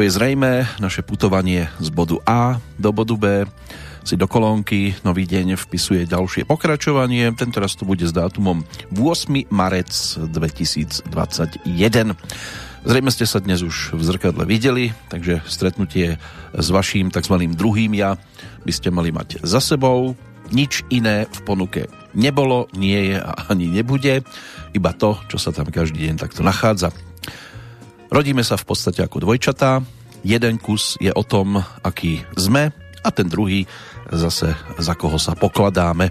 Je zrejme, naše putovanie z bodu A do bodu B si do kolónky Nový deň vpisuje ďalšie pokračovanie. Tentoraz to bude s dátumom 8. marec 2021. Zrejme ste sa dnes už v zrkadle videli, takže stretnutie s vaším tzv. druhým ja by ste mali mať za sebou. Nič iné v ponuke nebolo, nie je a ani nebude, iba to, čo sa tam každý deň takto nachádza. Rodíme sa v podstate ako dvojčatá. Jeden kus je o tom, aký sme a ten druhý zase za koho sa pokladáme.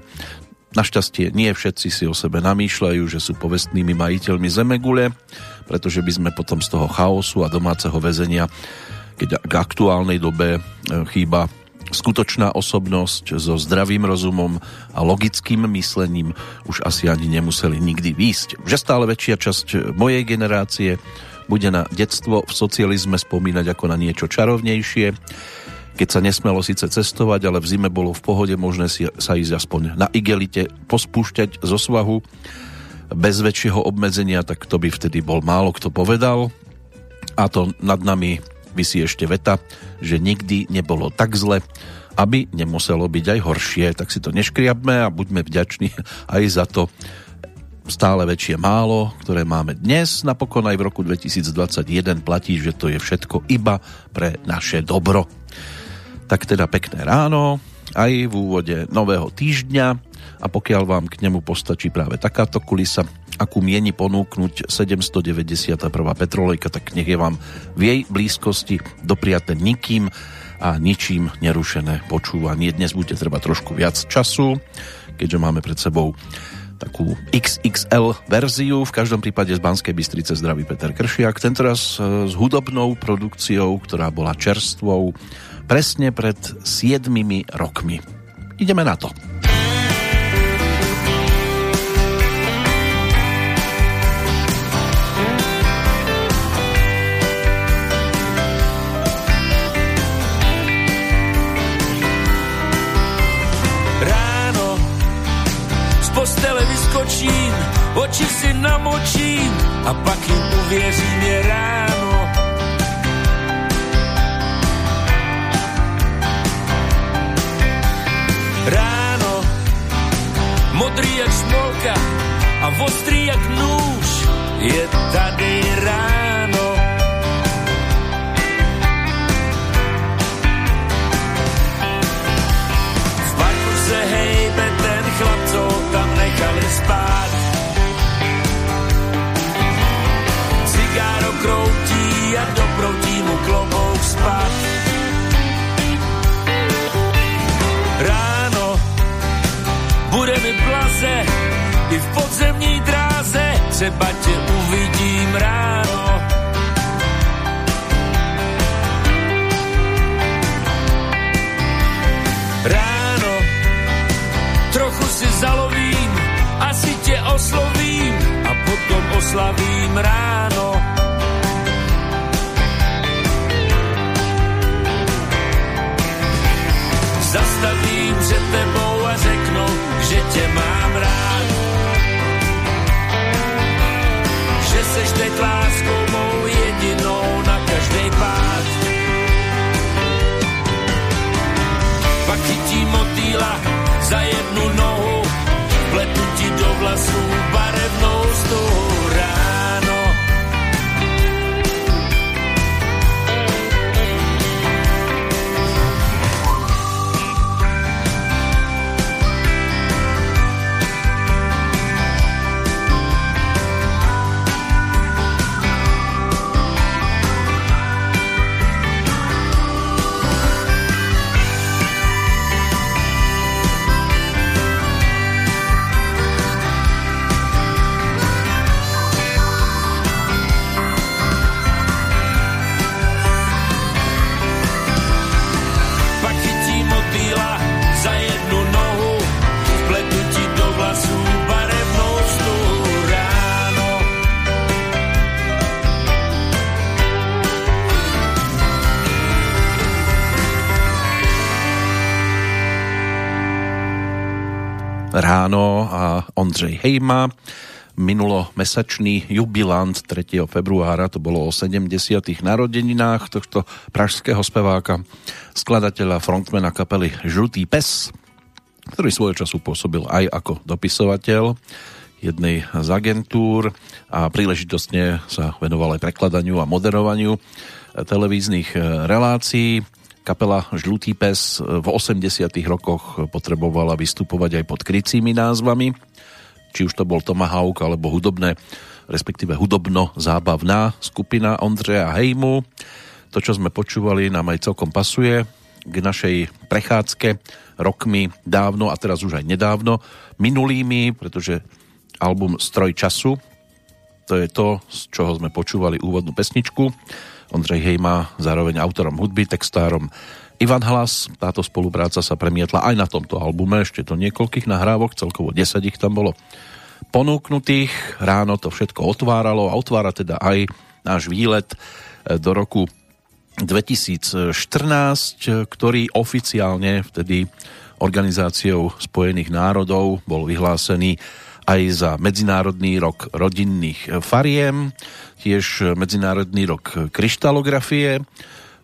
Našťastie nie všetci si o sebe namýšľajú, že sú povestnými majiteľmi Zemegule, pretože by sme potom z toho chaosu a domáceho väzenia, keď k aktuálnej dobe e, chýba skutočná osobnosť so zdravým rozumom a logickým myslením už asi ani nemuseli nikdy výjsť. Že stále väčšia časť mojej generácie bude na detstvo v socializme spomínať ako na niečo čarovnejšie. Keď sa nesmelo síce cestovať, ale v zime bolo v pohode možné si, sa ísť aspoň na igelite pospúšťať zo svahu bez väčšieho obmedzenia, tak to by vtedy bol málo kto povedal. A to nad nami vysí ešte veta, že nikdy nebolo tak zle, aby nemuselo byť aj horšie. Tak si to neškriabme a buďme vďační aj za to, stále väčšie málo, ktoré máme dnes. Napokon aj v roku 2021 platí, že to je všetko iba pre naše dobro. Tak teda pekné ráno, aj v úvode nového týždňa a pokiaľ vám k nemu postačí práve takáto kulisa, akú mieni ponúknuť 791. petrolejka, tak nech je vám v jej blízkosti dopriate nikým a ničím nerušené počúvanie. Dnes bude treba trošku viac času, keďže máme pred sebou takú XXL verziu. V každom prípade z Banskej Bystrice zdraví Peter Kršiak. Tentoraz e, s hudobnou produkciou, ktorá bola čerstvou presne pred 7 rokmi. Ideme na to. Oči si namočím a pak jim uvěřím je ráno. Ráno, modrý jak smolka a ostrý jak nůž, je tady ráno. V parku se hejbe ten chlap, co tam nechali spát. Kroutí a doproutí mu klobouk spát. Ráno bude mi blaze i v podzemní dráze, třeba tě uvidím ráno. Ráno trochu si zalovím, asi tě oslovím a potom oslavím ráno. Teď láskou mou jedinou na každý pád. Pak chytím motýla za jednu nohu, pletu ti do vlasů barevnou stuhu Ráno a Ondřej Hejma. minulomesačný jubilant 3. februára, to bolo o 70. narodeninách tohto pražského speváka, skladateľa frontmana kapely Žlutý pes, ktorý svojho času pôsobil aj ako dopisovateľ jednej z agentúr a príležitostne sa venoval aj prekladaniu a moderovaniu televíznych relácií. Kapela Žlutý pes v 80 rokoch potrebovala vystupovať aj pod krycími názvami či už to bol Tomahawk alebo hudobné, respektíve hudobno-zábavná skupina Ondreja Hejmu. To, čo sme počúvali, nám aj celkom pasuje k našej prechádzke rokmi dávno a teraz už aj nedávno minulými, pretože album Stroj času, to je to, z čoho sme počúvali úvodnú pesničku. Ondrej Hejma zároveň autorom hudby, textárom Ivan Hlas. Táto spolupráca sa premietla aj na tomto albume, ešte to niekoľkých nahrávok, celkovo 10 ich tam bolo ponúknutých. Ráno to všetko otváralo a otvára teda aj náš výlet e, do roku 2014, ktorý oficiálne vtedy Organizáciou spojených národov bol vyhlásený aj za Medzinárodný rok rodinných fariem, tiež Medzinárodný rok kryštalografie,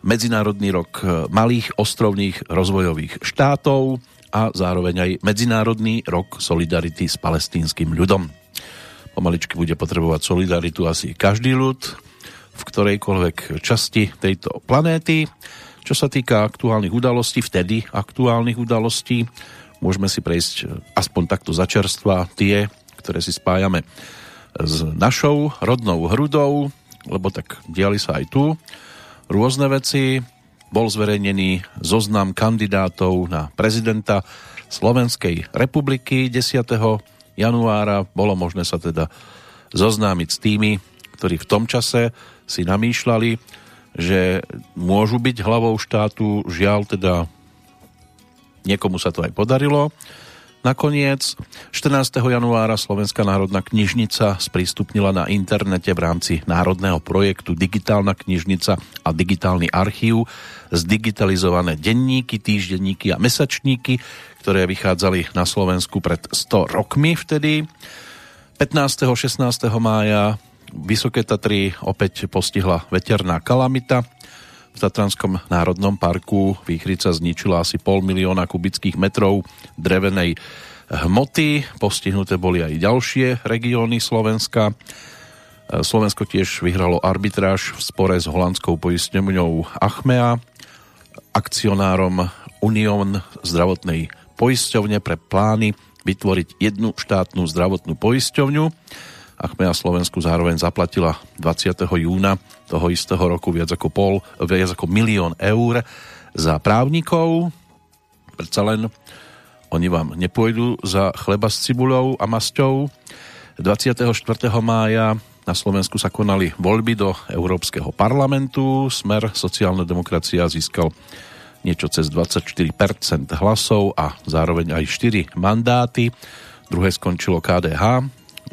Medzinárodný rok malých ostrovných rozvojových štátov a zároveň aj Medzinárodný rok solidarity s palestínskym ľudom. Pomaličky bude potrebovať solidaritu asi každý ľud v ktorejkoľvek časti tejto planéty. Čo sa týka aktuálnych udalostí, vtedy aktuálnych udalostí, môžeme si prejsť e, aspoň takto začerstva tie, ktoré si spájame s našou rodnou hrudou, lebo tak diali sa aj tu rôzne veci. Bol zverejnený zoznam kandidátov na prezidenta Slovenskej republiky 10. januára. Bolo možné sa teda zoznámiť s tými, ktorí v tom čase si namýšľali, že môžu byť hlavou štátu. Žiaľ teda niekomu sa to aj podarilo. Nakoniec 14. januára Slovenská národná knižnica sprístupnila na internete v rámci národného projektu Digitálna knižnica a digitálny archív zdigitalizované denníky, týždenníky a mesačníky, ktoré vychádzali na Slovensku pred 100 rokmi vtedy. 15. 16. mája Vysoké Tatry opäť postihla veterná kalamita. V Tatranskom národnom parku výchrica zničila asi pol milióna kubických metrov drevenej hmoty. Postihnuté boli aj ďalšie regióny Slovenska. Slovensko tiež vyhralo arbitráž v spore s holandskou poistňovňou Achmea, akcionárom Unión zdravotnej poisťovne pre plány vytvoriť jednu štátnu zdravotnú poisťovňu Achmea Slovensku zároveň zaplatila 20. júna toho istého roku viac ako pol, viac ako milión eur za právnikov. Predsa len oni vám nepôjdu za chleba s cibuľou a masťou. 24. mája na Slovensku sa konali voľby do Európskeho parlamentu. Smer sociálna demokracia získal niečo cez 24% hlasov a zároveň aj 4 mandáty. Druhé skončilo KDH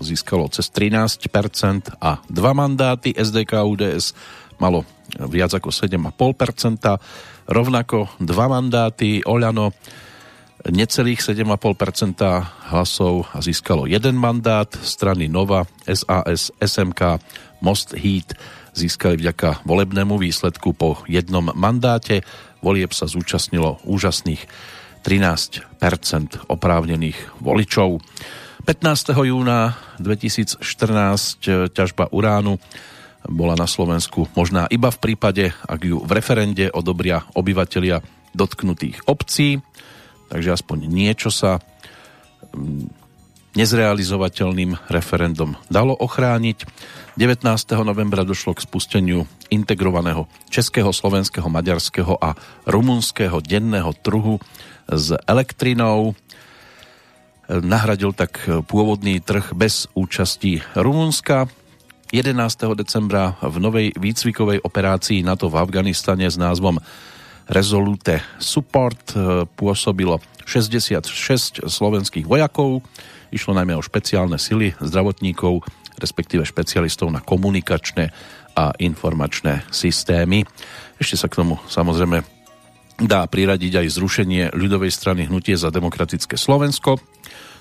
získalo cez 13% a dva mandáty. SDK UDS malo viac ako 7,5%, rovnako dva mandáty. Oľano necelých 7,5% hlasov a získalo jeden mandát. Strany Nova, SAS, SMK, Most Heat získali vďaka volebnému výsledku po jednom mandáte. Volieb sa zúčastnilo úžasných 13% oprávnených voličov. 15. júna 2014 e, ťažba uránu bola na Slovensku možná iba v prípade, ak ju v referende odobria obyvatelia dotknutých obcí, takže aspoň niečo sa mm, nezrealizovateľným referendum dalo ochrániť. 19. novembra došlo k spusteniu integrovaného českého, slovenského, maďarského a rumunského denného trhu s elektrinou nahradil tak pôvodný trh bez účasti Rumunska. 11. decembra v novej výcvikovej operácii NATO v Afganistane s názvom Resolute Support e, pôsobilo 66 slovenských vojakov. Išlo najmä o špeciálne sily zdravotníkov, respektíve špecialistov na komunikačné a informačné systémy. Ešte sa k tomu samozrejme dá priradiť aj zrušenie ľudovej strany Hnutie za demokratické Slovensko.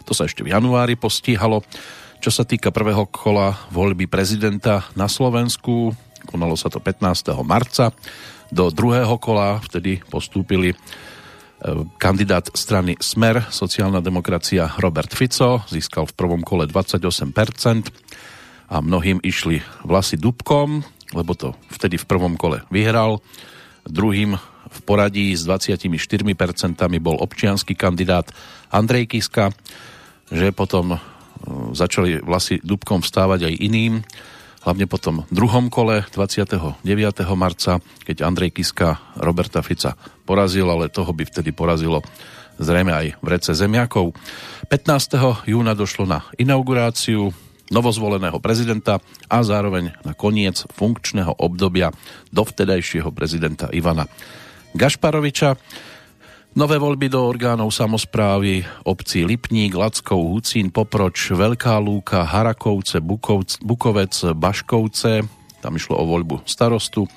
To sa ešte v januári postíhalo. Čo sa týka prvého kola voľby prezidenta na Slovensku, konalo sa to 15. marca. Do druhého kola vtedy postúpili e, kandidát strany Smer, sociálna demokracia Robert Fico, získal v prvom kole 28% a mnohým išli vlasy dubkom, lebo to vtedy v prvom kole vyhral. Druhým v poradí s 24% bol občianský kandidát Andrej Kiska, že potom začali vlasy dubkom vstávať aj iným, hlavne po tom druhom kole 29. marca, keď Andrej Kiska Roberta Fica porazil, ale toho by vtedy porazilo zrejme aj v rece zemiakov. 15. júna došlo na inauguráciu novozvoleného prezidenta a zároveň na koniec funkčného obdobia dovtedajšieho prezidenta Ivana Gašparoviča. Nové voľby do orgánov samozprávy obcí Lipník, Lackov, Hucín, Poproč, Veľká Lúka, Harakovce, Bukovc, Bukovec, Baškovce, tam išlo o voľbu starostu,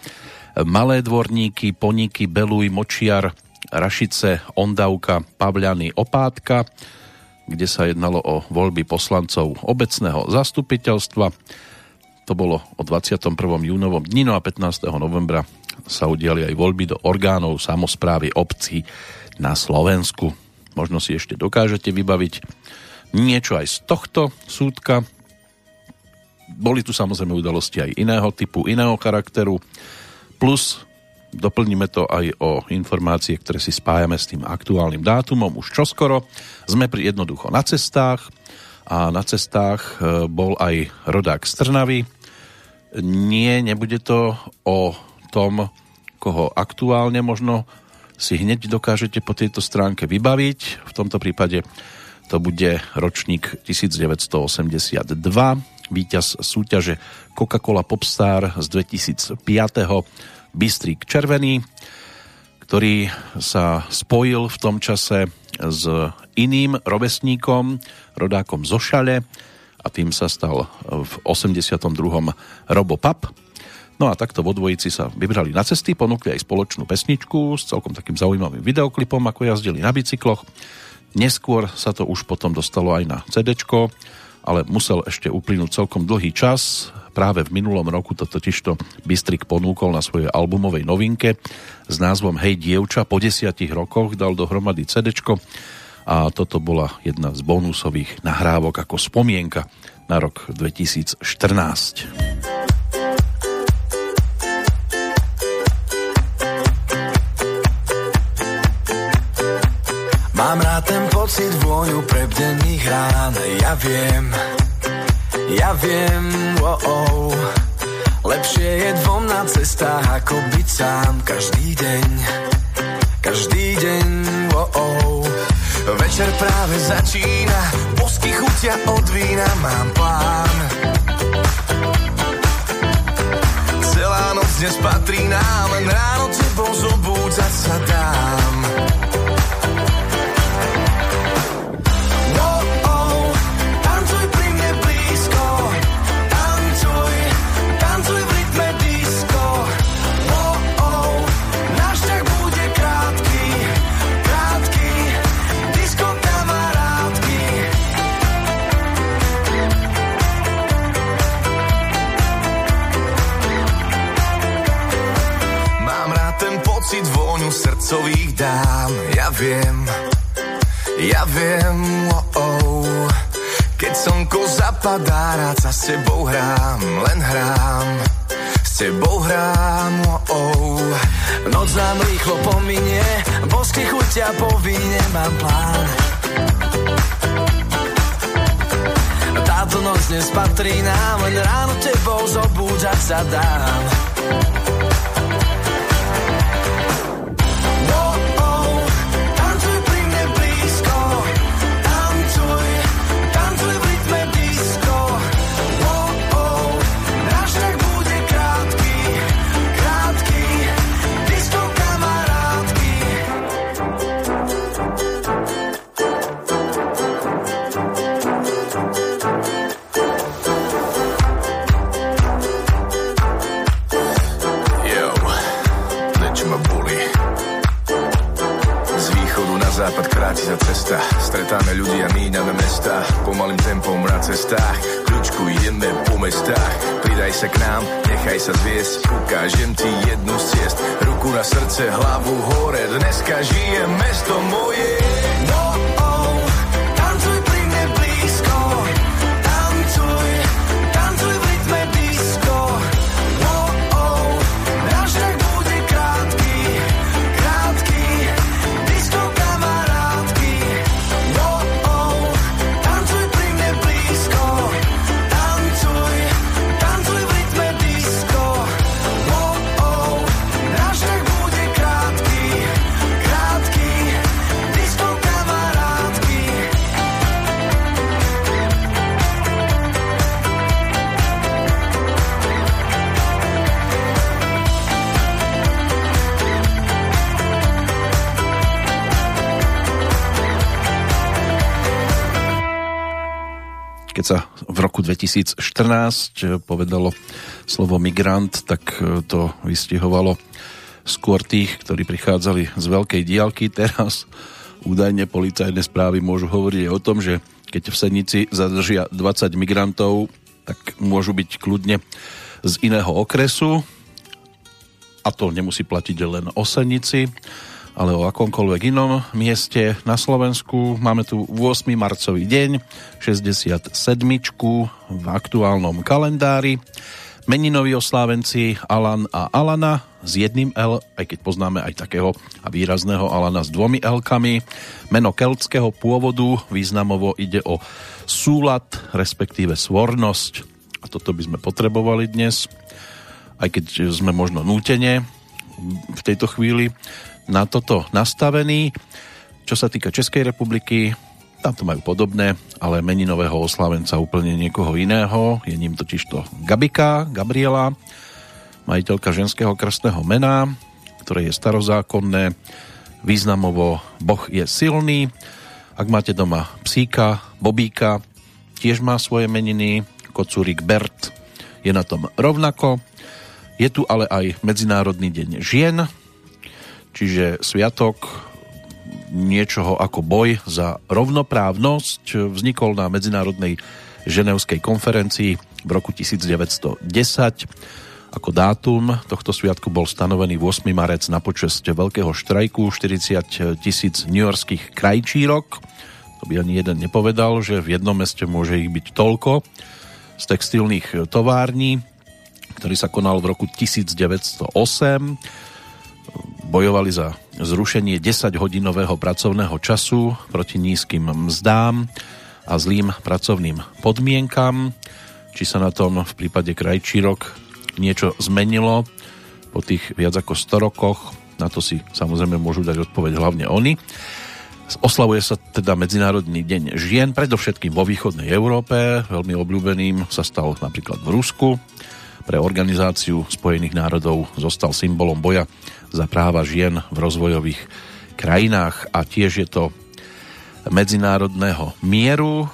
Malé dvorníky, Poníky, Beluj, Močiar, Rašice, Ondavka, Pavľany, Opátka, kde sa jednalo o voľby poslancov obecného zastupiteľstva. To bolo o 21. júnovom dni, no a 15. novembra sa udiali aj voľby do orgánov samozprávy obcí na Slovensku. Možno si ešte dokážete vybaviť niečo aj z tohto súdka. Boli tu samozrejme udalosti aj iného typu, iného charakteru. Plus doplníme to aj o informácie, ktoré si spájame s tým aktuálnym dátumom už čoskoro. Sme pri jednoducho na cestách a na cestách e, bol aj rodák z. Nie, nebude to o tom, koho aktuálne možno si hneď dokážete po tejto stránke vybaviť. V tomto prípade to bude ročník 1982, víťaz súťaže Coca-Cola Popstar z 2005. Bystrik Červený, ktorý sa spojil v tom čase s iným rovesníkom, rodákom zo Šale a tým sa stal v 82. Robo Pap No a takto vo dvojici sa vybrali na cesty, ponúkli aj spoločnú pesničku s celkom takým zaujímavým videoklipom, ako jazdili na bicykloch. Neskôr sa to už potom dostalo aj na CD, ale musel ešte uplynúť celkom dlhý čas. Práve v minulom roku to totižto Bystrik ponúkol na svojej albumovej novinke s názvom Hej dievča. Po desiatich rokoch dal dohromady CD a toto bola jedna z bonusových nahrávok ako spomienka na rok 2014. Mám rád ten pocit vôňu prebdených rán Ja viem, ja viem, oh, oh. Lepšie je dvom na cestách ako byť sám Každý deň, každý deň, oh, oh. Večer práve začína Bosky chutia od vína Mám plán Celá noc dnes patrí nám Len ráno tebou zobúdzať sa dám viem, ja viem, oh, oh. Keď slnko zapadá, rád sa s tebou hrám, len hrám. S tebou hrám, oh, oh. Noc nám rýchlo pominie, bosky chuťa po víne, mám plán. Táto noc dnes patrí nám, len ráno tebou zobúdzať sa dám. Stretáme ľudí a míňame mesta. Pomalým tempom na cestách. Kľúčku ideme po mestách. Pridaj sa k nám, nechaj sa zviesť. Ukážem ti jednu z ciest. Ruku na srdce, hlavu hore. Dneska žije mesto moje keď sa v roku 2014 povedalo slovo migrant, tak e, to vystihovalo skôr tých, ktorí prichádzali z veľkej diálky. Teraz údajne policajné správy môžu hovoriť o tom, že keď v Senici zadržia 20 migrantov, tak môžu byť kľudne z iného okresu a to nemusí platiť len o Senici ale o akomkoľvek inom mieste na Slovensku. Máme tu 8. marcový deň, 67. v aktuálnom kalendári. Meninoví oslávenci Alan a Alana s jedným L, aj keď poznáme aj takého a výrazného Alana s dvomi L-kami. Meno keltského pôvodu, významovo ide o súlad, respektíve svornosť. A toto by sme potrebovali dnes, aj keď sme možno nútene v tejto chvíli na toto nastavený. Čo sa týka Českej republiky, tam to majú podobné, ale meninového oslávenca úplne niekoho iného. Je ním totiž to Gabika, Gabriela, majiteľka ženského krstného mena, ktoré je starozákonné. Významovo Boh je silný. Ak máte doma psíka, Bobíka, tiež má svoje meniny. Kocúrik Bert je na tom rovnako. Je tu ale aj Medzinárodný deň žien, čiže sviatok niečoho ako boj za rovnoprávnosť vznikol na Medzinárodnej ženevskej konferencii v roku 1910. Ako dátum tohto sviatku bol stanovený 8. marec na počest veľkého štrajku 40 tisíc newyorských krajčírok. To by ani jeden nepovedal, že v jednom meste môže ich byť toľko z textilných tovární, ktorý sa konal v roku 1908 bojovali za zrušenie 10-hodinového pracovného času proti nízkym mzdám a zlým pracovným podmienkam. Či sa na tom v prípade Krajčírok niečo zmenilo po tých viac ako 100 rokoch, na to si samozrejme môžu dať odpoveď hlavne oni. Oslavuje sa teda Medzinárodný deň žien, predovšetkým vo východnej Európe. Veľmi obľúbeným sa stal napríklad v Rusku. Pre organizáciu Spojených národov zostal symbolom boja za práva žien v rozvojových krajinách a tiež je to medzinárodného mieru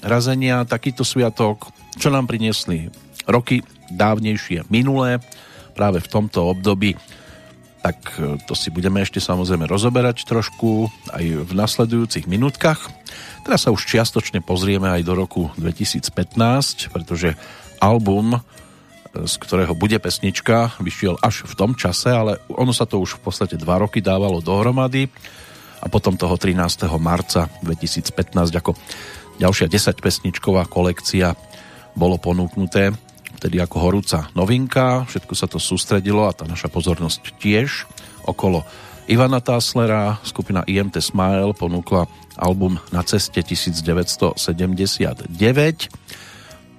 razenia takýto sviatok, čo nám priniesli roky dávnejšie minulé práve v tomto období tak e, to si budeme ešte samozrejme rozoberať trošku aj v nasledujúcich minútkach. Teraz sa už čiastočne pozrieme aj do roku 2015, pretože album z ktorého bude pesnička, vyšiel až v tom čase, ale ono sa to už v podstate dva roky dávalo dohromady. A potom toho 13. marca 2015 ako ďalšia 10 pesničková kolekcia bolo ponúknuté vtedy ako horúca novinka, všetko sa to sústredilo a tá naša pozornosť tiež. Okolo Ivana Táslera, skupina IMT Smile ponúkla album Na ceste 1979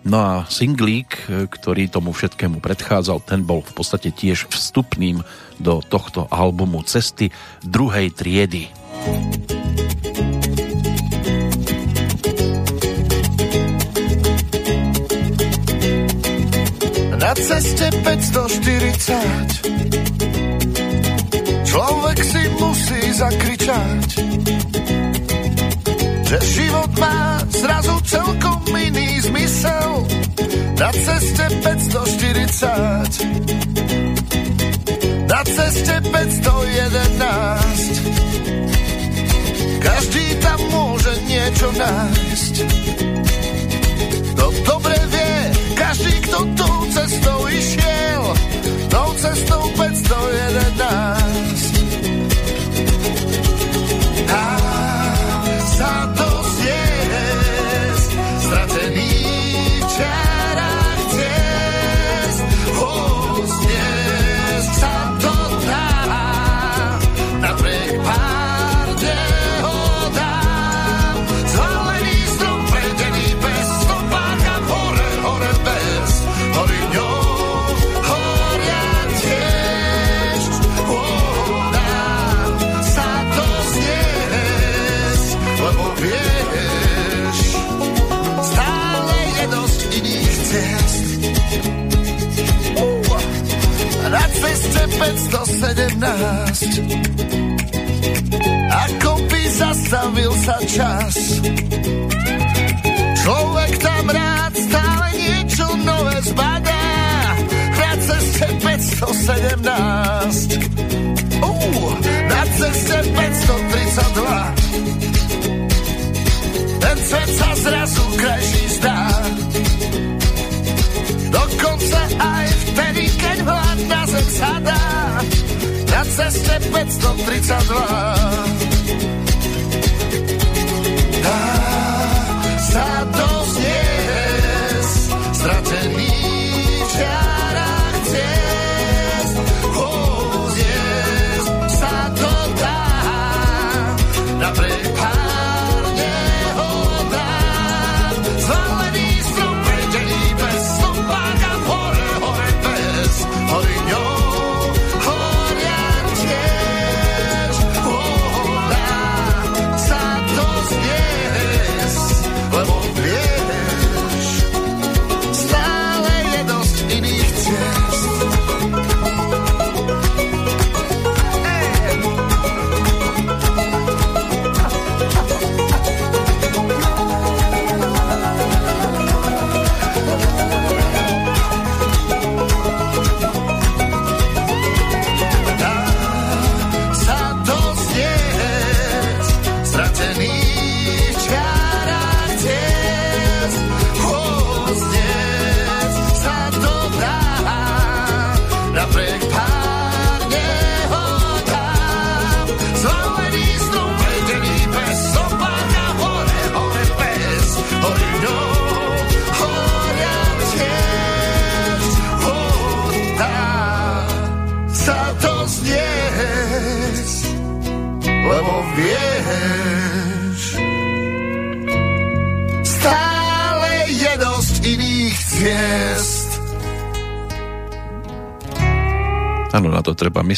No a singlík, ktorý tomu všetkému predchádzal, ten bol v podstate tiež vstupným do tohto albumu Cesty druhej triedy. Na ceste 540 Človek si musí zakričať že život má zrazu celkom zmysel na ceste 540 na ceste 511 každý tam môže niečo nájsť. To dobre vie, každý, kto tou cestou išiel, tou cestou 511.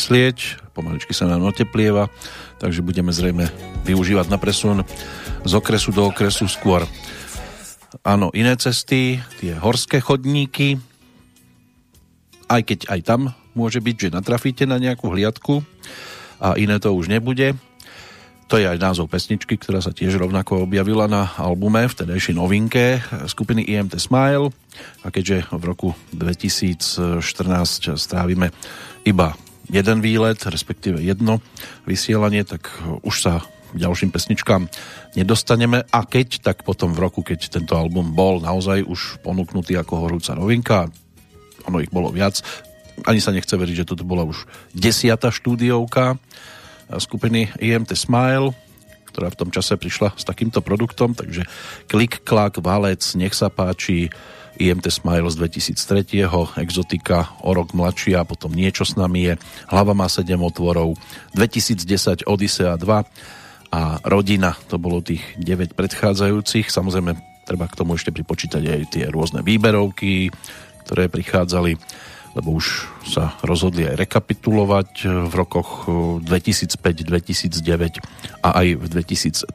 myslieť, pomaličky sa nám oteplieva, takže budeme zrejme využívať na presun z okresu do okresu skôr. Áno, iné cesty, tie horské chodníky, aj keď aj tam môže byť, že natrafíte na nejakú hliadku a iné to už nebude. To je aj názov pesničky, ktorá sa tiež rovnako objavila na albume vtedajšej novinke skupiny IMT Smile. A keďže v roku 2014 strávime iba jeden výlet, respektíve jedno vysielanie, tak už sa k ďalším pesničkám nedostaneme. A keď, tak potom v roku, keď tento album bol naozaj už ponúknutý ako horúca novinka, ono ich bolo viac, ani sa nechce veriť, že toto bola už desiata štúdiovka skupiny IMT Smile, ktorá v tom čase prišla s takýmto produktom, takže klik, klak, valec, nech sa páči, IMT Smile z 2003, Exotika o rok mladšia, potom Niečo s nami je, Hlava má 7 otvorov, 2010 Odyssea 2 a Rodina, to bolo tých 9 predchádzajúcich, samozrejme treba k tomu ešte pripočítať aj tie rôzne výberovky, ktoré prichádzali lebo už sa rozhodli aj rekapitulovať v rokoch 2005-2009 a aj v 2013,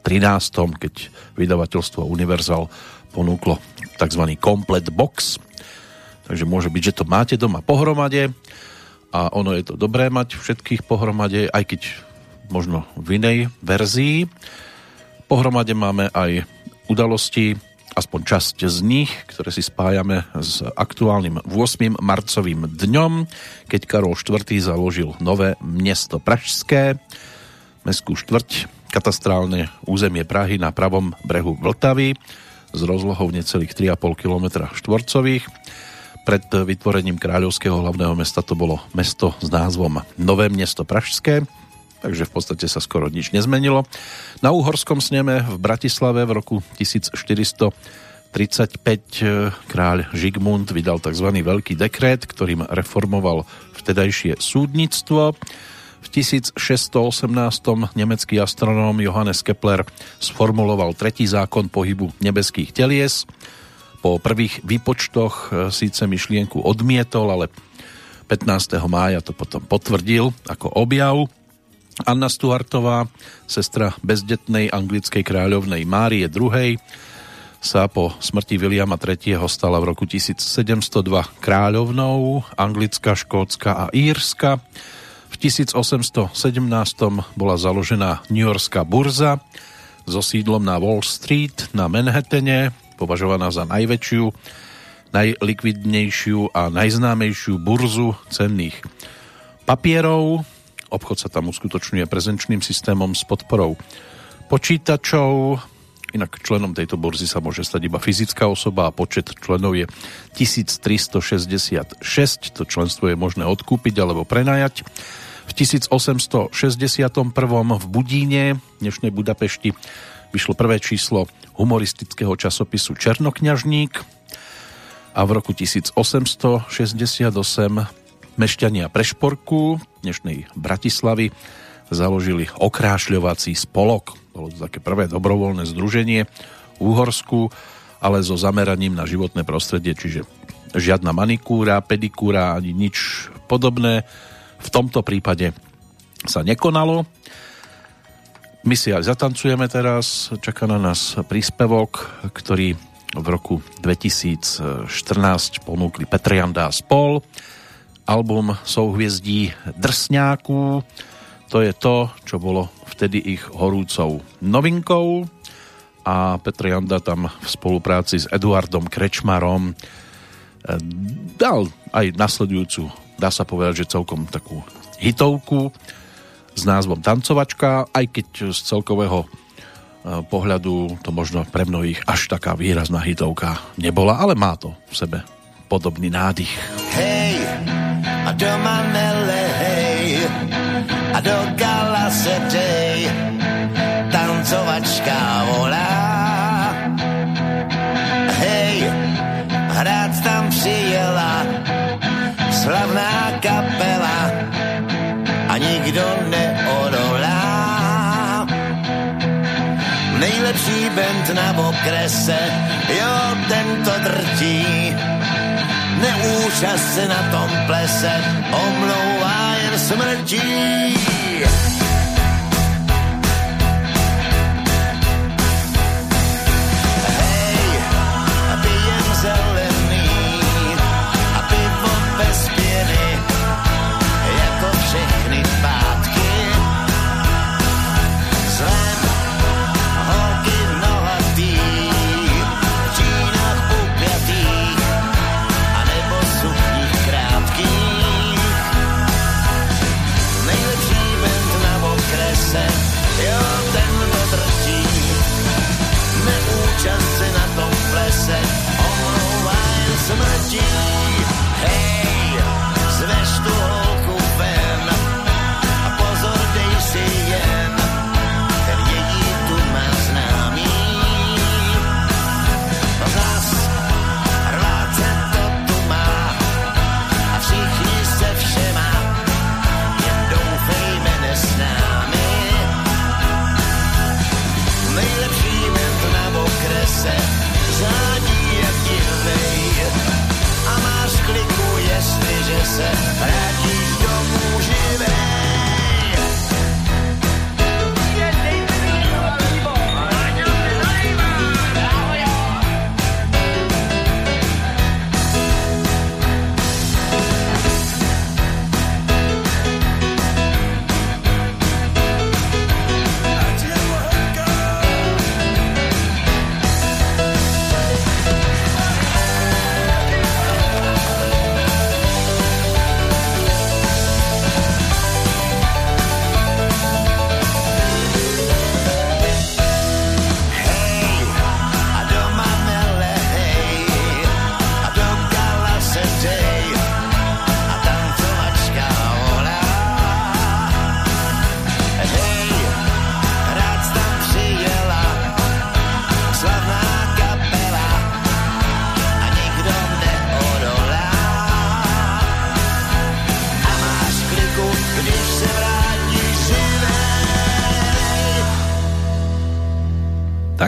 keď vydavateľstvo Universal ponúklo tzv. komplet box. Takže môže byť, že to máte doma pohromade a ono je to dobré mať všetkých pohromade, aj keď možno v inej verzii. Pohromade máme aj udalosti aspoň časť z nich, ktoré si spájame s aktuálnym 8. marcovým dňom, keď Karol IV. založil nové mesto Pražské, mestskú štvrť katastrálne územie Prahy na pravom brehu Vltavy s rozlohou necelých 3,5 km štvorcových. Pred vytvorením kráľovského hlavného mesta to bolo mesto s názvom Nové mesto Pražské, takže v podstate sa skoro nič nezmenilo. Na Uhorskom sneme v Bratislave v roku 1435 eh, kráľ Žigmund vydal tzv. veľký dekret, ktorým reformoval vtedajšie súdnictvo. V 1618 nemecký astronóm Johannes Kepler sformuloval tretí zákon pohybu nebeských telies. Po prvých výpočtoch e, síce myšlienku odmietol, ale 15. mája to potom potvrdil ako objav. Anna Stuartová, sestra bezdetnej anglickej kráľovnej Márie II, sa po smrti Williama III. stala v roku 1702 kráľovnou Anglická, Škótska a Írska. V 1817 bola založená New Yorkská burza so sídlom na Wall Street na Manhattane, považovaná za najväčšiu, najlikvidnejšiu a najznámejšiu burzu cenných papierov. Obchod sa tam uskutočňuje prezenčným systémom s podporou počítačov. Inak členom tejto burzy sa môže stať iba fyzická osoba a počet členov je 1366. To členstvo je možné odkúpiť alebo prenajať. V 1861. v Budíne, dnešnej Budapešti, vyšlo prvé číslo humoristického časopisu Černokňažník a v roku 1868 mešťania Prešporku dnešnej Bratislavy založili okrášľovací spolok. Bolo to také prvé dobrovoľné združenie v Úhorsku, ale so zameraním na životné prostredie, čiže žiadna manikúra, pedikúra ani nič podobné v tomto prípade sa nekonalo. My si aj zatancujeme teraz, čaká na nás príspevok, ktorý v roku 2014 ponúkli Petrianda a spol. Album Souhviezdí drsňáků, to je to, čo bolo vtedy ich horúcou novinkou a Petr Janda tam v spolupráci s Eduardom Krečmarom eh, dal aj nasledujúcu, dá sa povedať, že celkom takú hitovku s názvom Tancovačka, aj keď z celkového eh, pohľadu to možno pre mnohých až taká výrazná hitovka nebola, ale má to v sebe podobný nádych. Hej, a doma nelej, a do gala se dej, tancovačka volá. Hej, hrát tam přijela slavná kapela a nikdo neodolá. Nejlepší band na okrese, jo, tento drtí. Neúčast se na tom plese, omlouvá jen smrtí. said.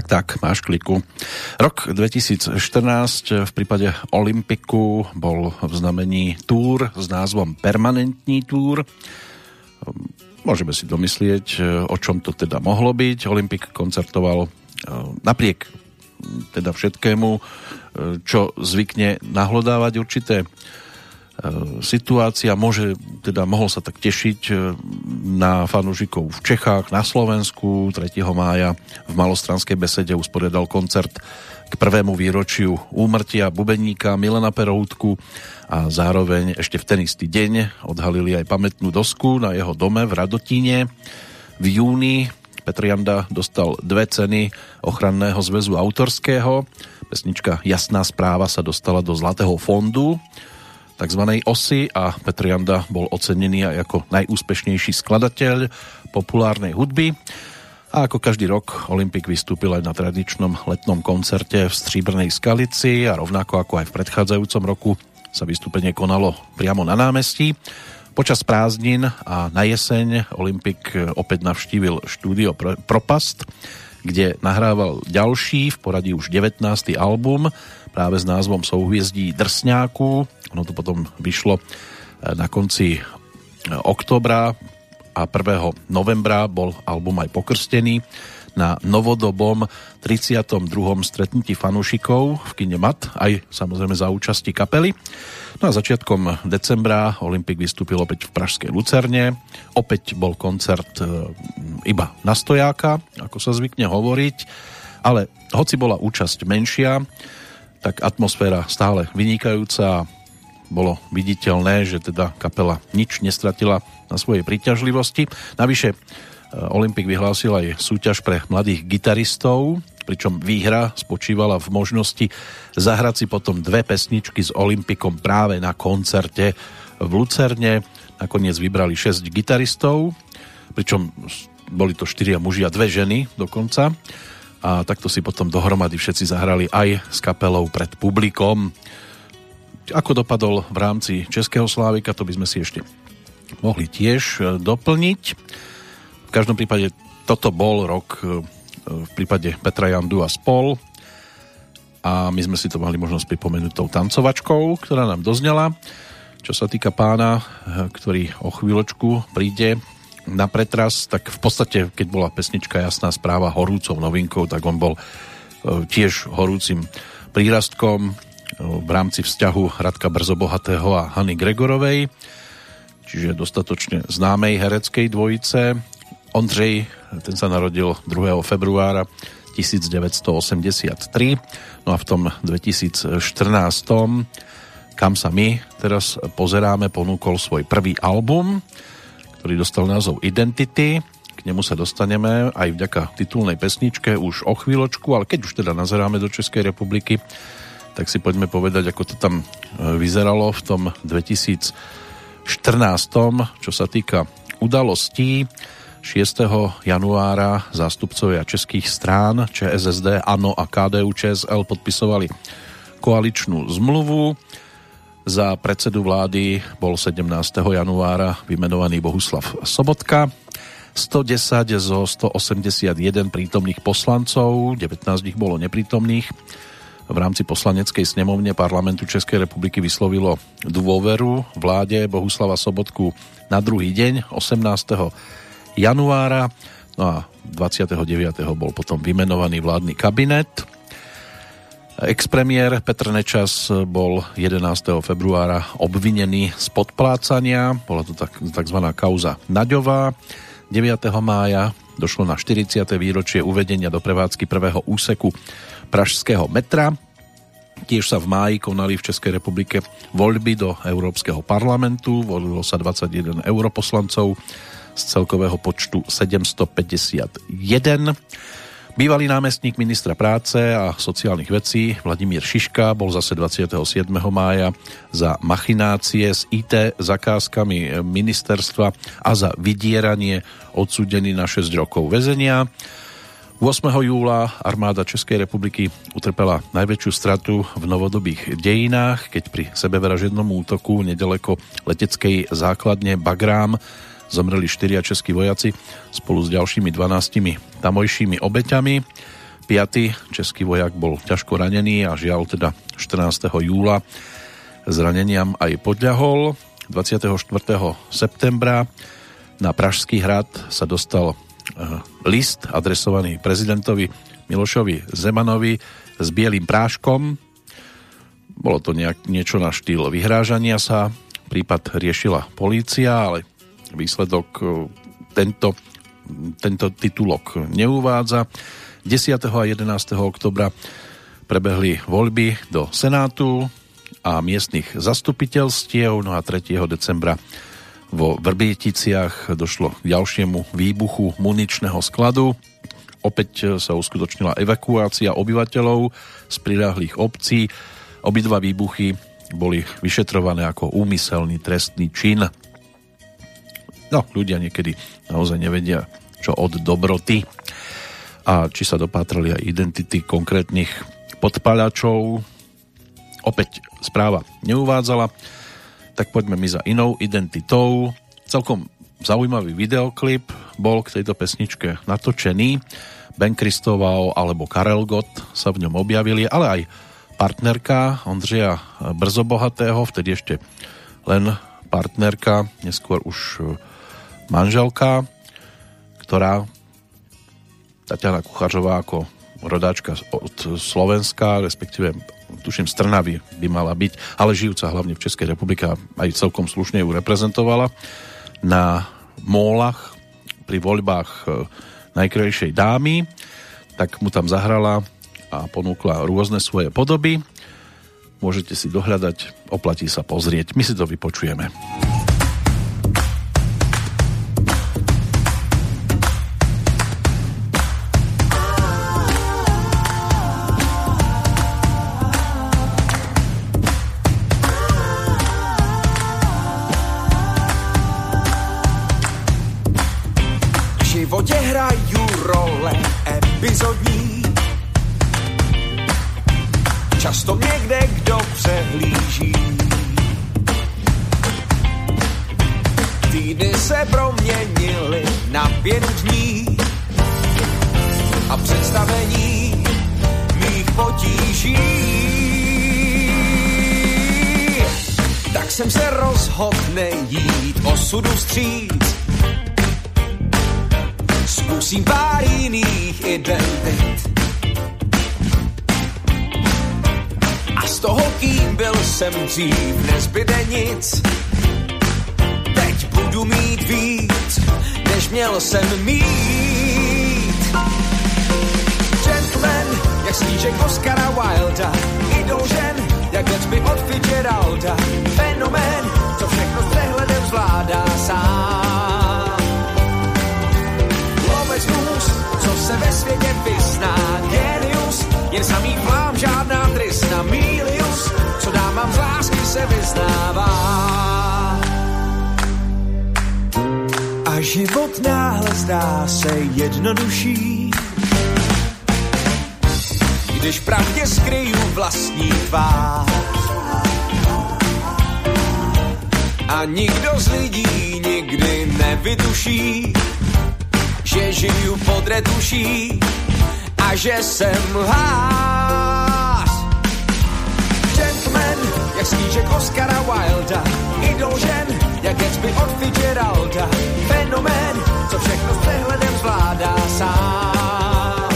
Tak, máš kliku. Rok 2014 v prípade Olympiku bol v znamení túr s názvom Permanentní túr. Môžeme si domyslieť, o čom to teda mohlo byť. Olympik koncertoval e, napriek teda všetkému, e, čo zvykne nahlodávať určité situácia môže, teda mohol sa tak tešiť e, na fanúšikov v Čechách, na Slovensku 3. mája v Malostranskej besede usporiadal koncert k prvému výročiu úmrtia bubeníka Milena Peroutku a zároveň ešte v ten istý deň odhalili aj pamätnú dosku na jeho dome v Radotíne. V júni Petr Janda dostal dve ceny ochranného zväzu autorského. Pesnička Jasná správa sa dostala do Zlatého fondu tzv. osy a Petr Janda bol ocenený aj ako najúspešnejší skladateľ populárnej hudby. A ako každý rok Olympik vystúpil aj na tradičnom letnom koncerte v Stříbrnej Skalici a rovnako ako aj v predchádzajúcom roku sa vystúpenie konalo priamo na námestí. Počas prázdnin a na jeseň Olympik opäť navštívil štúdio Propast, kde nahrával ďalší, v poradí už 19. album, práve s názvom Souhviezdí drsňáku. Ono to potom vyšlo e, na konci e, oktobra a 1. novembra bol album aj pokrstený na novodobom 32. stretnutí fanúšikov v kine Mat, aj samozrejme za účasti kapely. No a začiatkom decembra Olympik vystúpil opäť v Pražskej Lucerne. Opäť bol koncert e, iba na stojáka, ako sa zvykne hovoriť, ale hoci bola účasť menšia, tak atmosféra stále vynikajúca bolo viditeľné, že teda kapela nič nestratila na svojej príťažlivosti. Navyše e, Olympik vyhlásil aj súťaž pre mladých gitaristov, pričom výhra spočívala v možnosti zahrať si potom dve pesničky s Olympikom práve na koncerte v Lucerne. Nakoniec vybrali 6 gitaristov, pričom boli to 4 muži a dve ženy dokonca a takto si potom dohromady všetci zahrali aj s kapelou pred publikom. Ako dopadol v rámci Českého Slávika, to by sme si ešte mohli tiež e, doplniť. V každom prípade toto bol rok e, v prípade Petra Jandu a spol a my sme si to mali možnosť pripomenúť tou tancovačkou, ktorá nám doznela. Čo sa týka pána, e, ktorý o chvíľočku príde na pretras, tak v podstate, keď bola pesnička Jasná správa horúcou novinkou, tak on bol e, tiež horúcim prírastkom e, v rámci vzťahu Radka Brzobohatého a Hany Gregorovej, čiže dostatočne známej hereckej dvojice. Ondřej, ten sa narodil 2. februára 1983, no a v tom 2014 kam sa my teraz pozeráme, ponúkol svoj prvý album, ktorý dostal názov Identity. K nemu sa dostaneme aj vďaka titulnej pesničke už o chvíľočku, ale keď už teda nazeráme do Českej republiky, tak si poďme povedať, ako to tam e, vyzeralo v tom 2014, čo sa týka udalostí. 6. januára zástupcovia českých strán ČSSD, ANO a KDU ČSL podpisovali koaličnú zmluvu za predsedu vlády bol 17. januára vymenovaný Bohuslav Sobotka. 110 zo 181 prítomných poslancov, 19 ich bolo neprítomných. V rámci poslaneckej snemovne parlamentu Českej republiky vyslovilo dôveru vláde Bohuslava Sobotku na druhý deň, 18. januára. No a 29. bol potom vymenovaný vládny kabinet. Expremiér Petr Nečas bol 11. februára obvinený z podplácania, bola to tak, tzv. kauza Naďová. 9. mája došlo na 40. výročie uvedenia do prevádzky prvého úseku Pražského metra. Tiež sa v máji konali v Českej republike voľby do Európskeho parlamentu, volilo sa 21 europoslancov z celkového počtu 751. Bývalý námestník ministra práce a sociálnych vecí Vladimír Šiška bol zase 27. mája za machinácie s IT zakázkami ministerstva a za vydieranie odsudený na 6 rokov väzenia. 8. júla armáda Českej republiky utrpela najväčšiu stratu v novodobých dejinách, keď pri sebevražednom útoku nedaleko leteckej základne Bagrám zomreli štyria českí vojaci spolu s ďalšími 12 tamojšími obeťami. Český vojak bol ťažko ranený a žiaľ teda 14. júla zraneniam aj podľahol. 24. septembra na Pražský hrad sa dostal eh, list adresovaný prezidentovi Milošovi Zemanovi s bielým práškom. Bolo to nejak, niečo na štýl vyhrážania sa. Prípad riešila polícia, ale výsledok eh, tento, tento titulok neuvádza. 10. a 11. oktobra prebehli voľby do Senátu a miestnych zastupiteľstiev, no a 3. decembra vo Vrbieticiach došlo k ďalšiemu výbuchu muničného skladu. Opäť sa uskutočnila evakuácia obyvateľov z priláhlých obcí. Obidva výbuchy boli vyšetrované ako úmyselný trestný čin. No, ľudia niekedy naozaj nevedia, čo od dobroty a či sa dopátrali aj identity konkrétnych podpalačov. Opäť správa neuvádzala, tak poďme my za inou identitou. Celkom zaujímavý videoklip bol k tejto pesničke natočený. Ben Kristoval alebo Karel Gott sa v ňom objavili, ale aj partnerka Ondřeja Brzobohatého, vtedy ešte len partnerka, neskôr už manželka, ktorá Tatiana Kuchařová ako rodáčka od Slovenska, respektíve tuším z Trnavy by mala byť, ale žijúca hlavne v Českej republike aj celkom slušne ju reprezentovala na mólach pri voľbách e, najkrajšej dámy, tak mu tam zahrala a ponúkla rôzne svoje podoby. Môžete si dohľadať, oplatí sa pozrieť. My si to vypočujeme. Přehlíží. Týdny se proměnily na pět dní a představení mých potíží. Tak jsem se rozhodl nejít osudu vstříc zkusím pár jiných identit. A z toho, kým byl jsem dřív, nezbyde nic. Teď budu mít víc, než měl jsem mít. Gentleman, jak snížek Oscara Wilda, idol žen, jak Gatsby od Fitzgeralda. Fenomén, co všechno s přehledem zvládá sám se ve světě vyzná genius, jen samý plám, žádná tristna, milius, co mám z lásky se vyznává. A život náhle zdá se jednodušší, když pravdě skryju vlastní tvář. A nikdo z lidí nikdy nevytuší, že žiju pod retuší a že jsem lhář. Gentleman, jak snížek Oscara Wilda, idol žen, jak Gatsby od Fitzgeralda, fenomén, co všechno s přehledem zvládá sám.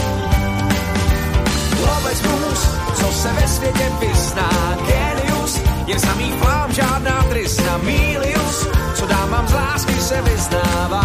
Lovec mus, co se ve světě vyzná, genius, jen samý plám, žádná tristna, milius, co dám mám z lásky se vyznává.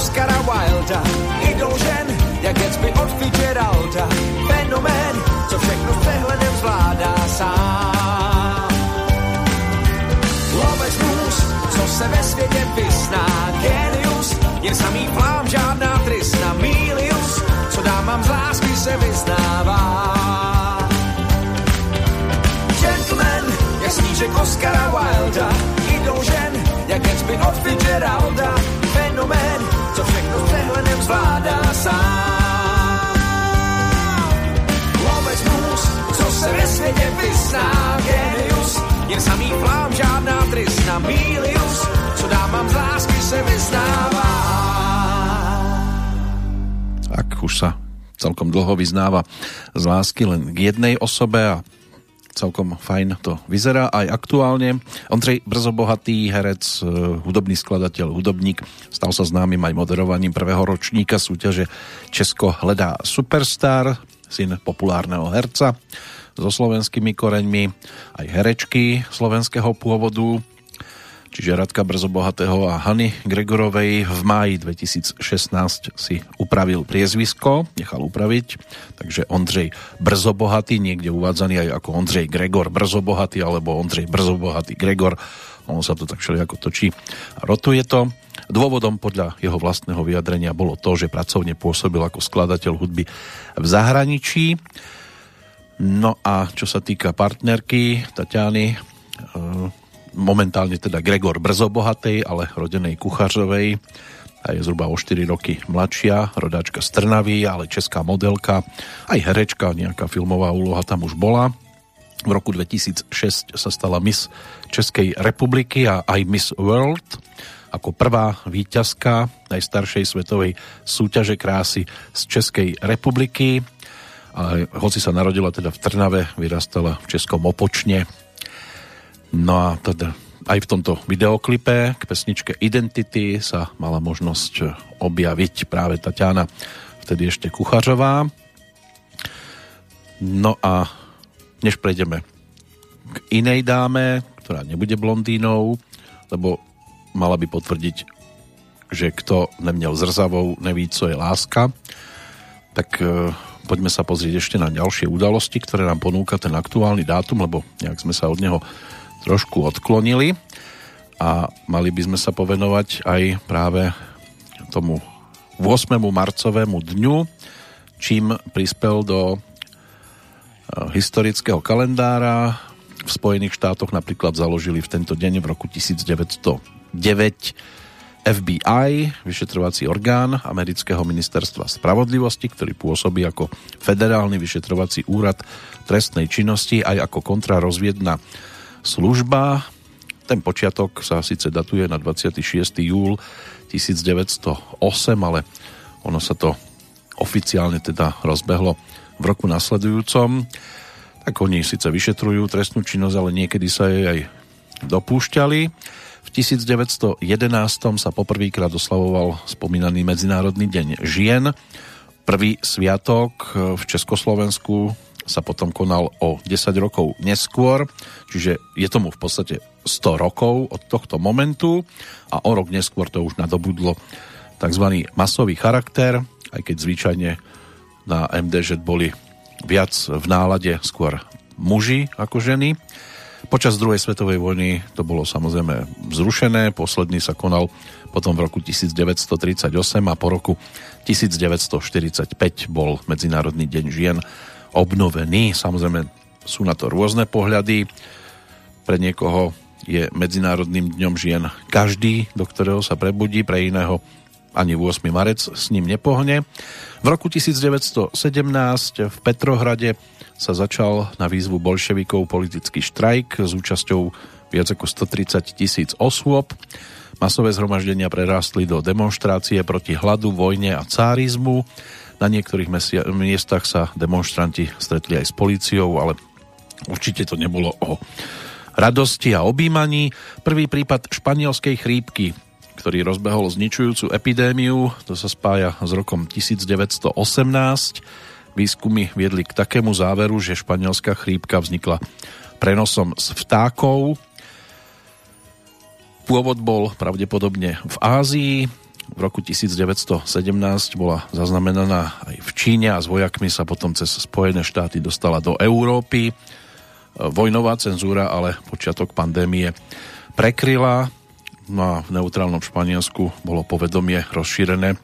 Oscara Wilda, idol žen, jak Gatsby od Fitzgeralda, fenomén, co všechno s přehledem zvládá sám. Co se ve světě vyzná, genius, jen samý plám, žádná tristna, milius, vám z lásky se vyznává. Gentleman je snížek Oscara Wilda, idou žen, jak by od Fitzgeralda, fenomén, co všechno s přehledem zvládá sám. Lovec mus, co se ve světě vyzná, genius, jen samý plám, žádná trysna, milius, co dávám z lásky se vyznává. tak už sa celkom dlho vyznáva z lásky len k jednej osobe a celkom fajn to vyzerá aj aktuálne. Ondřej Brzobohatý, herec, e, hudobný skladateľ, hudobník, stal sa známym aj moderovaním prvého ročníka súťaže Česko hledá superstar, syn populárneho herca so slovenskými koreňmi, aj herečky slovenského pôvodu, čiže Radka Brzobohatého a Hany Gregorovej v máji 2016 si upravil priezvisko, nechal upraviť, takže Ondřej Brzobohatý, niekde uvádzaný aj ako Ondřej Gregor Brzobohatý alebo Ondřej Brzobohatý Gregor, ono sa to tak ako točí a rotuje to. Dôvodom podľa jeho vlastného vyjadrenia bolo to, že pracovne pôsobil ako skladateľ hudby v zahraničí. No a čo sa týka partnerky Tatiany, e, momentálne teda Gregor Brzobohatej, ale rodenej Kuchařovej, a je zhruba o 4 roky mladšia, rodáčka z Trnavy, ale česká modelka, aj herečka, nejaká filmová úloha tam už bola. V roku 2006 sa stala Miss Českej republiky a aj Miss World ako prvá výťazka najstaršej svetovej súťaže krásy z Českej republiky a hoci sa narodila teda v Trnave, vyrastala v Českom Opočne. No a teda aj v tomto videoklipe k pesničke Identity sa mala možnosť objaviť práve Tatiana, vtedy ešte Kuchařová. No a než prejdeme k inej dáme, ktorá nebude blondínou, lebo mala by potvrdiť, že kto neměl zrzavou, neví, co je láska, tak eh, poďme sa pozrieť ešte na ďalšie udalosti, ktoré nám ponúka ten aktuálny dátum, lebo nejak sme sa od neho trošku odklonili a mali by sme sa povenovať aj práve tomu 8. marcovému dňu, čím prispel do e, historického kalendára. V Spojených štátoch napríklad založili v tento deň v roku 1909 FBI, vyšetrovací orgán amerického ministerstva spravodlivosti, ktorý pôsobí ako federálny vyšetrovací úrad trestnej činnosti aj ako kontrarozviedna služba. Ten počiatok sa síce datuje na 26. júl 1908, ale ono sa to oficiálne teda rozbehlo v roku nasledujúcom. Tak oni síce vyšetrujú trestnú činnosť, ale niekedy sa jej aj dopúšťali. V 1911 sa poprvýkrát oslavoval spomínaný Medzinárodný deň žien. Prvý sviatok v Československu sa potom konal o 10 rokov neskôr, čiže je tomu v podstate 100 rokov od tohto momentu a o rok neskôr to už nadobudlo tzv. masový charakter, aj keď zvyčajne na MDŽ boli viac v nálade skôr muži ako ženy. Počas druhej svetovej vojny to bolo samozrejme zrušené, posledný sa konal potom v roku 1938 a po roku 1945 bol Medzinárodný deň žien obnovený. Samozrejme sú na to rôzne pohľady. Pre niekoho je Medzinárodným dňom žien každý, do ktorého sa prebudí, pre iného ani 8. marec s ním nepohne. V roku 1917 v Petrohrade sa začal na výzvu bolševikov politický štrajk s účasťou viac ako 130 tisíc osôb. Masové zhromaždenia prerástli do demonstrácie proti hladu, vojne a cárizmu. Na niektorých miestach sa demonstranti stretli aj s políciou, ale určite to nebolo o radosti a objímaní. Prvý prípad španielskej chrípky, ktorý rozbehol zničujúcu epidémiu, to sa spája s rokom 1918 Výskumy viedli k takému záveru, že španielská chrípka vznikla prenosom z vtákov. Pôvod bol pravdepodobne v Ázii. V roku 1917 bola zaznamenaná aj v Číne a s vojakmi sa potom cez Spojené štáty dostala do Európy. Vojnová cenzúra ale počiatok pandémie prekryla. No a v neutrálnom Španielsku bolo povedomie rozšírené,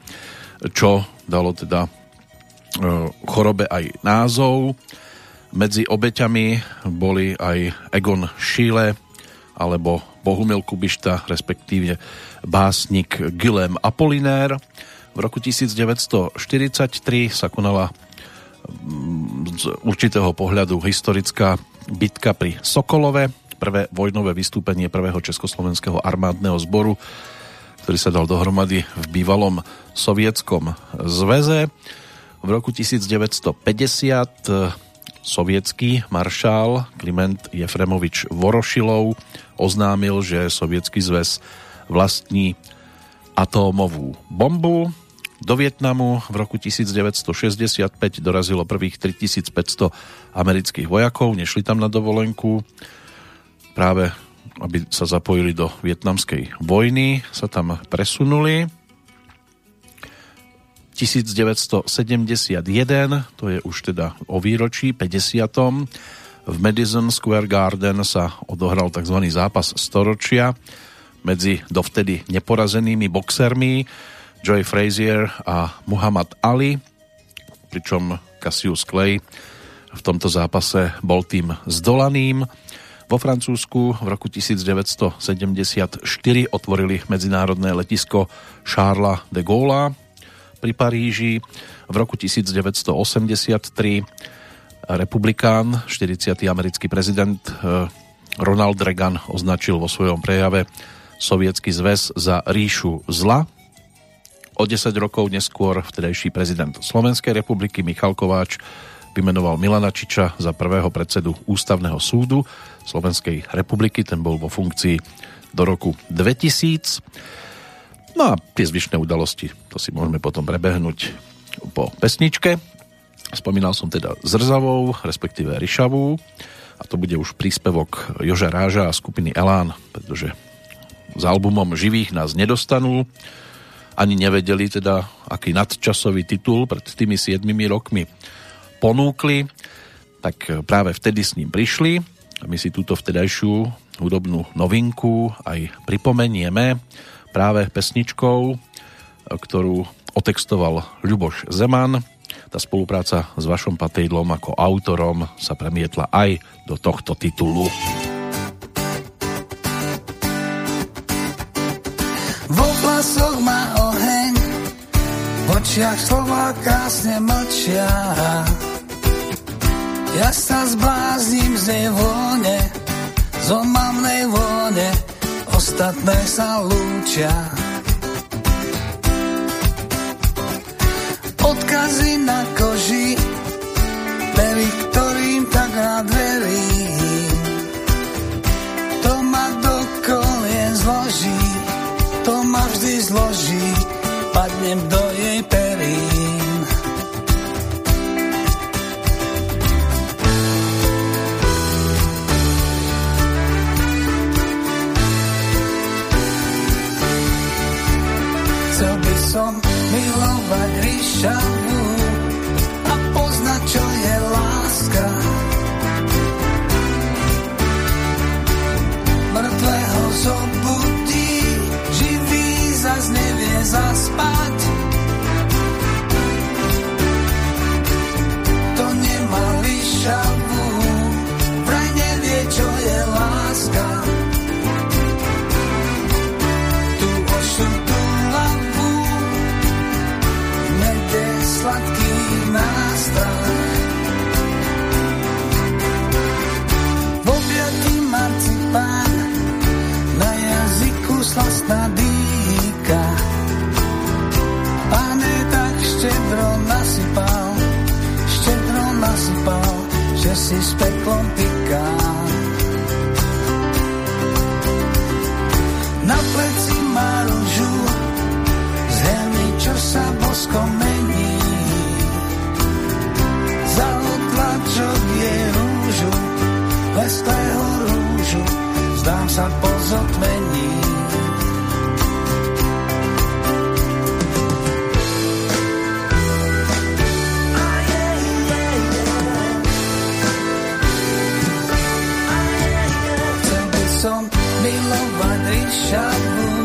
čo dalo teda E, chorobe aj názov. Medzi obeťami boli aj Egon Schiele alebo Bohumil Kubišta, respektíve básnik Guillem Apollinaire. V roku 1943 sa konala mm, z určitého pohľadu historická bitka pri Sokolove, prvé vojnové vystúpenie prvého československého armádneho zboru, ktorý sa dal dohromady v bývalom sovietskom zveze. V roku 1950 sovietský maršál Kliment Jefremovič Vorošilov oznámil, že sovietský zväz vlastní atómovú bombu. Do Vietnamu v roku 1965 dorazilo prvých 3500 amerických vojakov, nešli tam na dovolenku, práve aby sa zapojili do vietnamskej vojny, sa tam presunuli. 1971, to je už teda o výročí 50. V Madison Square Garden sa odohral tzv. zápas storočia medzi dovtedy neporazenými boxermi Joy Frazier a Muhammad Ali, pričom Cassius Clay v tomto zápase bol tým zdolaným. Vo Francúzsku v roku 1974 otvorili medzinárodné letisko Charles de Gaulle pri Paríži. V roku 1983 republikán, 40. americký prezident eh, Ronald Reagan označil vo svojom prejave Sovietský zväz za ríšu zla O 10 rokov neskôr vtedajší prezident Slovenskej republiky Michal Kováč vymenoval Milana Čiča za prvého predsedu Ústavného súdu Slovenskej republiky. Ten bol vo funkcii do roku 2000. No a tie zvyšné udalosti, to si môžeme potom prebehnúť po pesničke. Spomínal som teda Zrzavou, respektíve Ryšavú a to bude už príspevok Joža Ráža a skupiny Elán, pretože s albumom Živých nás nedostanú. Ani nevedeli teda, aký nadčasový titul pred tými 7 rokmi ponúkli, tak práve vtedy s ním prišli. A my si túto vtedajšiu hudobnú novinku aj pripomenieme práve pesničkou, ktorú otextoval Ľuboš Zeman. Tá spolupráca s Vašom Patejdlom ako autorom sa premietla aj do tohto titulu. Vo vlasoch má očiach slova krásne mlčia. Ja sa zblázním z jej vône, z omamnej vône, ostatné sa lúčia. Na koži, pery, ktorým tak rád verím. To ma do kolien zloží, to ma vždy zloží, padnem do si s peklom tyká. Na pleci má rúžu, z helmy, čo sa boskom mení. Za otlačok je rúžu, lesklého rúžu, zdám sa po Shabbat.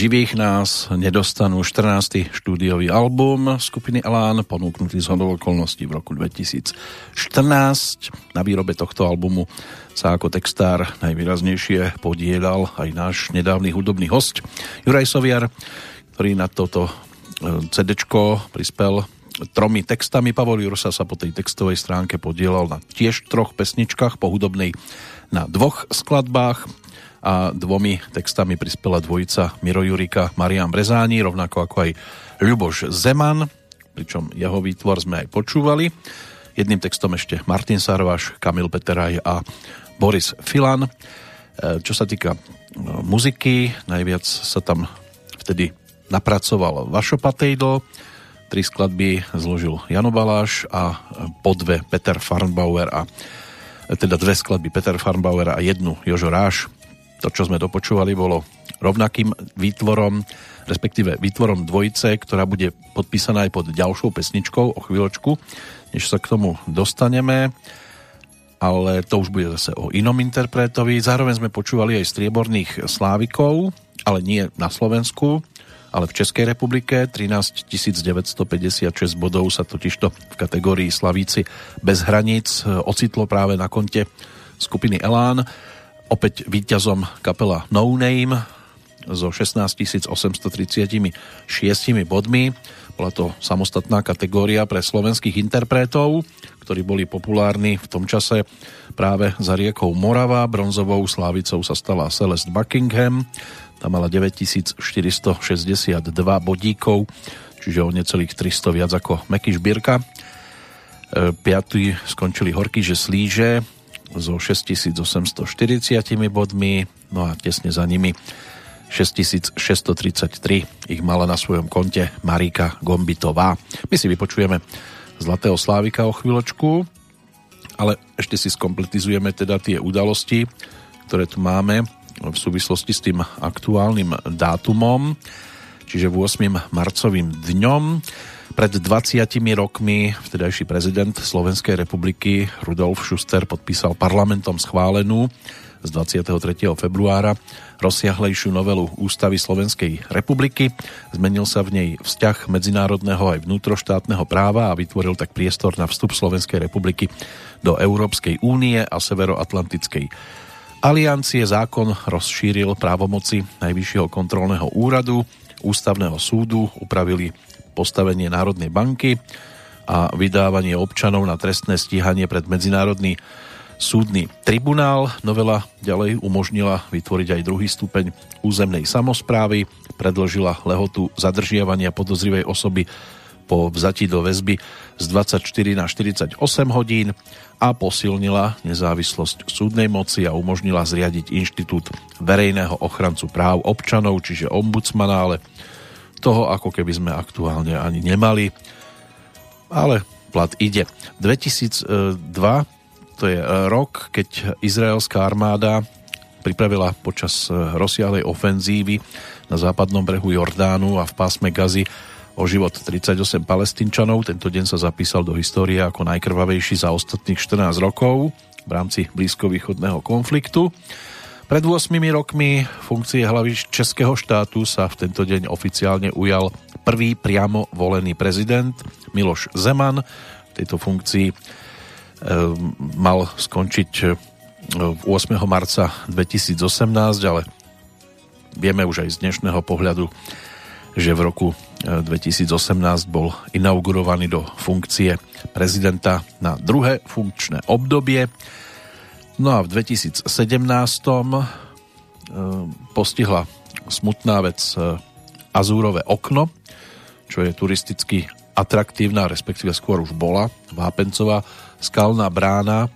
Živých nás nedostanú 14. štúdiový album skupiny Elán, ponúknutý z okolností v roku 2014. Na výrobe tohto albumu sa ako textár najvýraznejšie podielal aj náš nedávny hudobný host Juraj Soviar, ktorý na toto e, CD prispel tromi textami. Pavol Jursa sa po tej textovej stránke podielal na tiež troch pesničkách, po hudobnej na dvoch skladbách a dvomi textami prispela dvojica Miro Jurika, Marian Brezáni, rovnako ako aj Ľuboš Zeman, pričom jeho výtvor sme aj počúvali. Jedným textom ešte Martin Sarvaš, Kamil Peteraj a Boris Filan. E, čo sa týka e, muziky, najviac sa tam vtedy napracoval Vašo Patejdl, tri skladby zložil Jano Baláš a po dve Peter Farnbauer a teda dve skladby Peter Farnbauer a jednu Jožo Ráš to, čo sme dopočúvali, bolo rovnakým výtvorom, respektíve výtvorom dvojice, ktorá bude podpísaná aj pod ďalšou pesničkou o chvíľočku, než sa k tomu dostaneme ale to už bude zase o inom interpretovi. Zároveň sme počúvali aj strieborných slávikov, ale nie na Slovensku, ale v Českej republike. 13 956 bodov sa totižto v kategórii Slavíci bez hraníc ocitlo práve na konte skupiny Elán opäť víťazom kapela No Name so 16 836 bodmi. Bola to samostatná kategória pre slovenských interpretov, ktorí boli populárni v tom čase práve za riekou Morava. Bronzovou slávicou sa stala Celeste Buckingham. Tam mala 9462 bodíkov, čiže o necelých 300 viac ako Meky Šbírka. E, piatý skončili Horky, že slíže so 6840 bodmi, no a tesne za nimi 6633 ich mala na svojom konte Marika Gombitová. My si vypočujeme Zlatého Slávika o chvíľočku, ale ešte si skompletizujeme teda tie udalosti, ktoré tu máme v súvislosti s tým aktuálnym dátumom, čiže 8. marcovým dňom. Pred 20 rokmi vtedajší prezident Slovenskej republiky Rudolf Schuster podpísal parlamentom schválenú z 23. februára rozsiahlejšiu novelu Ústavy Slovenskej republiky. Zmenil sa v nej vzťah medzinárodného aj vnútroštátneho práva a vytvoril tak priestor na vstup Slovenskej republiky do Európskej únie a Severoatlantickej aliancie. Zákon rozšíril právomoci Najvyššieho kontrolného úradu, Ústavného súdu, upravili postavenie Národnej banky a vydávanie občanov na trestné stíhanie pred Medzinárodný súdny tribunál. Novela ďalej umožnila vytvoriť aj druhý stupeň územnej samozprávy, predložila lehotu zadržiavania podozrivej osoby po vzatí do väzby z 24 na 48 hodín a posilnila nezávislosť súdnej moci a umožnila zriadiť inštitút verejného ochrancu práv občanov, čiže ombudsmana, ale toho ako keby sme aktuálne ani nemali. Ale plat ide. 2002 to je rok, keď izraelská armáda pripravila počas rozsiahlej ofenzívy na západnom brehu Jordánu a v pásme Gazy o život 38 palestínčanov. Tento deň sa zapísal do histórie ako najkrvavejší za ostatných 14 rokov v rámci blízkovýchodného konfliktu. Pred 8 rokmi funkcie hlavy Českého štátu sa v tento deň oficiálne ujal prvý priamo volený prezident Miloš Zeman. V tejto funkcii e, mal skončiť 8. E, marca 2018, ale vieme už aj z dnešného pohľadu, že v roku 2018 e, bol inaugurovaný do funkcie prezidenta na druhé funkčné obdobie. No a v 2017 eh, postihla smutná vec eh, Azúrové okno, čo je turisticky atraktívna, respektíve skôr už bola, Vápencová skalná brána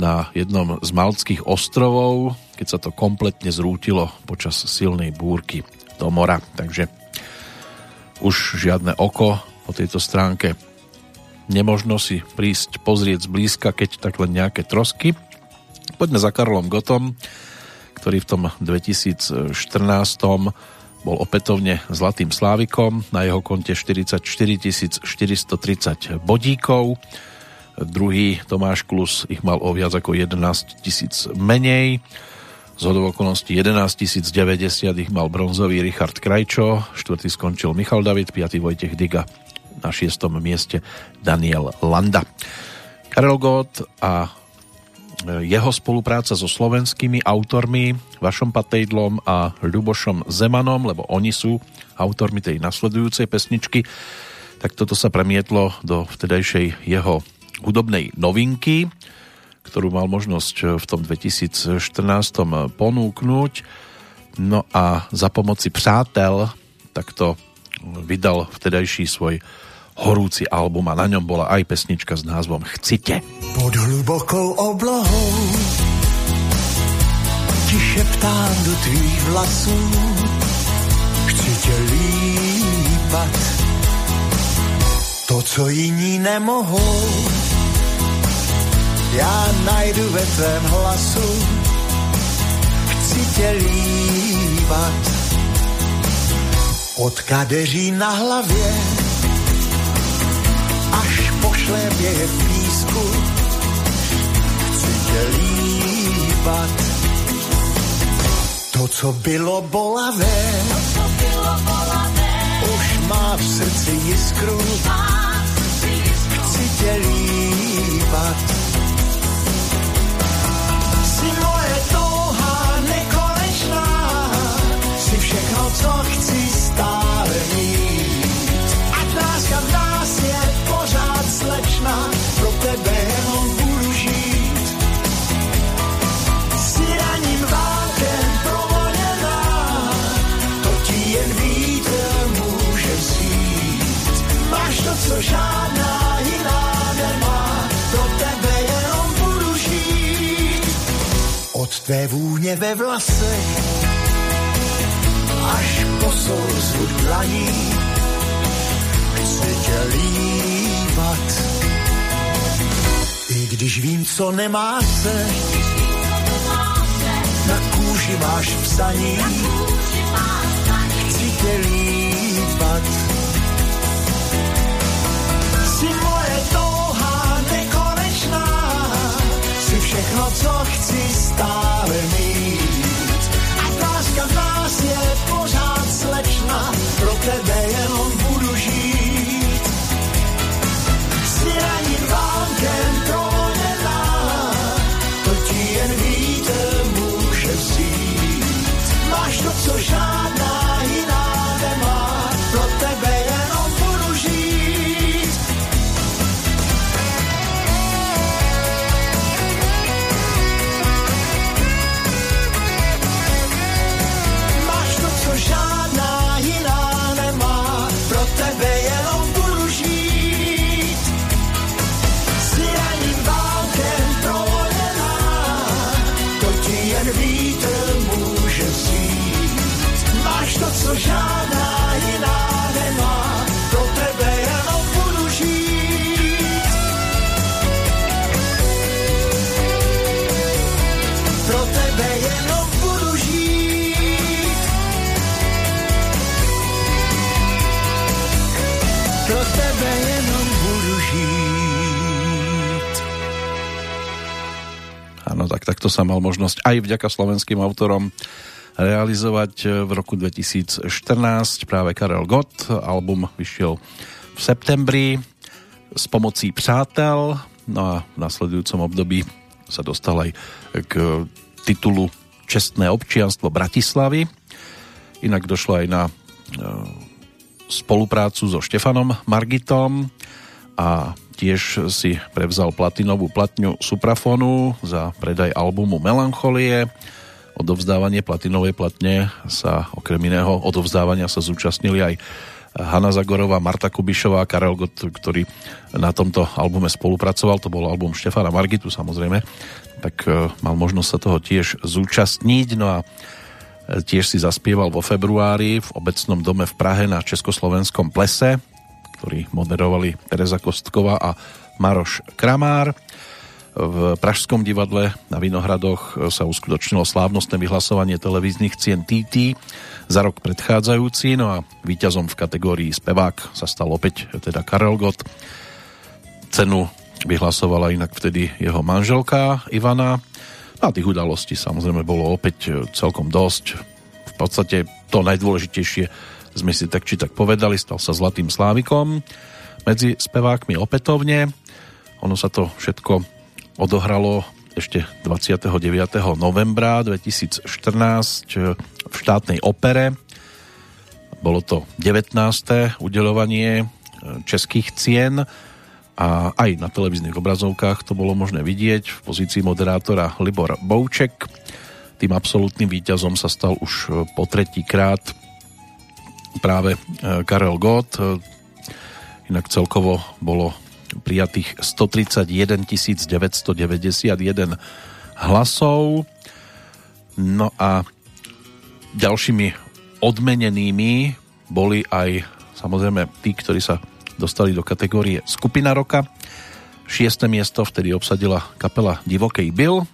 na jednom z Maltských ostrovov, keď sa to kompletne zrútilo počas silnej búrky do mora. Takže už žiadne oko po tejto stránke nemožno si prísť pozrieť zblízka, keď tak len nejaké trosky. Poďme za Karlom Gotom, ktorý v tom 2014 bol opätovne Zlatým Slávikom, na jeho konte 44 430 bodíkov. Druhý Tomáš Klus ich mal o viac ako 11 tisíc menej. Z okolností 11 090 ich mal bronzový Richard Krajčo, štvrtý skončil Michal David, piatý Vojtech Diga, na šiestom mieste Daniel Landa. Karel Gott a jeho spolupráca so slovenskými autormi Vašom Patejdlom a Ľubošom Zemanom, lebo oni sú autormi tej nasledujúcej pesničky, tak toto sa premietlo do vtedajšej jeho hudobnej novinky, ktorú mal možnosť v tom 2014 ponúknuť. No a za pomoci přátel takto vydal vtedajší svoj horúci album a na ňom bola aj pesnička s názvom Chcite. Pod hlubokou oblohou ti šeptám do tvých vlasů chci tě lípat to, co jiní nemohou já najdu ve tvém hlasu, chci tě líbat. Od kadeří na hlavě, až po šlépě je v písku, chci tě líbat. To, co bylo bolavé, už má v srdci jiskru, chci tě líbat? Co chci to, žádná jiná nemá, pro tebe jenom budu žít. Od tvé vůně ve vlasech až po slzu dlaní. Chci tě líbat, i když vím, co nemá se, na kůži máš psaní. Chci tě líbat, všechno, co chci stále mít. A láska v nás je slečna, pro tebe jenom budu žít. Si raním vánkem provolněná, to ti jen vítr může vzít. Máš to, co žádná takto sa mal možnosť aj vďaka slovenským autorom realizovať e, v roku 2014 práve Karel Gott. Album vyšiel v septembri s pomocí Přátel, no a v nasledujúcom období sa dostal aj k titulu Čestné občianstvo Bratislavy. Inak došlo aj na e, spoluprácu so Štefanom Margitom a tiež si prevzal platinovú platňu Suprafonu za predaj albumu Melancholie. Odovzdávanie platinovej platne sa okrem iného odovzdávania sa zúčastnili aj Hanna Zagorová, Marta Kubišová, Karel Gott, ktorý na tomto albume spolupracoval, to bol album Štefana Margitu samozrejme, tak e, mal možnosť sa toho tiež zúčastniť, no a e, tiež si zaspieval vo februári v obecnom dome v Prahe na Československom plese, ktorý moderovali Teresa Kostková a Maroš Kramár. V Pražskom divadle na Vinohradoch sa uskutočnilo slávnostné vyhlasovanie televíznych cien TT za rok predchádzajúci, no a víťazom v kategórii spevák sa stal opäť teda Karel Gott. Cenu vyhlasovala inak vtedy jeho manželka Ivana. A tých udalostí samozrejme bolo opäť celkom dosť. V podstate to najdôležitejšie sme si tak či tak povedali, stal sa Zlatým Slávikom medzi spevákmi opätovne. Ono sa to všetko odohralo ešte 29. novembra 2014 v štátnej opere. Bolo to 19. udelovanie českých cien a aj na televíznych obrazovkách to bolo možné vidieť v pozícii moderátora Libor Bouček. Tým absolútnym víťazom sa stal už po tretí krát práve e, Karel Gott. E, inak celkovo bolo prijatých 131 991 hlasov. No a ďalšími odmenenými boli aj samozrejme tí, ktorí sa dostali do kategórie Skupina roka. Šiesté miesto vtedy obsadila kapela Divokej Bill.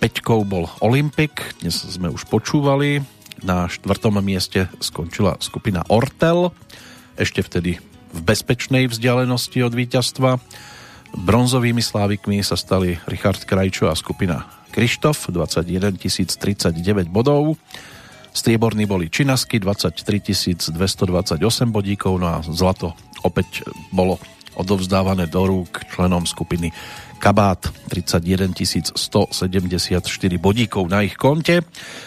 Peťkou bol Olympic, dnes sme už počúvali. Na štvrtom mieste skončila skupina Ortel, ešte vtedy v bezpečnej vzdialenosti od víťazstva. Bronzovými slávikmi sa stali Richard Krajčo a skupina Krištof, 21 039 bodov. Strieborní boli Činasky, 23 228 bodíkov, no a zlato opäť bolo odovzdávané do rúk členom skupiny Kabát 31 174 bodíkov na ich konte,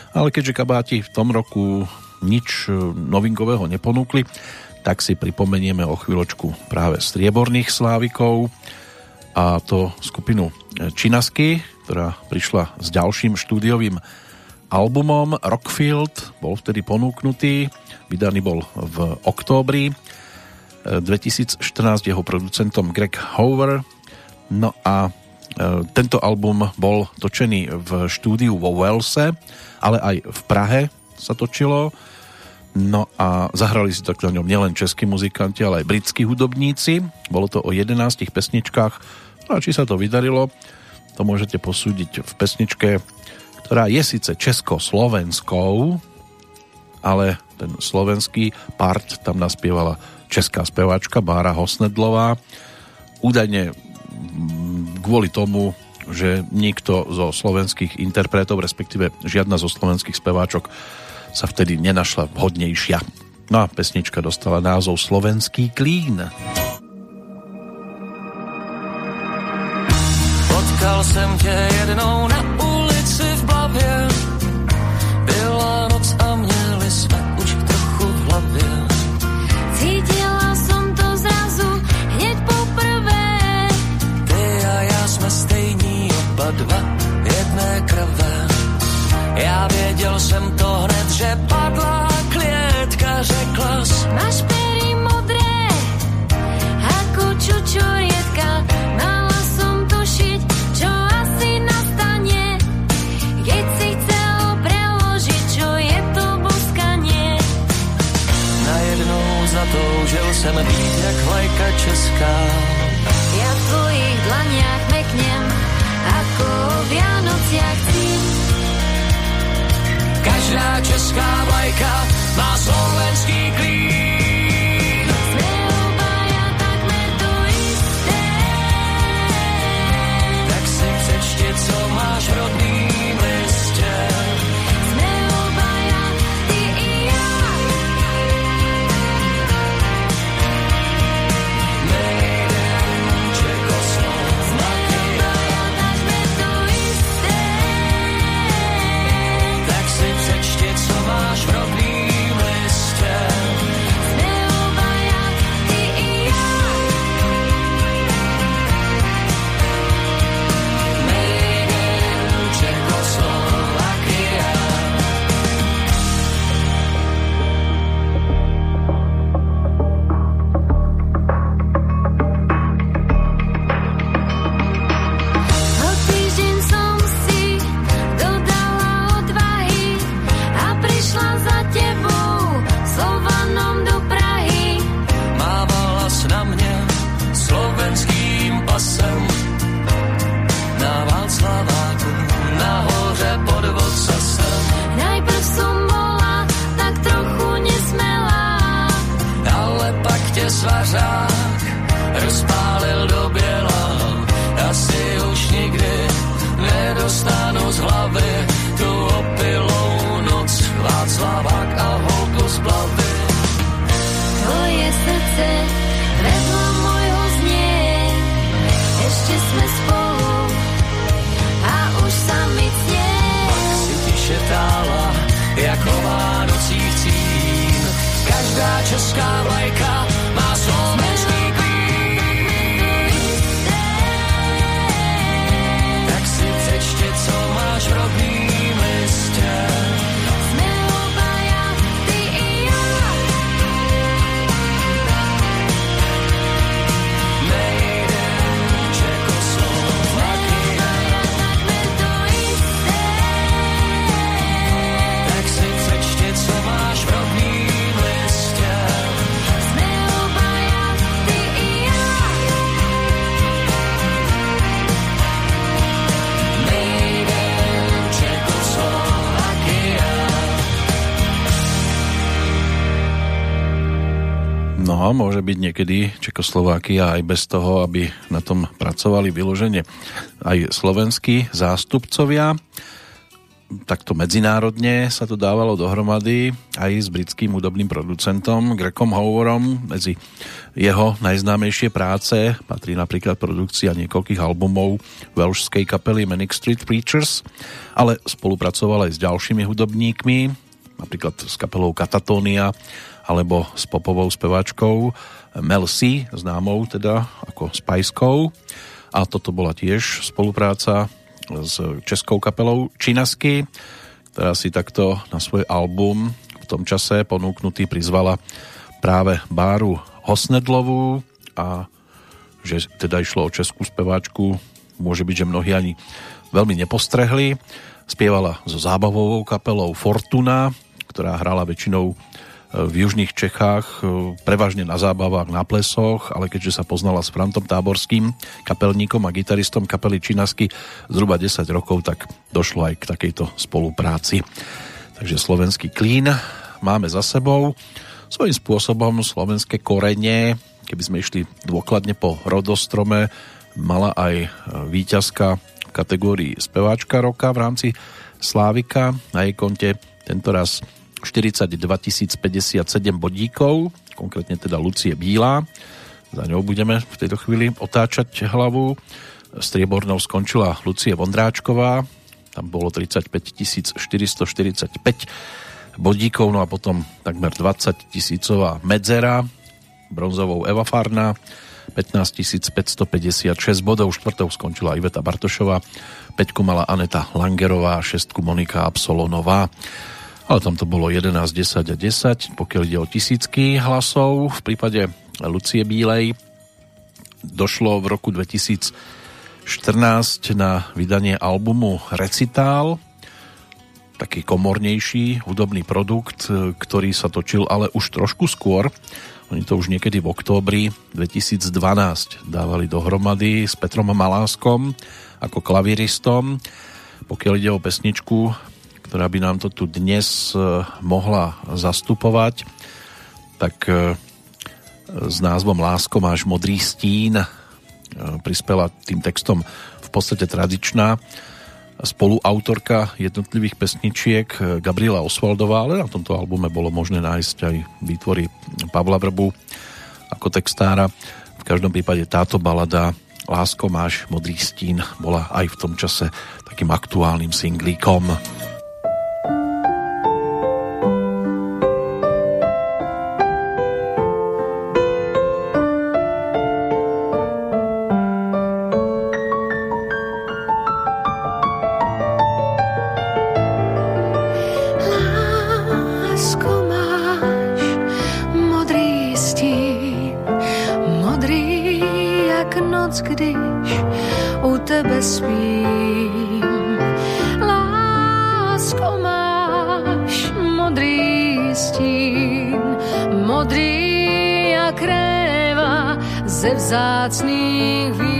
ale keďže Kabáti v tom roku nič e, novinkového neponúkli, tak si pripomenieme o chvíľočku práve strieborných slávikov a to skupinu Činasky, ktorá prišla s ďalším štúdiovým albumom. Rockfield, bol vtedy ponúknutý, vydaný bol v októbri. 2014 e, jeho producentom Greg Hoover No a e, tento album bol točený v štúdiu vo Walese, ale aj v Prahe sa točilo. No a zahrali si tak na ňom nielen českí muzikanti, ale aj britskí hudobníci. Bolo to o 11 pesničkách. No a či sa to vydarilo, to môžete posúdiť v pesničke, ktorá je síce československou, ale ten slovenský part tam naspievala česká speváčka Bára Hosnedlová. Údajne kvôli tomu, že nikto zo slovenských interpretov, respektíve žiadna zo slovenských speváčok sa vtedy nenašla vhodnejšia. No a pesnička dostala názov Slovenský klín. Potkal jsem tě jednou na dva v jedné krve. Já věděl jsem to hned, že padla klietka, řekla jsi, Máš pery modré, ako čučorietka. Mala som tušiť, čo asi nastane. Keď si chcel preložiť, čo je to boskanie. najednou zatoužil jsem být jak vlajka česká. Každá česká vlajka má slovenský klín. Sme obaja. Tak si přečti, co máš v sem na Václaváku, nahoře pod vocasem. Najprv som bola tak trochu nesmelá, ale pak te svažá česká vlajka No a môže byť niekedy Čekoslovákia aj bez toho, aby na tom pracovali vyložene aj slovenskí zástupcovia. Takto medzinárodne sa to dávalo dohromady aj s britským hudobným producentom Grekom Howerom. Medzi jeho najznámejšie práce patrí napríklad produkcia niekoľkých albumov welshskej kapely Manic Street Preachers, ale spolupracoval aj s ďalšími hudobníkmi, napríklad s kapelou Katatonia alebo s popovou speváčkou Mel C, známou teda ako Spajskou. A toto bola tiež spolupráca s českou kapelou Činasky, ktorá si takto na svoj album v tom čase ponúknutý prizvala práve Báru Hosnedlovú a že teda išlo o českú speváčku, môže byť, že mnohí ani veľmi nepostrehli. Spievala so zábavovou kapelou Fortuna, ktorá hrala väčšinou v južných Čechách, e, prevažne na zábavách, na plesoch, ale keďže sa poznala s Frantom Táborským, kapelníkom a gitaristom kapely Činasky zhruba 10 rokov, tak došlo aj k takejto spolupráci. Takže slovenský klín máme za sebou. Svojím spôsobom slovenské korene, keby sme išli dôkladne po rodostrome, mala aj víťazka v kategórii speváčka roka v rámci Slávika. Na jej konte tentoraz 42 057 bodíkov, konkrétne teda Lucie Bílá. Za ňou budeme v tejto chvíli otáčať hlavu. Striebornou skončila Lucie Vondráčková, tam bolo 35 445 bodíkov, no a potom takmer 20 tisícová medzera, bronzovou Eva Farna, 15 556 bodov, štvrtou skončila Iveta Bartošová, peťku mala Aneta Langerová, šestku Monika Absolonová ale tam to bolo 11, 10 a 10, pokiaľ ide o tisícky hlasov. V prípade Lucie Bílej došlo v roku 2014 na vydanie albumu Recital, taký komornejší hudobný produkt, ktorý sa točil ale už trošku skôr. Oni to už niekedy v októbri 2012 dávali dohromady s Petrom Maláskom ako klaviristom. Pokiaľ ide o pesničku ktorá by nám to tu dnes e, mohla zastupovať, tak e, s názvom Lásko máš modrý stín e, prispela tým textom v podstate tradičná spoluautorka jednotlivých pesničiek Gabriela Osvaldová, ale na tomto albume bolo možné nájsť aj výtvory Pavla Vrbu ako textára. V každom prípade táto balada Lásko máš modrý stín bola aj v tom čase takým aktuálnym singlíkom. U tebe spím. Lásko máš modrý stín, modrý jak réva ze vzácných vín.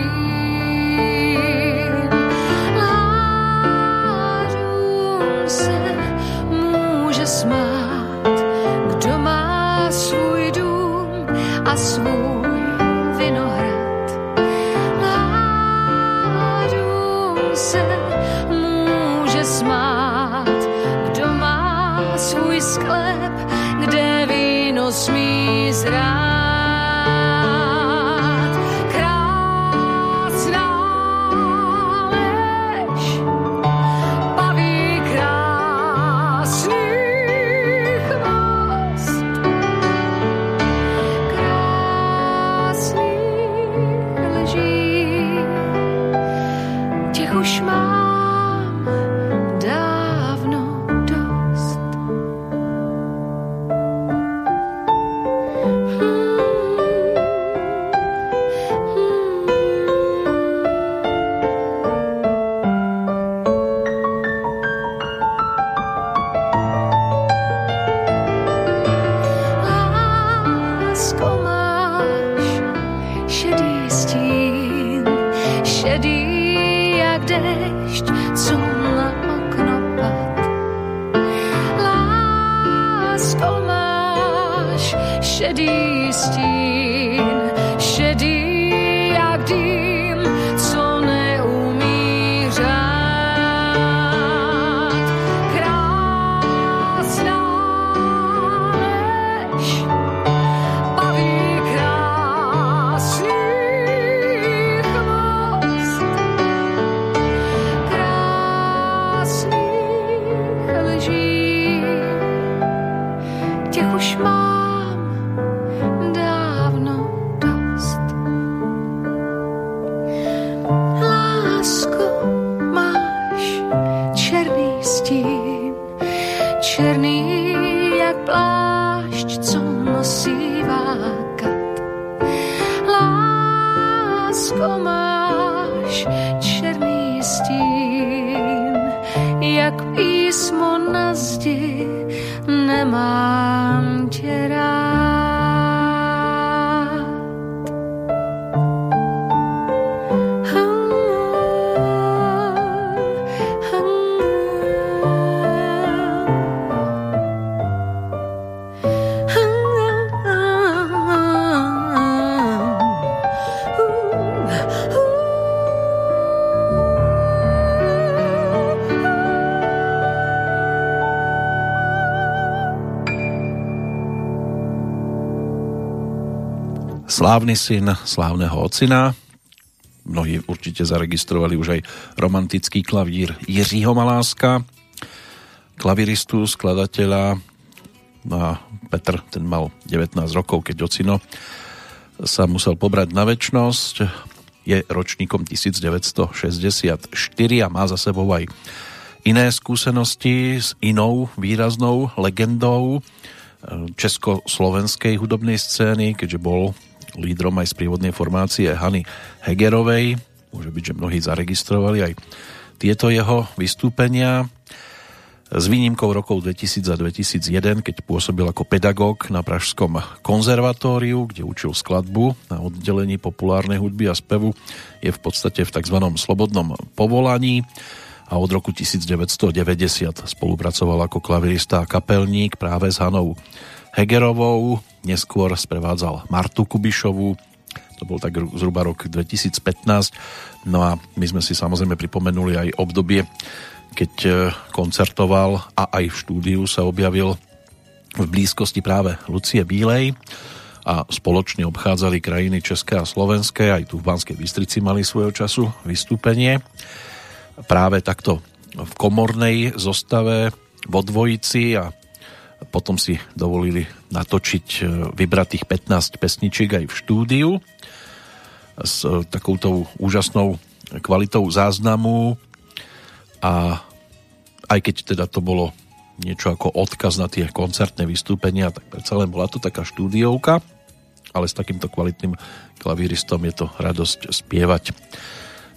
Slávny syn slávneho ocina. Mnohí určite zaregistrovali už aj romantický klavír Jiřího Maláska, klaviristu, skladateľa. No a Petr, ten mal 19 rokov, keď ocino sa musel pobrať na väčnosť. Je ročníkom 1964 a má za sebou aj iné skúsenosti s inou výraznou legendou eh, československej hudobnej scény, keďže bol lídrom aj z prívodnej formácie Hany Hegerovej. Môže byť, že mnohí zaregistrovali aj tieto jeho vystúpenia s výnimkou rokov 2000 a 2001, keď pôsobil ako pedagóg na Pražskom konzervatóriu, kde učil skladbu na oddelení populárnej hudby a spevu, je v podstate v tzv. slobodnom povolaní a od roku 1990 spolupracoval ako klavirista a kapelník práve s Hanou Hegerovou, neskôr sprevádzal Martu Kubišovú, to bol tak zhruba rok 2015. No a my sme si samozrejme pripomenuli aj obdobie, keď e, koncertoval a aj v štúdiu sa objavil v blízkosti práve Lucie Bílej a spoločne obchádzali krajiny České a Slovenské, aj tu v Banskej Bystrici mali svojho času vystúpenie. Práve takto v komornej zostave vo dvojici a potom si dovolili natočiť e, vybratých 15 pesničiek aj v štúdiu s e, takouto úžasnou kvalitou záznamu a aj keď teda to bolo niečo ako odkaz na tie koncertné vystúpenia, tak predsa len bola to taká štúdiovka, ale s takýmto kvalitným klavíristom je to radosť spievať.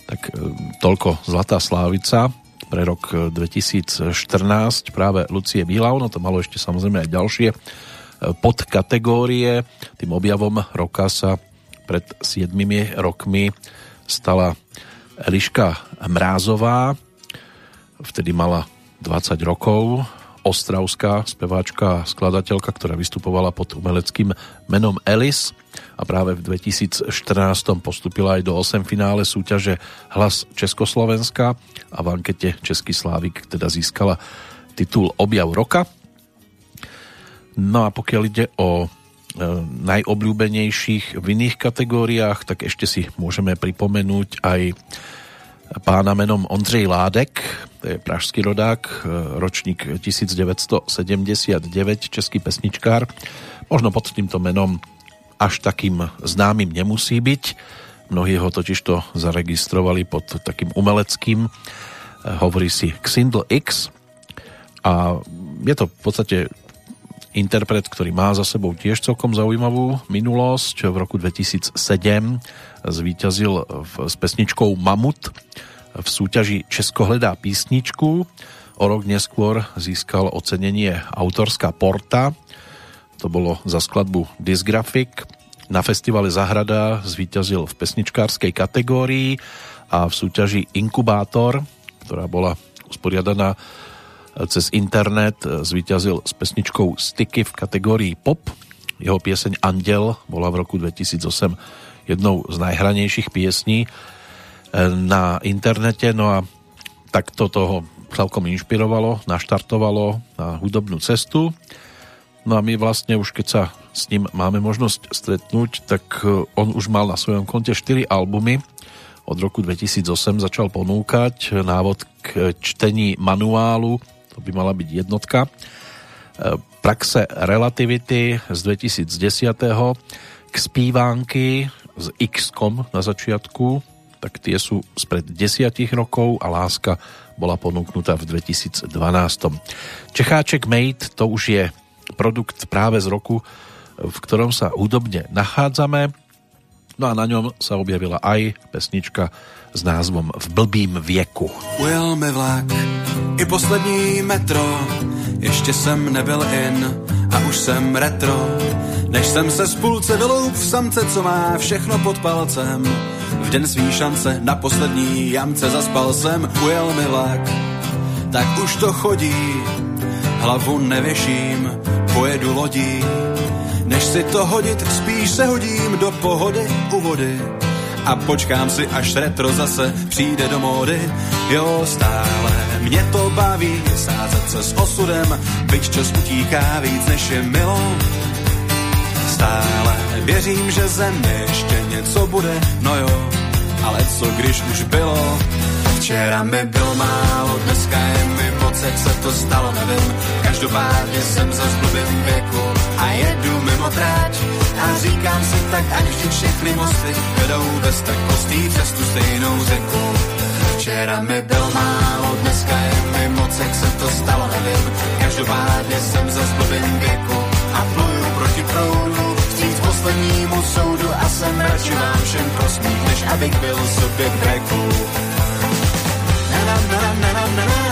Tak e, toľko Zlatá Slávica pre rok 2014 práve Lucie Bílau, no to malo ešte samozrejme aj ďalšie e, podkategórie. Tým objavom roka sa pred 7 rokmi stala Eliška Mrázová, vtedy mala 20 rokov, ostravská speváčka a skladateľka, ktorá vystupovala pod umeleckým menom Alice a práve v 2014 postupila aj do 8 finále súťaže Hlas Československa a v ankete Český Slávik teda získala titul Objav roka. No a pokiaľ ide o e, najobľúbenejších v iných kategóriách, tak ešte si môžeme pripomenúť aj pána menom Ondřej Ládek, to je pražský rodák, e, ročník 1979, český pesničkár. Možno pod týmto menom až takým známym nemusí byť. Mnohí ho totiž to zaregistrovali pod takým umeleckým, hovorí si Xindl X a je to v podstate interpret, ktorý má za sebou tiež celkom zaujímavú minulosť. V roku 2007 zvíťazil s pesničkou Mamut v súťaži Česko hledá písničku. O rok neskôr získal ocenenie Autorská porta. To bolo za skladbu Disgraphic. Na festivale Zahrada zvíťazil v pesničkárskej kategórii a v súťaži Inkubátor, ktorá bola usporiadaná cez internet, zvíťazil s pesničkou Sticky v kategórii pop. Jeho pieseň Andel bola v roku 2008 jednou z najhranejších piesní e, na internete, no a takto toho celkom inšpirovalo, naštartovalo na hudobnú cestu. No a my vlastne už keď sa s ním máme možnosť stretnúť, tak e, on už mal na svojom konte 4 albumy. Od roku 2008 začal ponúkať návod k čtení manuálu, to by mala byť jednotka. E, praxe relativity z 2010. k spívánky s x na začiatku, tak tie sú spred desiatich rokov a Láska bola ponúknutá v 2012. Čecháček Made to už je produkt práve z roku, v ktorom sa údobne nachádzame. No a na ňom sa objavila aj pesnička s názvom V blbým věku. Ujel mi vlak, i poslední metro, ještě jsem nebyl in a už jsem retro. Než jsem se z půlce vyloup v samce, co má všechno pod palcem. V den svý šance na poslední jamce zaspal jsem, ujel mi vlak. Tak už to chodí, hlavu nevěším, pojedu lodí. Než si to hodit, spíš se hodím do pohody u vody a počkám si, až retro zase přijde do módy. Jo, stále mě to baví, sázet se s osudem, byť čas utíká víc, než je milo. Stále věřím, že země ještě něco bude, no jo, ale co když už bylo? Včera mi bylo málo, dneska je mi moc, jak to stalo, nevím. Každopádně jsem za v věku a jedu mimo tráč a říkám si tak, ať vždy všechny mosty vedou bez tak přes tu stejnou řeku. Včera mi bylo málo, dneska je mi moc, jak se to stalo, nevím. Každopádně jsem za zblbým věku a pluju proti proudu, vstříc poslednímu soudu a jsem radši vám všem prosmích, než abych byl sobě v breku. Včera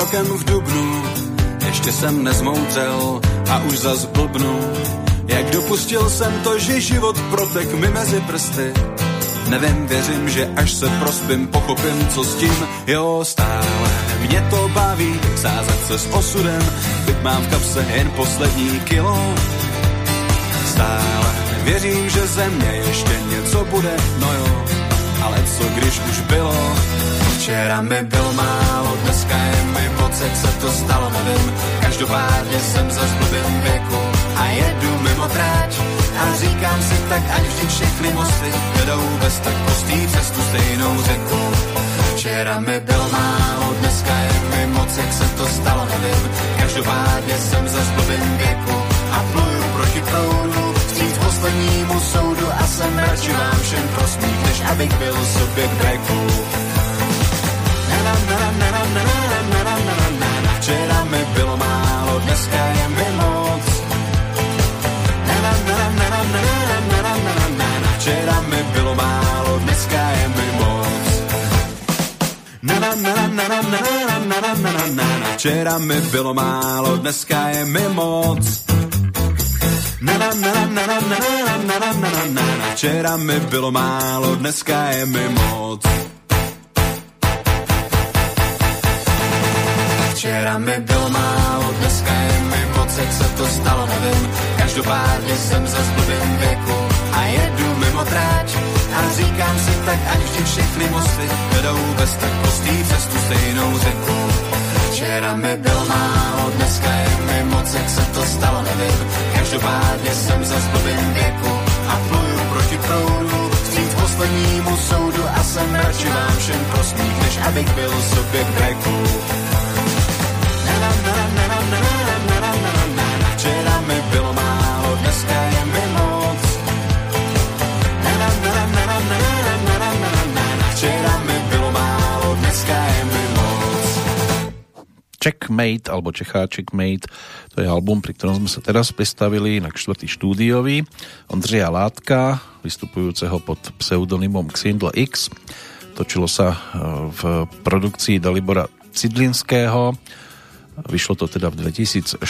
rokem v Dubnu, ještě jsem nezmoudřel a už zas blbnu. Jak dopustil jsem to, že život protek mi mezi prsty. Nevím, věřím, že až se prospím, pochopím, co s tím, jo, stále. Mě to baví, sázet se s osudem, byť mám v kapse jen poslední kilo. Stále věřím, že ze mě ještě něco bude, no jo, ale co když už bylo, Včera mi bylo málo, dneska je mi moc, jak se to stalo, nevím. Každopádně jsem za v věku a jedu mimo tráč a říkám si tak, ať vždy všechny mosty vedou bez tak prostý přes tu stejnou řeku. Včera mi bylo málo, dneska je mi moc, jak se to stalo, nevím. Každopádně jsem za v věku a pluju proti proudu, vstříc poslednímu soudu a jsem radši vám všem prosmích, než abych byl sobě k breku. Včera mi bylo málo, dneska je mi moc. Včera mi bylo málo, dneska je mi moc. Včera mi bylo málo, dneska je mi moc. Včera mi bylo málo, dneska je mi moc. Včera mi bylo málo, dneska je mi moc, jak se to stalo, nevím. Každopádně jsem za blbým věku a jedu mimo tráč. A říkám si tak, ať vždy všechny mosty vedou bez tak prostý přes tu stejnou řeku. Včera mi bylo málo, dneska je mi moc, jak se to stalo, nevím. Každopádně jsem za blbým věku a pluju proti proudu. Vstříc poslednímu soudu a jsem radši vám všem prosmích, než abych byl sobě k breku. Checkmate, alebo Čechá Checkmate, to je album, pri ktorom sme sa teraz pristavili na štvrtý štúdiový Ondřeja Látka, vystupujúceho pod pseudonymom Xindl X. Točilo sa e, v produkcii Dalibora Cidlinského, Vyšlo to teda v 2014.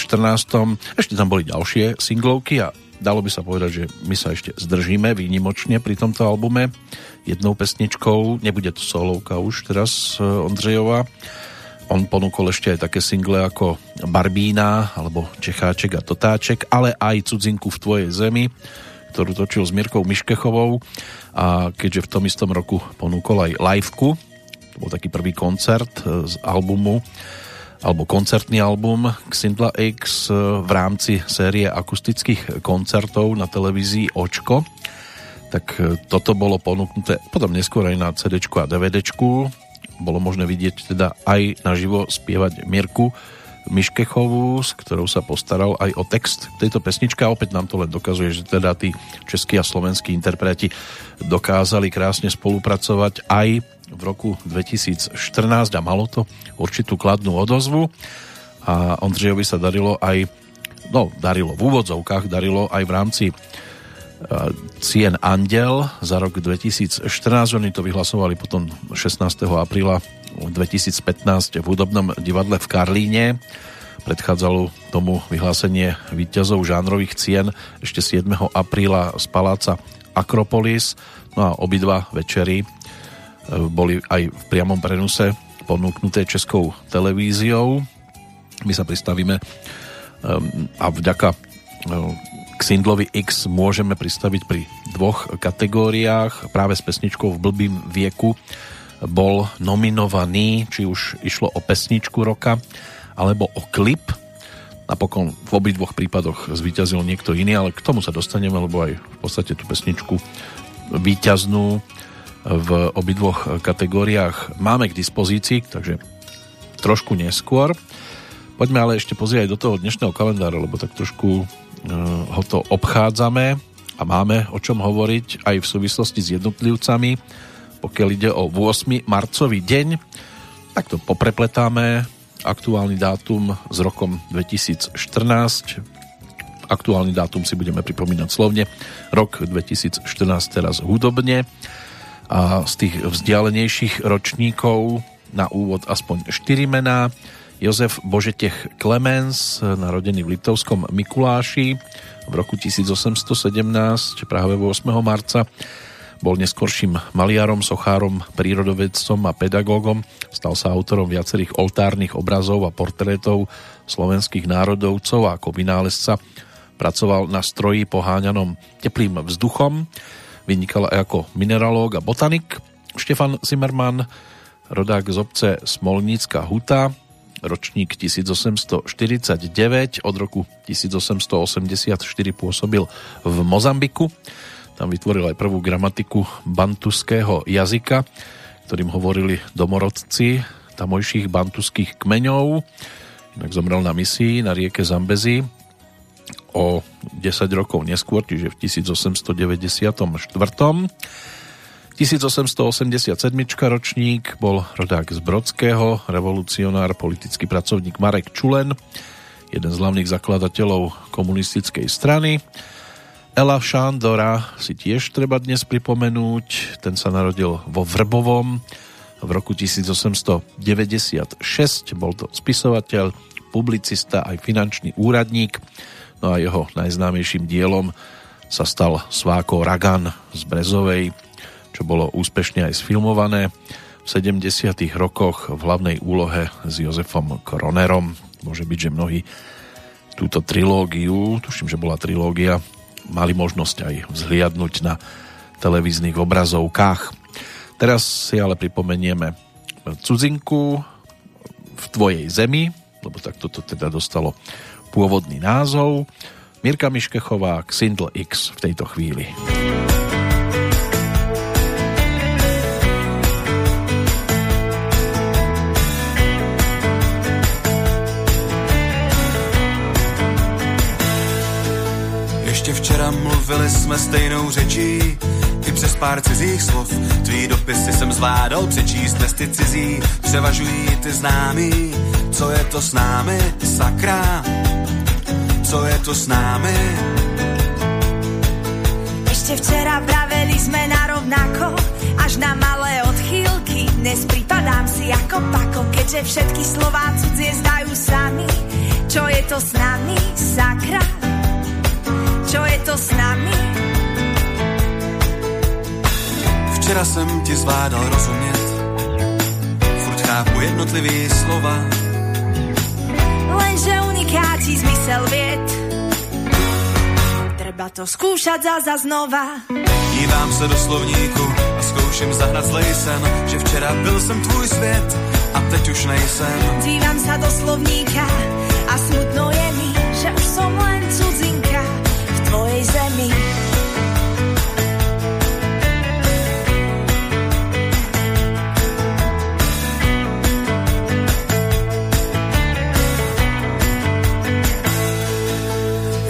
Ešte tam boli ďalšie singlovky a dalo by sa povedať, že my sa ešte zdržíme výnimočne pri tomto albume jednou pesničkou. Nebude to solovka už teraz e, Ondřejova. On ponúkol ešte aj také single ako Barbína alebo Čecháček a Totáček, ale aj Cudzinku v tvojej zemi, ktorú točil s Mirkou Miškechovou a keďže v tom istom roku ponúkol aj liveku, to bol taký prvý koncert e, z albumu alebo koncertný album Xindla X e, v rámci série akustických koncertov na televízii Očko. Tak e, toto bolo ponúknuté potom neskôr aj na CD a DVD. Bolo možné vidieť teda aj naživo spievať Mirku Miškechovú, s ktorou sa postaral aj o text tejto pesničky. A opäť nám to len dokazuje, že teda tí českí a slovenskí interpreti dokázali krásne spolupracovať aj v roku 2014 a malo to určitú kladnú odozvu. A Ondřejovi sa darilo aj no darilo v úvodzovkách, darilo aj v rámci cien Andel za rok 2014. Oni to vyhlasovali potom 16. apríla 2015 v hudobnom divadle v Karlíne. Predchádzalo tomu vyhlásenie výťazov žánrových cien ešte 7. apríla z paláca Akropolis. No a obidva večery boli aj v priamom prenuse ponúknuté českou televíziou. My sa pristavíme um, a vďaka Um, X môžeme pristaviť pri dvoch kategóriách. Práve s pesničkou v blbým vieku bol nominovaný, či už išlo o pesničku roka, alebo o klip. Napokon v obidvoch prípadoch zvíťazil niekto iný, ale k tomu sa dostaneme, lebo aj v podstate tú pesničku víťaznú v obidvoch kategóriách máme k dispozícii, takže trošku neskôr. Poďme ale ešte pozrieť do toho dnešného kalendára, lebo tak trošku ho to obchádzame a máme o čom hovoriť aj v súvislosti s jednotlivcami. Pokiaľ ide o 8. marcový deň, tak to poprepletáme. Aktuálny dátum s rokom 2014. Aktuálny dátum si budeme pripomínať slovne. Rok 2014 teraz hudobne a z tých vzdialenejších ročníkov na úvod aspoň 4 mená. Jozef Božetech Klemens, narodený v Litovskom Mikuláši v roku 1817, práve 8. marca, bol neskorším maliarom, sochárom, prírodovedcom a pedagógom. Stal sa autorom viacerých oltárnych obrazov a portrétov slovenských národovcov a ako vynálezca pracoval na stroji poháňanom teplým vzduchom Vynikal aj ako mineralóg a botanik. Štefan Zimmermann, rodák z obce Smolnícka Huta, ročník 1849, od roku 1884 pôsobil v Mozambiku. Tam vytvoril aj prvú gramatiku bantuského jazyka, ktorým hovorili domorodci tamojších bantuských kmeňov. Inak zomrel na misii na rieke Zambezi o 10 rokov neskôr, čiže v 1894. 1887 ročník bol rodák z Brodského, revolucionár, politický pracovník Marek Čulen, jeden z hlavných zakladateľov komunistickej strany. Ela Šándora si tiež treba dnes pripomenúť, ten sa narodil vo Vrbovom v roku 1896. Bol to spisovateľ, publicista aj finančný úradník. No a jeho najznámejším dielom sa stal Sváko Ragan z Brezovej, čo bolo úspešne aj sfilmované v 70. rokoch v hlavnej úlohe s Jozefom Kronerom. Môže byť, že mnohí túto trilógiu, tuším, že bola trilógia, mali možnosť aj vzhliadnúť na televíznych obrazovkách. Teraz si ale pripomenieme cudzinku v tvojej zemi, lebo tak toto teda dostalo pôvodný názov. Mirka Miškechová, Xindl X v tejto chvíli. Ještě včera mluvili jsme stejnou řečí, i přes pár cizích slov. Tvý dopisy jsem zvládal přečíst, dnes ty cizí převažují ty známý. Co je to s námi, sakra? Co je to s námi? Ešte včera vraveli na rovnako, až na malé odchýlky. Dnes pripadám si ako pako, keďže všetky slová cudzie zdajú sami. Čo je to s nami, sakra? Čo je to s nami? Včera jsem ti zvládal rozumět, furt chápu jednotlivý slova. Lenže unikáti zmysel vied. Treba to skúšať za, znova. Dívám se do slovníku a zkouším zahnat zlej sen, že včera byl jsem tvůj svět a teď už nejsem. Dívam sa do slovníka a smutno je mi, že už som len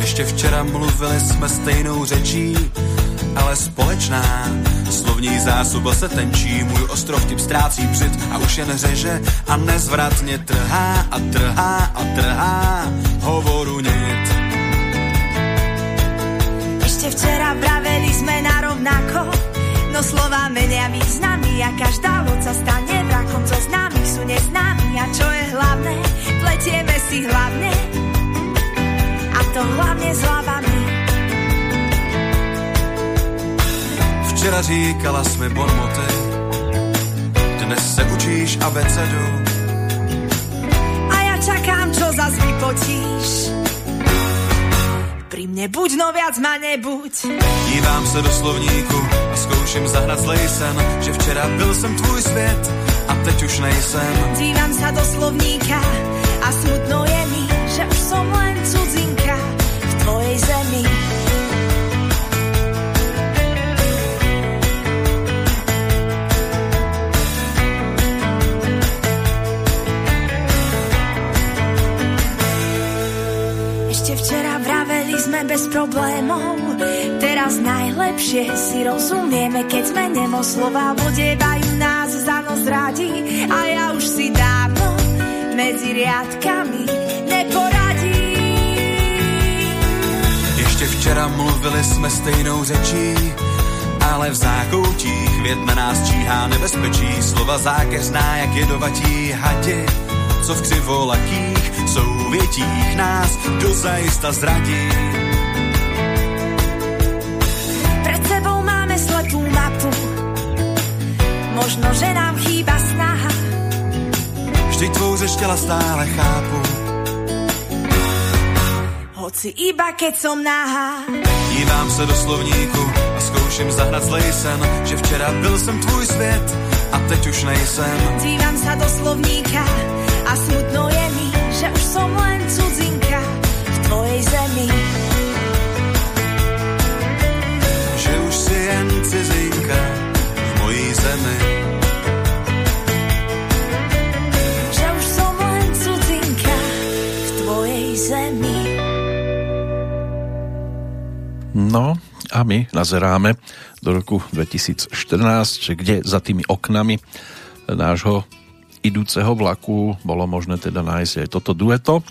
Ještě včera mluvili jsme stejnou řečí, ale společná. Slovní zásoba se tenčí, můj ostrov tím ztrácí břit a už jen řeže a nezvratně trhá a trhá a trhá hovoru nit. Ešte včera vraveli sme na rovnako, no slova menia významy a každá loď sa stane vrakom, co známych sú neznámi a čo je hlavné, pletieme si hlavne a to hlavne s hlavami. Včera říkala jsme bonmoty, dnes se učíš abecedu. A ja čakám, čo zas vypotíš. Pri mne buď, no viac ma nebuď. Dívám se do slovníku a zkouším zahnat zlej sen, že včera byl jsem tvůj svět a teď už nejsem. Dívam sa do slovníka a smutno je mi, že už som len cudzinka v tvojej zemi. Bez problémov, teraz najlepšie si rozumieme, keď sme nemo slova vodievajú nás za nos radi a ja už si dávno medzi riadkami neporadím. Ještě včera mluvili jsme stejnou řečí, ale v zákoutích na nás číhá nebezpečí. Slova zákeřná jak jedovatí hadi, co v křivolakých souvětích nás dozajista zradí. Možno, že nám chýba snaha. Vždyť tvou těla stále chápu. Hoci iba keď som nahá, Dívám se do slovníku a zkouším zahnat zlej sen, že včera byl jsem tvůj svět a teď už nejsem. dívam sa do slovníka a smutno je mi, že už som len cudzinka v tvojej zemi. Že už si jen cizinka mojí zemi. Že už som len cudzinka v tvojej zemi. No a my nazeráme do roku 2014, kde za tými oknami nášho idúceho vlaku bolo možné teda nájsť aj toto dueto.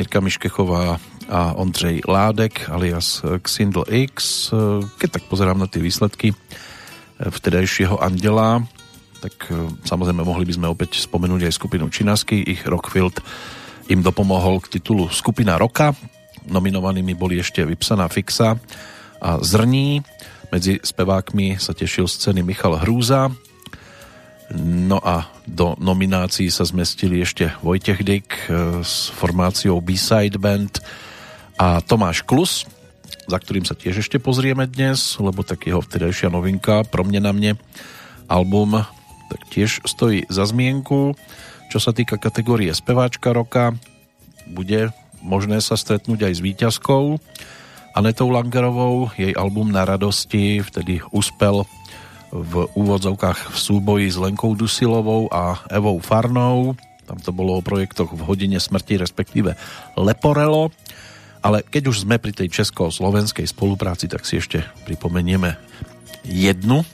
Mirka Miškechová a Ondřej Ládek alias Xindl X. Keď tak pozerám na tie výsledky vtedajšieho Andela, tak e, samozrejme mohli by sme opäť spomenúť aj skupinu Činasky. Ich Rockfield im dopomohol k titulu Skupina roka. Nominovanými boli ešte Vypsaná fixa a Zrní. Medzi spevákmi sa tešil scény Michal Hrúza. No a do nominácií sa zmestili ešte Vojtech Dyk e, s formáciou B-Side Band a Tomáš Klus, za ktorým sa tiež ešte pozrieme dnes, lebo tak jeho vtedajšia novinka Pro mne na mne album tak tiež stojí za zmienku. Čo sa týka kategórie speváčka roka, bude možné sa stretnúť aj s výťazkou Anetou Langerovou. Jej album Na radosti vtedy uspel v úvodzovkách v súboji s Lenkou Dusilovou a Evou Farnou. Tam to bolo o projektoch v hodine smrti, respektíve Leporelo. Ale keď už sme pri tej česko-slovenskej spolupráci, tak si ešte pripomenieme jednu,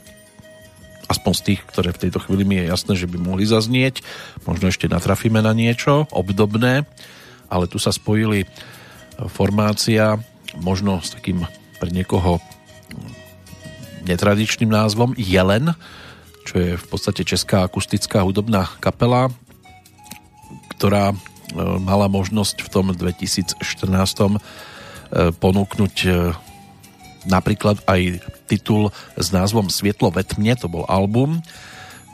aspoň z tých, ktoré v tejto chvíli mi je jasné, že by mohli zaznieť. Možno ešte natrafíme na niečo obdobné, ale tu sa spojili formácia možno s takým pre niekoho netradičným názvom Jelen, čo je v podstate česká akustická hudobná kapela, ktorá mala možnosť v tom 2014 e, ponúknuť e, napríklad aj titul s názvom Svietlo ve tmne, to bol album,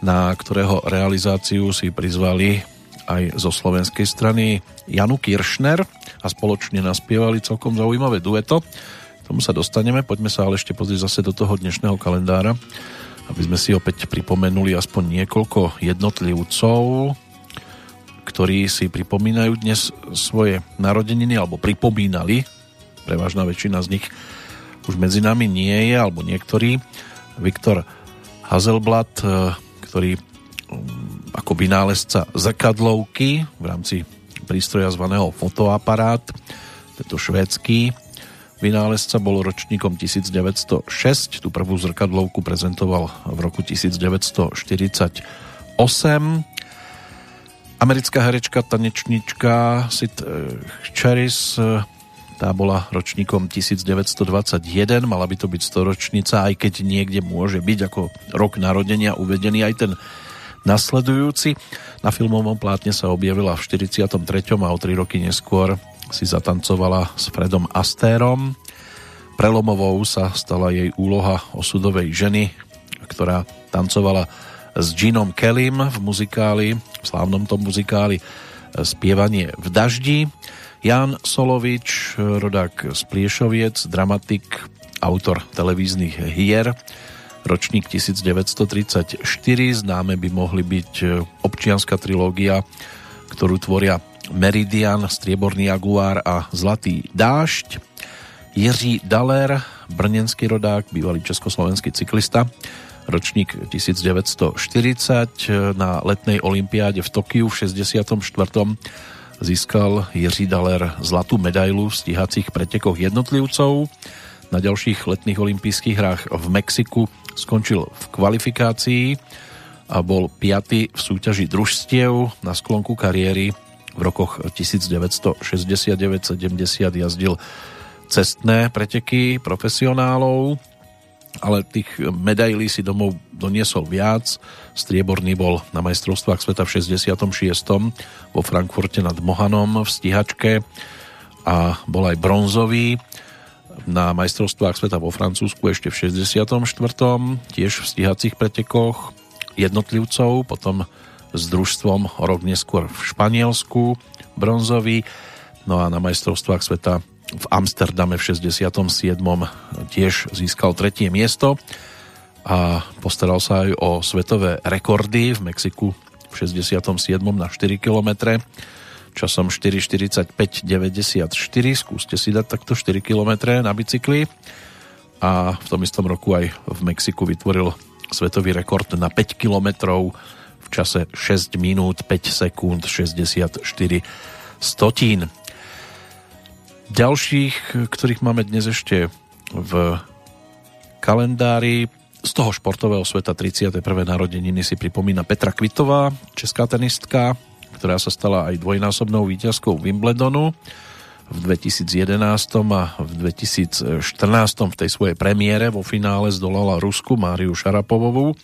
na ktorého realizáciu si prizvali aj zo slovenskej strany Janu Kiršner a spoločne naspievali celkom zaujímavé dueto. K tomu sa dostaneme, poďme sa ale ešte pozrieť zase do toho dnešného kalendára, aby sme si opäť pripomenuli aspoň niekoľko jednotlivcov, ktorí si pripomínajú dnes svoje narodeniny alebo pripomínali, prevažná väčšina z nich už medzi nami nie je, alebo niektorí. Viktor Hazelblad, eh, ktorý mm, ako vynálezca zrkadlovky v rámci prístroja zvaného fotoaparát, tento švédsky vynálezca bol ročníkom 1906, tú prvú zrkadlovku prezentoval v roku 1948 Americká herečka, tanečnička Sid eh, Charis eh, tá bola ročníkom 1921, mala by to byť storočnica, aj keď niekde môže byť ako rok narodenia uvedený aj ten nasledujúci. Na filmovom plátne sa objavila v 43. a o 3 roky neskôr si zatancovala s Fredom Astérom. Prelomovou sa stala jej úloha osudovej ženy, ktorá tancovala s Ginom Kellym v muzikáli, v slávnom tom muzikáli e, Spievanie v daždi. Jan Solovič, rodák z Pliešoviec, dramatik, autor televíznych hier, ročník 1934, známe by mohli byť e, občianská trilógia, ktorú tvoria Meridian, Strieborný jaguár a Zlatý dážď. Jiří Daler, brnenský rodák, bývalý československý cyklista, ročník 1940 na letnej olympiáde v Tokiu v 64. získal Jiří Daler zlatú medailu v stíhacích pretekoch jednotlivcov. Na ďalších letných olympijských hrách v Mexiku skončil v kvalifikácii a bol piaty v súťaži družstiev na sklonku kariéry v rokoch 1969-70 jazdil cestné preteky profesionálov ale tých medailí si domov doniesol viac. Strieborný bol na majstrovstvách sveta v 66. vo Frankfurte nad Mohanom v stíhačke a bol aj bronzový na majstrovstvách sveta vo Francúzsku ešte v 64. tiež v stíhacích pretekoch jednotlivcov, potom s družstvom rok neskôr v Španielsku bronzový, no a na majstrovstvách sveta v Amsterdame v 67. tiež získal tretie miesto a postaral sa aj o svetové rekordy v Mexiku v 67. na 4 km časom 4.45.94 skúste si dať takto 4 km na bicykli a v tom istom roku aj v Mexiku vytvoril svetový rekord na 5 km v čase 6 minút 5 sekúnd 64 stotín. Ďalších, ktorých máme dnes ešte v kalendári, z toho športového sveta 31. narodeniny si pripomína Petra Kvitová, česká tenistka, ktorá sa stala aj dvojnásobnou víťazkou Wimbledonu v 2011 a v 2014 v tej svojej premiére vo finále zdolala Rusku Máriu Šarapovovú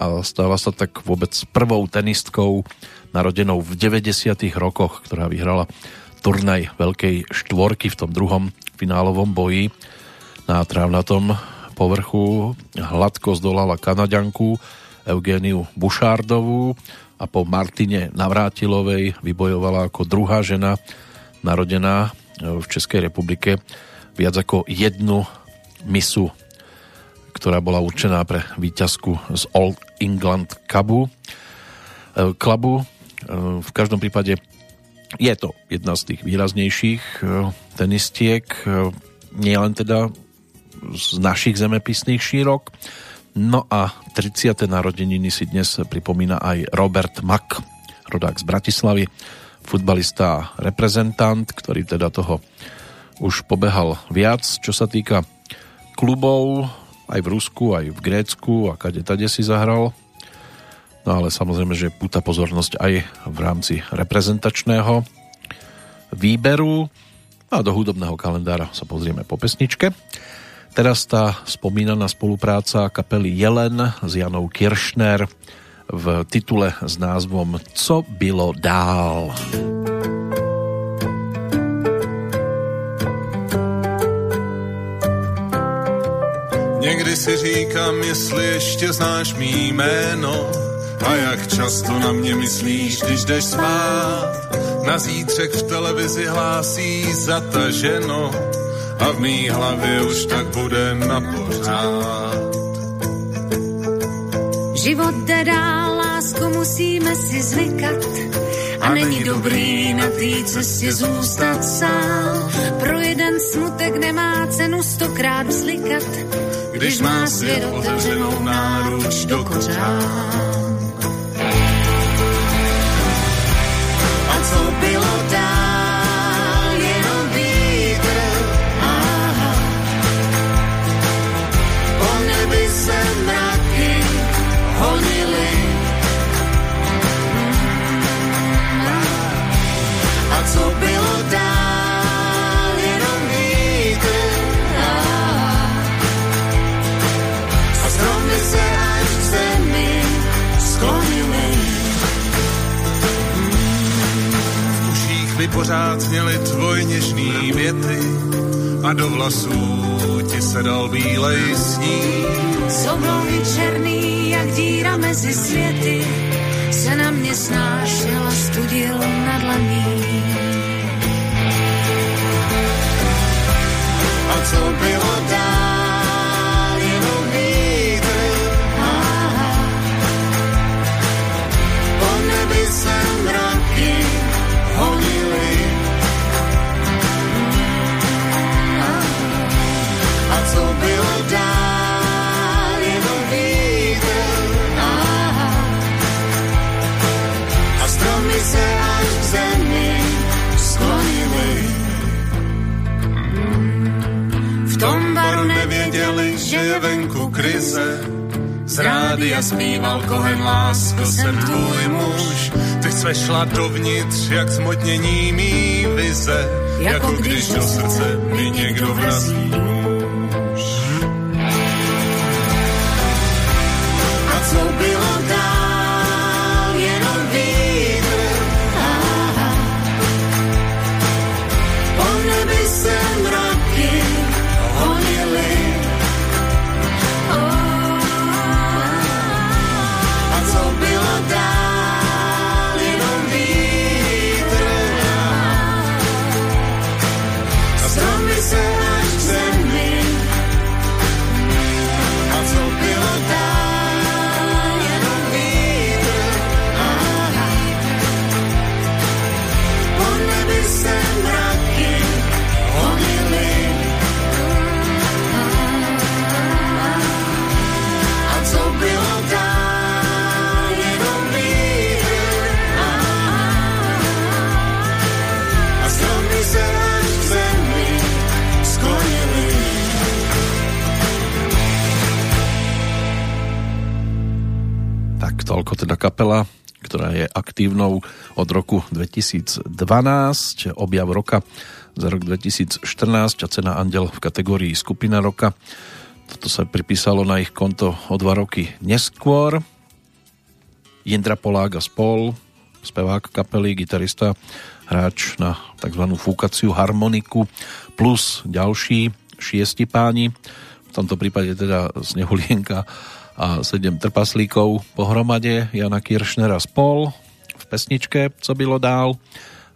a stala sa tak vôbec prvou tenistkou narodenou v 90. rokoch, ktorá vyhrala turnaj Veľkej štvorky v tom druhom finálovom boji na trávnatom povrchu. Hladko zdolala Kanaďanku Eugéniu Bušárdovú a po Martine Navrátilovej vybojovala ako druhá žena narodená v Českej republike viac ako jednu misu, ktorá bola určená pre výťazku z All England Cupu. E, Clubu. E, v každom prípade je to jedna z tých výraznejších e, tenistiek, nie len teda z našich zemepisných šírok. No a 30. narodeniny si dnes pripomína aj Robert Mack, rodák z Bratislavy, futbalista a reprezentant, ktorý teda toho už pobehal viac, čo sa týka klubov, aj v Rusku, aj v Grécku a kade tade si zahral. No ale samozrejme, že púta pozornosť aj v rámci reprezentačného výberu. A do hudobného kalendára sa pozrieme po pesničke. Teraz tá spomínaná spolupráca kapely Jelen s Janou Kiršner v titule s názvom Co bylo dál. Někdy si říkám, jestli ještě znáš mý jméno a jak často na mě myslíš, když jdeš spát. Na zítřek v televizi hlásí zataženo a v mý hlavě už tak bude na pořád. Život jde dál, lásku musíme si zvykat a není dobrý na té cestě zůstat sám. Pro jeden smutek nemá cenu stokrát vzlikat, když má svět otevřenou náruč do kořán. Co bylo dál, jenom vítr, aha. Po nebi. A co bylo dál, jenom se Mi pořád zněly tvoj něžný věty a do vlasů ti se dal bílej sníh. Z oblohy černý, jak díra mezi světy, se na mě snášel a studil na dlaní. A co bylo dál, jenom vítr, aha. Po nebi se mraky rádia zpíval Kohen lásko, jsem tvůj muž. Ty se šla dovnitř, jak zmotnění mý vize. Jako když do srdce mi někdo vrazí toľko teda kapela, ktorá je aktívnou od roku 2012, objav roka za rok 2014 a cena Andel v kategórii skupina roka. Toto sa pripísalo na ich konto o dva roky neskôr. Jindra Polák a spol, spevák kapely, gitarista, hráč na tzv. fúkaciu harmoniku, plus ďalší šiesti páni, v tomto prípade teda Snehulienka a sedem trpaslíkov pohromade, Jana Kiršnera spol v pesničke Co bylo dál,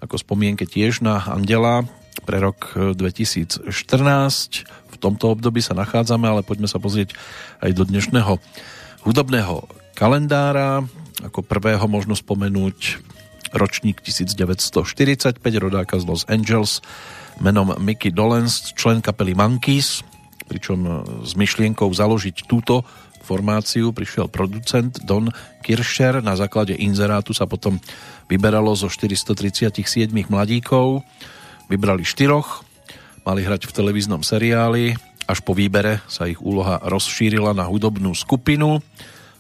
ako spomienke tiež na Andela pre rok 2014. V tomto období sa nachádzame, ale poďme sa pozrieť aj do dnešného hudobného kalendára. Ako prvého možno spomenúť ročník 1945, rodáka z Los Angeles, menom Mickey Dolenz, člen kapely Monkeys, pričom s myšlienkou založiť túto formáciu prišiel producent Don Kirscher. Na základe inzerátu sa potom vyberalo zo 437 mladíkov. Vybrali štyroch, mali hrať v televíznom seriáli. Až po výbere sa ich úloha rozšírila na hudobnú skupinu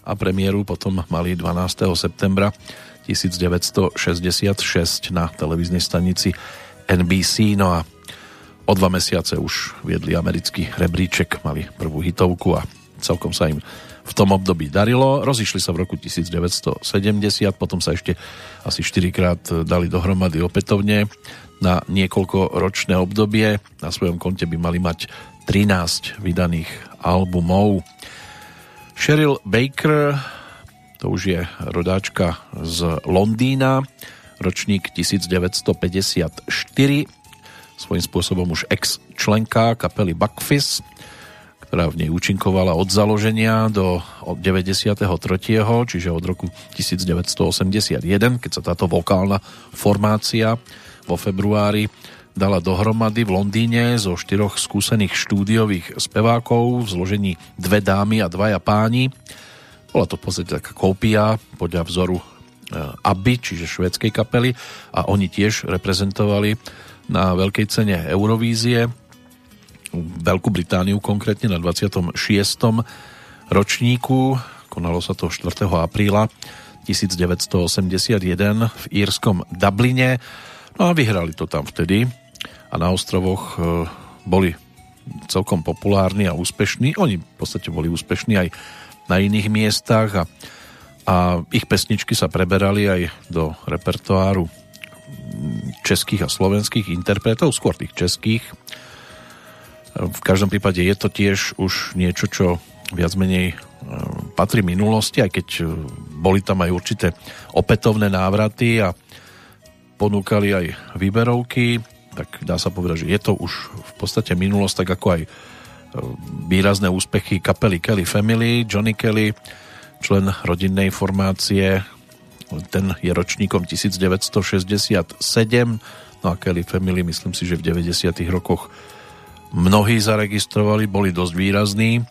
a premiéru potom mali 12. septembra 1966 na televíznej stanici NBC. No a o dva mesiace už viedli americký rebríček, mali prvú hitovku a celkom sa im v tom období darilo. Rozišli sa v roku 1970, potom sa ešte asi 4 krát dali dohromady opätovne na niekoľko ročné obdobie. Na svojom konte by mali mať 13 vydaných albumov. Sheryl Baker to už je rodáčka z Londýna, ročník 1954, svojím spôsobom už ex-členka kapely Buckfizz, ktorá v nej účinkovala od založenia do 93., čiže od roku 1981, keď sa táto vokálna formácia vo februári dala dohromady v Londýne zo štyroch skúsených štúdiových spevákov v zložení dve dámy a dvaja páni bola to v podstate taká kópia podľa vzoru e, ABBY, čiže švédskej kapely a oni tiež reprezentovali na veľkej cene Eurovízie Veľkú Britániu konkrétne na 26. ročníku. Konalo sa to 4. apríla 1981 v írskom Dubline. No a vyhrali to tam vtedy a na ostrovoch e, boli celkom populárni a úspešní. Oni v podstate boli úspešní aj na iných miestach a, a ich pesničky sa preberali aj do repertoáru českých a slovenských interpretov, skôr tých českých. V každom prípade je to tiež už niečo, čo viac menej e, patrí minulosti, aj keď e, boli tam aj určité opätovné návraty a ponúkali aj výberovky, tak dá sa povedať, že je to už v podstate minulosť, tak ako aj výrazné úspechy kapely Kelly Family. Johnny Kelly, člen rodinnej formácie, ten je ročníkom 1967. No a Kelly Family, myslím si, že v 90. rokoch mnohí zaregistrovali, boli dosť výrazní.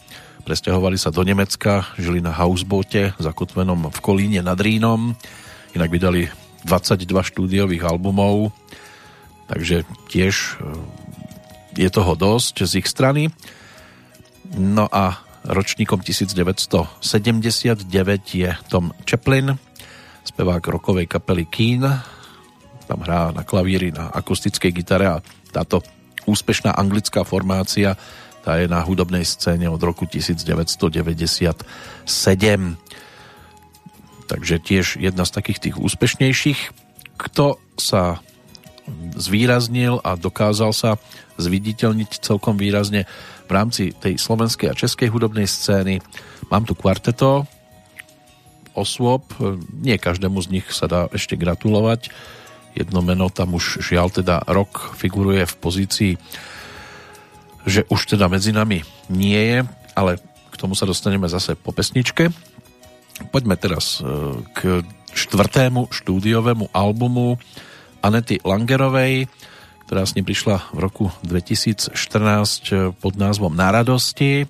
Presťahovali sa do Nemecka, žili na housebote zakotvenom v Kolíne nad Rínom. Inak vydali 22 štúdiových albumov, takže tiež e, je toho dosť z ich strany. No a ročníkom 1979 je Tom Chaplin, spevák rokovej kapely Keen. Tam hrá na klavíri, na akustickej gitare a táto úspešná anglická formácia tá je na hudobnej scéne od roku 1997. Takže tiež jedna z takých tých úspešnejších. Kto sa zvýraznil a dokázal sa zviditeľniť celkom výrazne v rámci tej slovenskej a českej hudobnej scény. Mám tu kvarteto osôb, nie každému z nich sa dá ešte gratulovať. Jedno meno tam už žiaľ teda rok figuruje v pozícii, že už teda medzi nami nie je, ale k tomu sa dostaneme zase po pesničke. Poďme teraz e, k štvrtému štúdiovému albumu Anety Langerovej, ktorá s ním prišla v roku 2014 eh, pod názvom Na radosti.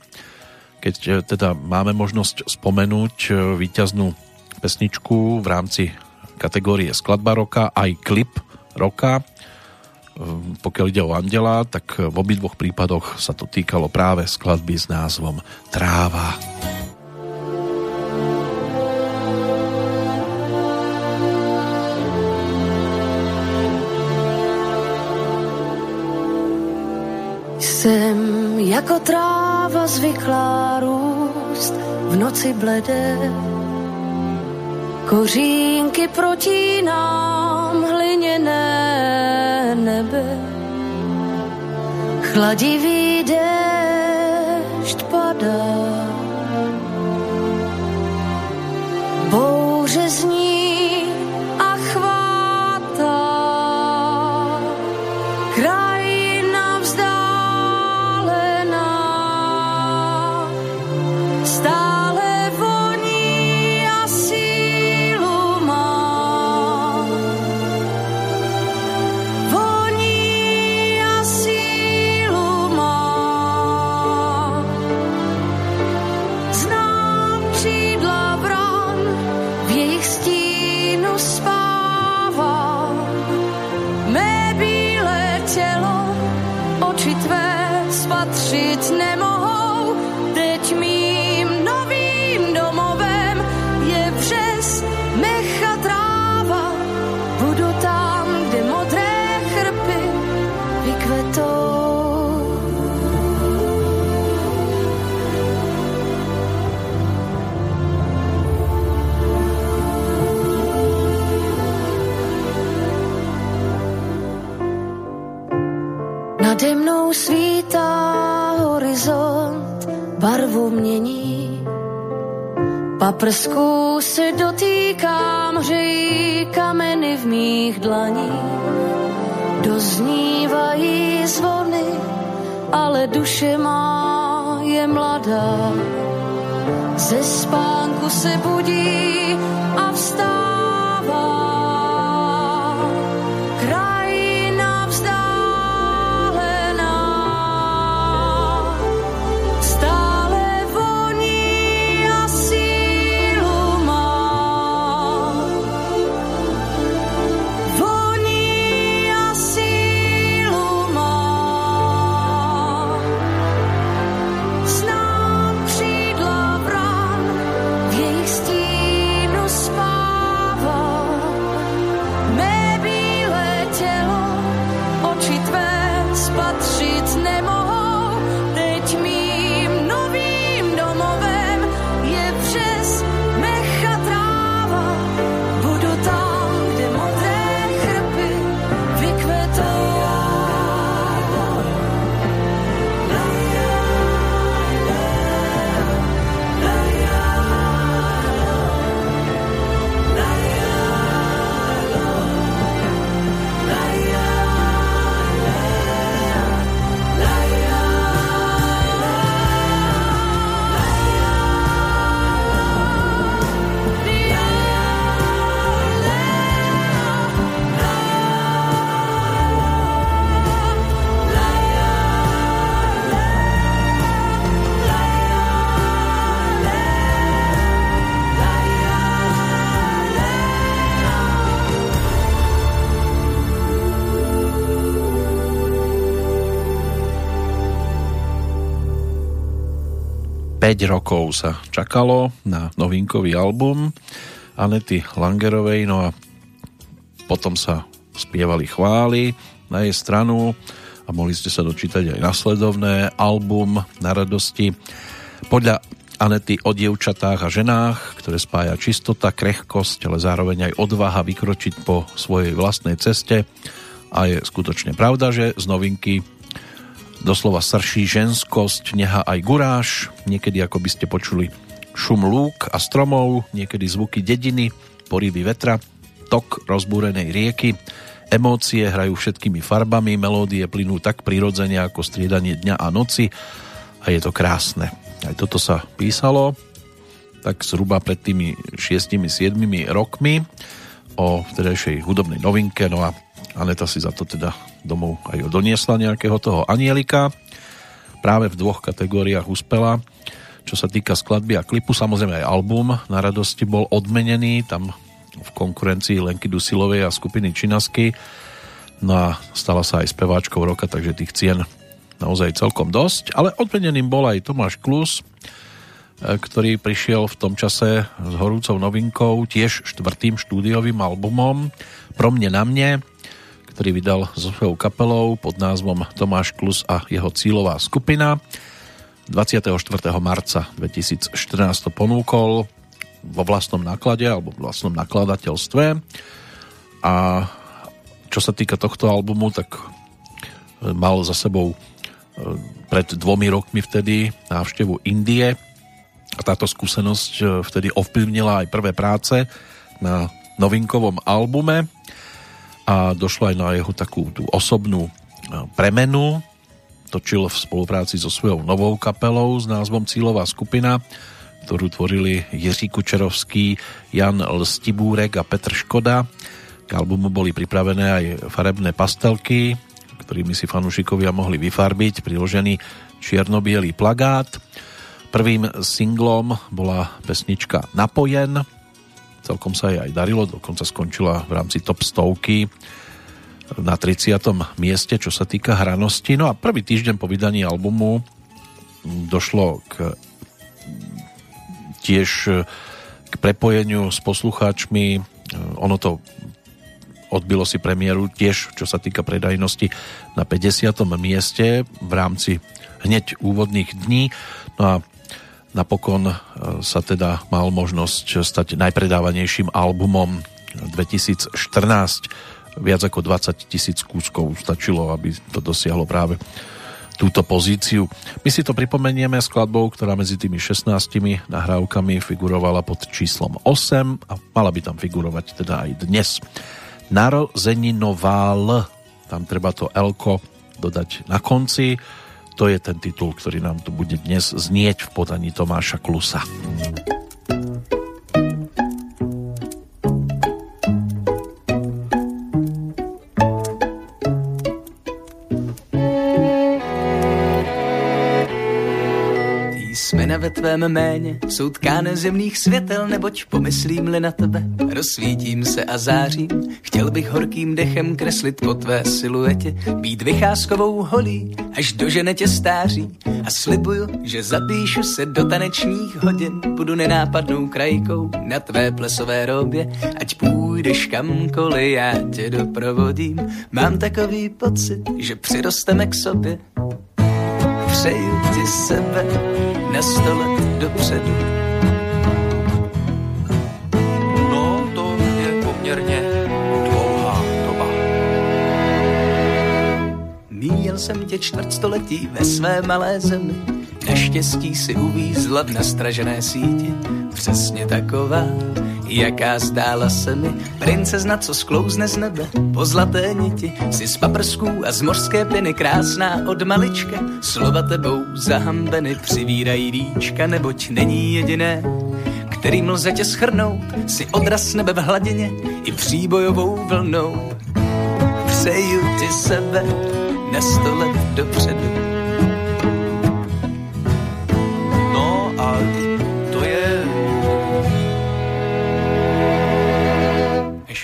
Keď eh, teda máme možnosť spomenúť víťaznú pesničku v rámci kategórie skladba roka, aj klip roka, pokiaľ ide o Andela, tak v obidvoch prípadoch sa to týkalo práve skladby s názvom Tráva. Tráva. Jsem jako tráva zvyklá růst v noci bledé. Kořínky protínám hliněné nebe. Chladivý déšť padá, bouře zní Nade svítá horizont, barvu mění. Paprsků se dotýkám, hřejí kameny v mých dlaních. Doznívají zvony, ale duše má je mladá. Ze spánku se budí a vstává. Rokov sa čakalo na novinkový album Anety Langerovej, no a potom sa spievali chvály na jej stranu a mohli ste sa dočítať aj nasledovné album na radosti. Podľa Anety o dievčatách a ženách, ktoré spája čistota, krehkosť, ale zároveň aj odvaha vykročiť po svojej vlastnej ceste. A je skutočne pravda, že z novinky doslova srší ženskosť, neha aj guráž, niekedy ako by ste počuli šum lúk a stromov, niekedy zvuky dediny, porivy vetra, tok rozbúrenej rieky, emócie hrajú všetkými farbami, melódie plynú tak prirodzene ako striedanie dňa a noci. A je to krásne. Aj toto sa písalo tak zhruba pred tými 6-7 rokmi o vtedajšej hudobnej novinke, no a Aneta si za to teda domov aj doniesla nejakého toho anielika. Práve v dvoch kategóriách uspela. Čo sa týka skladby a klipu, samozrejme aj album na radosti bol odmenený, tam v konkurencii Lenky Dusilovej a skupiny Činasky. No a stala sa aj speváčkou roka, takže tých cien naozaj celkom dosť. Ale odmeneným bol aj Tomáš Klus, e, ktorý prišiel v tom čase s horúcou novinkou, tiež štvrtým štúdiovým albumom Pro mne na mne, ktorý vydal so svojou kapelou pod názvom Tomáš Klus a jeho cílová skupina. 24. marca 2014 ponúkol vo vlastnom náklade alebo v vlastnom nakladateľstve. A čo sa týka tohto albumu, tak mal za sebou pred dvomi rokmi vtedy návštevu Indie a táto skúsenosť vtedy ovplyvnila aj prvé práce na novinkovom albume a došlo aj na jeho takú tú osobnú premenu točil v spolupráci so svojou novou kapelou s názvom Cílová skupina, ktorú tvorili Jiří Kučerovský, Jan Lstibúrek a Petr Škoda. K albumu boli pripravené aj farebné pastelky, ktorými si fanúšikovia mohli vyfarbiť priložený čierno plagát. Prvým singlom bola pesnička Napojen, celkom sa jej aj darilo, dokonca skončila v rámci top stovky na 30. mieste, čo sa týka hranosti. No a prvý týždeň po vydaní albumu došlo k tiež k prepojeniu s poslucháčmi. Ono to odbilo si premiéru tiež, čo sa týka predajnosti na 50. mieste v rámci hneď úvodných dní. No a napokon sa teda mal možnosť stať najpredávanejším albumom 2014 viac ako 20 tisíc kúskov stačilo, aby to dosiahlo práve túto pozíciu. My si to pripomenieme skladbou, ktorá medzi tými 16 nahrávkami figurovala pod číslom 8 a mala by tam figurovať teda aj dnes. Narozeninová L, tam treba to Elko dodať na konci, to je ten titul, ktorý nám tu bude dnes znieť v podaní Tomáša Klusa. Jména ve tvém méně jsou tkáne zemných světel, neboť pomyslím-li na tebe, rozsvítím se a zářím. Chtěl bych horkým dechem kreslit po tvé siluetě, být vycházkovou holí, až dožene tě stáří. A slibuju, že zapíšu se do tanečních hodin, budu nenápadnou krajkou na tvé plesové robě, ať půjdeš kamkoliv, já tě doprovodím. Mám takový pocit, že přirosteme k sobě, přeju ti sebe na sto let dopředu. No, to je poměrně dlouhá doba. Míjel jsem tě čtvrtstoletí ve své malé zemi, naštěstí si uvízla v nastražené síti, přesně taková, jaká zdála se mi. Princezna, co sklouzne z nebe po zlaté niti, si z paprsků a z mořské piny krásná od malička. Slova tebou zahambeny přivírají líčka, neboť není jediné, kterým lze tě schrnout, si odraz nebe v hladině i příbojovou vlnou. Přeju ti sebe na sto let dopředu.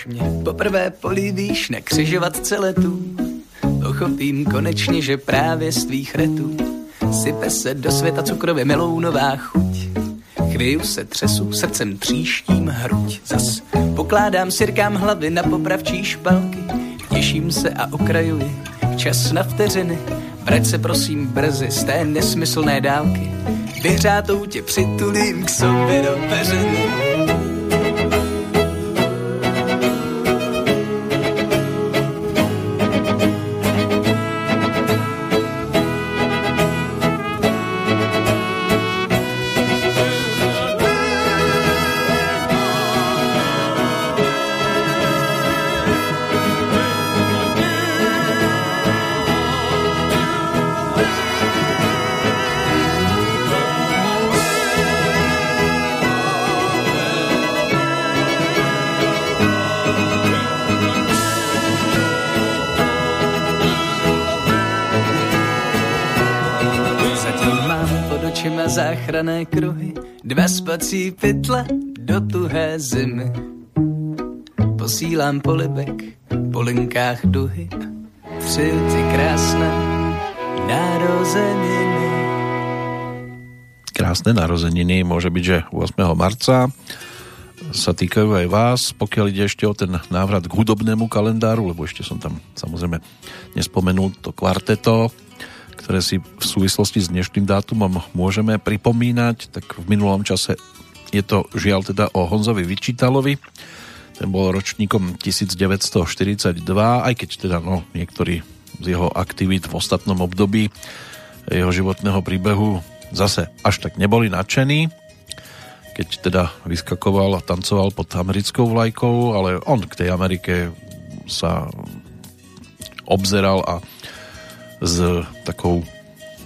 Mě poprvé políbíš na křižovatce letů, pochopím konečně, že právě z tvých retů sype se do světa cukrově melounová chuť. Chvěju se třesu, srdcem tříštím hruď. Zas pokládám sirkám hlavy na popravčí špalky. Těším se a okrajuji čas na vteřiny. Vrať se prosím brzy z té nesmyslné dálky. Vyhřátou tě přitulím k sobě do peřiny. Záchrané kruhy, dva spací pytle do tuhé zimy. Posílám polibek po linkách duhy, přeju ti krásné narozeniny. Krásne narozeniny, môže byť, že 8. marca sa týkajú aj vás, pokiaľ ide ešte o ten návrat k hudobnému kalendáru, lebo ešte som tam samozrejme nespomenul to kvarteto, ktoré si v súvislosti s dnešným dátumom môžeme pripomínať, tak v minulom čase Je to žiaľ teda o Honzovi Vyčítalovi, ten bol ročníkom 1942, aj keď teda no, niektorí z jeho aktivít v ostatnom období jeho životného príbehu zase až tak neboli nadšení, keď teda vyskakoval a tancoval pod americkou vlajkou, ale on k tej Amerike sa obzeral a s, takou,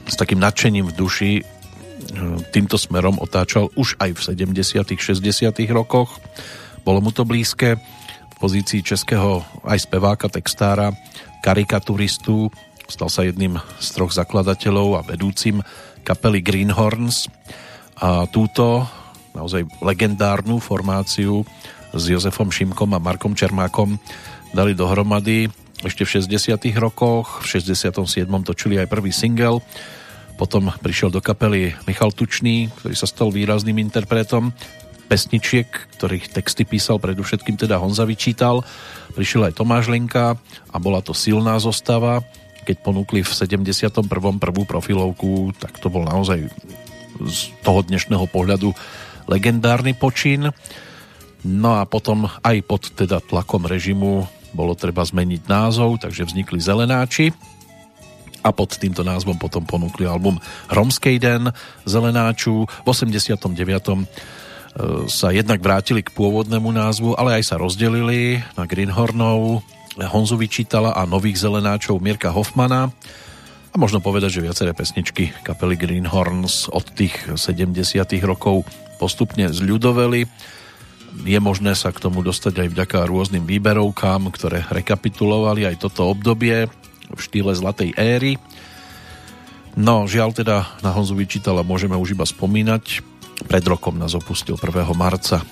s takým nadšením v duši e, týmto smerom otáčal už aj v 70 60 rokoch bolo mu to blízke v pozícii českého aj speváka, textára, karikaturistu. Stal sa jedným z troch zakladateľov a vedúcim kapely Greenhorns. A túto naozaj legendárnu formáciu s Jozefom Šimkom a Markom Čermákom dali dohromady ešte v 60 rokoch. V 67. točili aj prvý single. Potom prišiel do kapely Michal Tučný, ktorý sa stal výrazným interpretom pesničiek, ktorých texty písal predovšetkým teda Honza vyčítal. Prišiel aj Tomáš Lenka a bola to silná zostava. Keď ponúkli v 71. prvú profilovku, tak to bol naozaj z toho dnešného pohľadu legendárny počin. No a potom aj pod teda tlakom režimu bolo treba zmeniť názov, takže vznikli Zelenáči a pod týmto názvom potom ponúkli album Romskej den Zelenáču v 89 sa jednak vrátili k pôvodnému názvu, ale aj sa rozdelili na Greenhornov, Honzu Vyčítala a nových zelenáčov Mirka Hoffmana. A možno povedať, že viaceré pesničky kapely Greenhorns od tých 70 rokov postupne zľudoveli. Je možné sa k tomu dostať aj vďaka rôznym výberovkám, ktoré rekapitulovali aj toto obdobie v štýle Zlatej éry. No, žiaľ teda na Honzu Vyčítala môžeme už iba spomínať, pred rokom nás opustil 1. marca.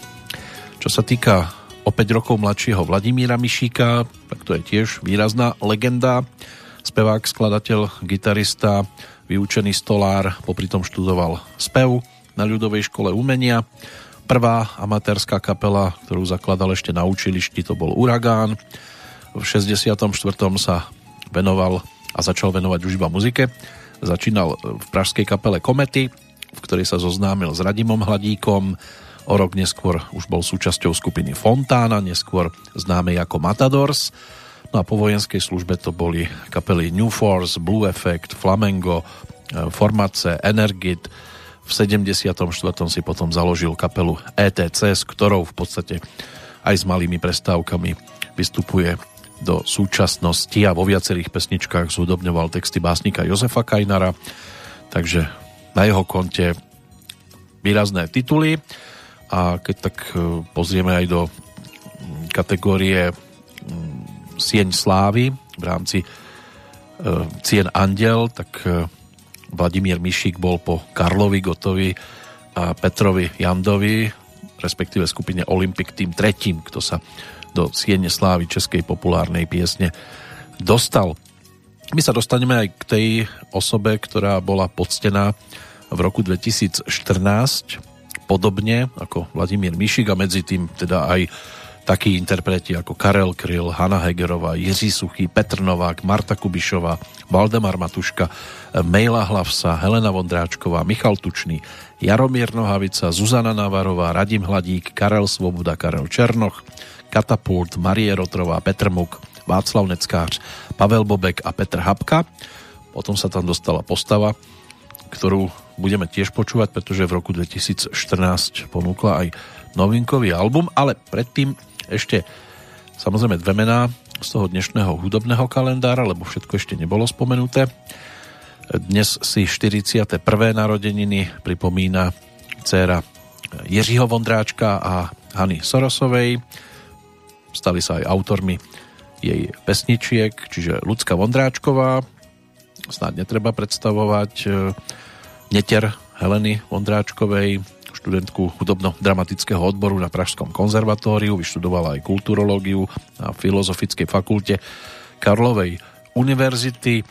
Čo sa týka o 5 rokov mladšieho Vladimíra Mišíka, tak to je tiež výrazná legenda. Spevák, skladateľ, gitarista, vyučený stolár, popri tom študoval spev na ľudovej škole umenia. Prvá amatérska kapela, ktorú zakladal ešte na učilišti, to bol Uragán. V 64. sa venoval a začal venovať už iba muzike. Začínal v pražskej kapele Komety, v ktorej sa zoznámil s Radimom Hladíkom. O rok neskôr už bol súčasťou skupiny Fontána, neskôr známej ako Matadors. No a po vojenskej službe to boli kapely New Force, Blue Effect, Flamengo, e, Formace, Energit. V 74. si potom založil kapelu ETC, s ktorou v podstate aj s malými prestávkami vystupuje do súčasnosti a vo viacerých pesničkách zúdobňoval texty básnika Jozefa Kajnara. Takže na jeho konte výrazné tituly a keď tak e, pozrieme aj do kategórie Sieň slávy v rámci e, Cien Andel, tak e, Vladimír Mišík bol po Karlovi Gotovi a Petrovi Jandovi, respektíve skupine Olympic tým tretím, kto sa do Siene slávy českej populárnej piesne dostal. My sa dostaneme aj k tej osobe, ktorá bola poctená v roku 2014 podobne ako Vladimír Mišik a medzi tým teda aj takí interpreti ako Karel Kryl, Hanna Hegerová, Jiří Suchý, Petr Novák, Marta Kubišová, Valdemar Matuška, Mejla Hlavsa, Helena Vondráčková, Michal Tučný, Jaromír Nohavica, Zuzana Navarová, Radim Hladík, Karel Svoboda, Karel Černoch, Katapult, Marie Rotrová, Petr Muk, Václav Neckář, Pavel Bobek a Petr Habka. Potom sa tam dostala postava, ktorú budeme tiež počúvať, pretože v roku 2014 ponúkla aj novinkový album, ale predtým ešte samozrejme dve mená z toho dnešného hudobného kalendára, lebo všetko ešte nebolo spomenuté. Dnes si 41. narodeniny pripomína dcéra Jiřího Vondráčka a Hany Sorosovej. Stali sa aj autormi jej pesničiek, čiže Lucka Vondráčková, snad netreba predstavovať, e, neter Heleny Vondráčkovej, študentku hudobno-dramatického odboru na Pražskom konzervatóriu, vyštudovala aj kulturológiu na Filozofickej fakulte Karlovej univerzity.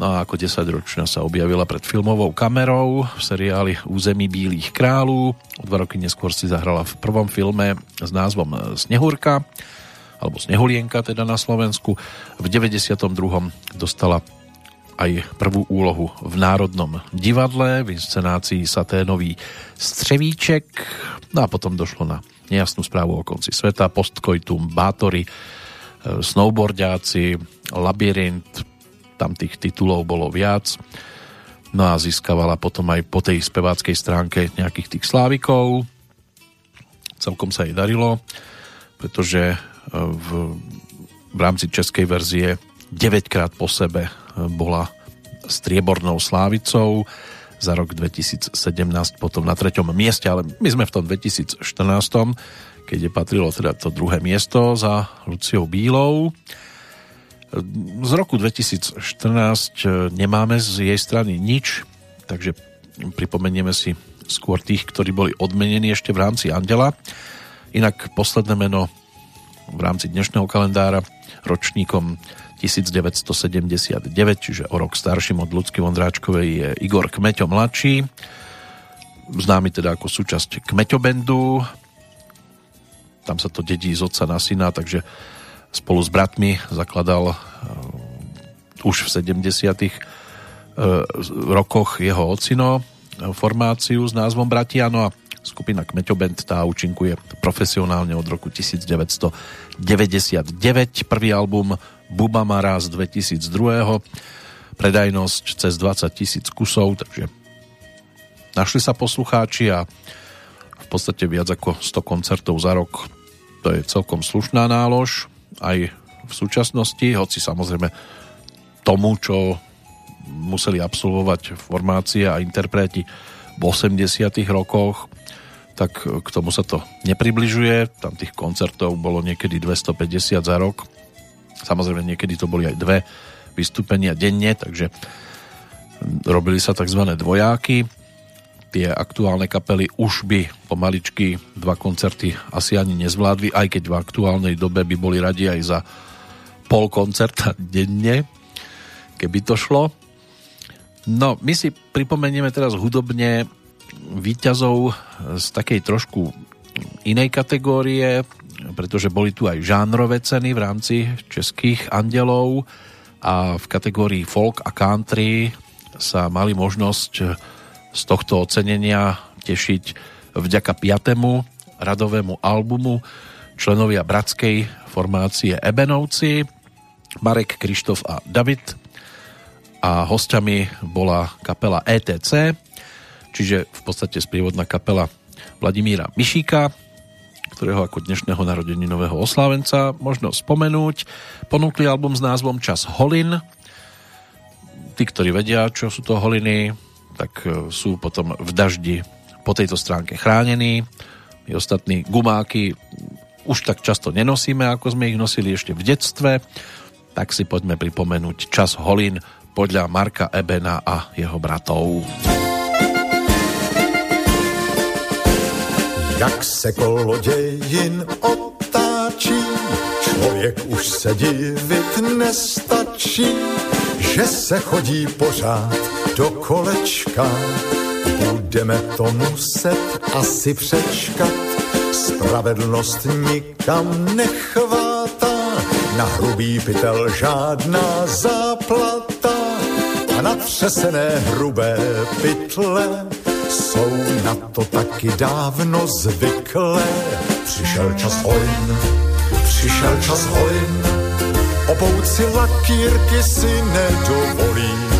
No a ako 10-ročná sa objavila pred filmovou kamerou v seriáli Území bílých kráľů. O dva roky neskôr si zahrala v prvom filme s názvom Snehurka alebo Snehulienka teda na Slovensku. V 92. dostala aj prvú úlohu v Národnom divadle v inscenácii Saténový Střevíček. No a potom došlo na nejasnú správu o konci sveta, postkoitum, bátory, e, snowboardiaci, labyrint, tam tých titulov bolo viac. No a získavala potom aj po tej speváckej stránke nejakých tých slávikov. Celkom sa jej darilo, pretože e, v, v rámci českej verzie 9 krát po sebe e, bola striebornou slávicou za rok 2017 potom na treťom mieste, ale my sme v tom 2014, keď je patrilo teda to druhé miesto za Luciou Bílou. Z roku 2014 e, nemáme z jej strany nič, takže pripomenieme si skôr tých, ktorí boli odmenení ešte v rámci Andela. Inak posledné meno v rámci dnešného kalendára ročníkom 1979, čiže o rok starším od Ľudsky Vondráčkovej je Igor Kmeťo mladší, známy teda ako súčasť Kmeťobendu. Tam sa to dedí z otca na syna, takže spolu s bratmi zakladal uh, už v 70 uh, rokoch jeho ocino uh, formáciu s názvom Bratiano a skupina Kmeťobend tá účinkuje profesionálne od roku 1999. Prvý album Bubamara z 2002. Predajnosť cez 20 tisíc kusov, takže našli sa poslucháči a v podstate viac ako 100 koncertov za rok to je celkom slušná nálož aj v súčasnosti, hoci samozrejme tomu, čo museli absolvovať formácie a interpreti v 80 rokoch, tak k tomu sa to nepribližuje. Tam tých koncertov bolo niekedy 250 za rok. Samozrejme niekedy to boli aj dve vystúpenia denne, takže robili sa tzv. dvojáky. Tie aktuálne kapely už by pomaličky dva koncerty asi ani nezvládli, aj keď v aktuálnej dobe by boli radi aj za pol koncerta denne, keby to šlo. No, my si pripomenieme teraz hudobne výťazov z takej trošku inej kategórie, pretože boli tu aj žánrové ceny v rámci českých andelov a v kategórii folk a country sa mali možnosť z tohto ocenenia tešiť vďaka piatému radovému albumu členovia bratskej formácie Ebenovci, Marek, Krištof a David. A hostiami bola kapela ETC, čiže v podstate sprievodná kapela Vladimíra Mišíka, ktorého ako dnešného narodeninového oslávenca možno spomenúť. Ponúkli album s názvom Čas holin. Tí, ktorí vedia, čo sú to holiny, tak e, sú potom v daždi po tejto stránke chránení. My ostatní gumáky už tak často nenosíme, ako sme ich nosili ešte v detstve, tak si poďme pripomenúť čas holín podľa Marka Ebena a jeho bratov. Jak se kolo dějin otáčí, člověk už se divit nestačí, že se chodí pořád do kolečka. Budeme to muset asi přečkat, spravedlnost nikam nechvátá, na hrubý pytel žádná záplata a na třesené hrubé pytle jsou na to taky dávno zvyklé. Přišel čas hojn, přišel čas hojn, obouci lakírky si nedovolím.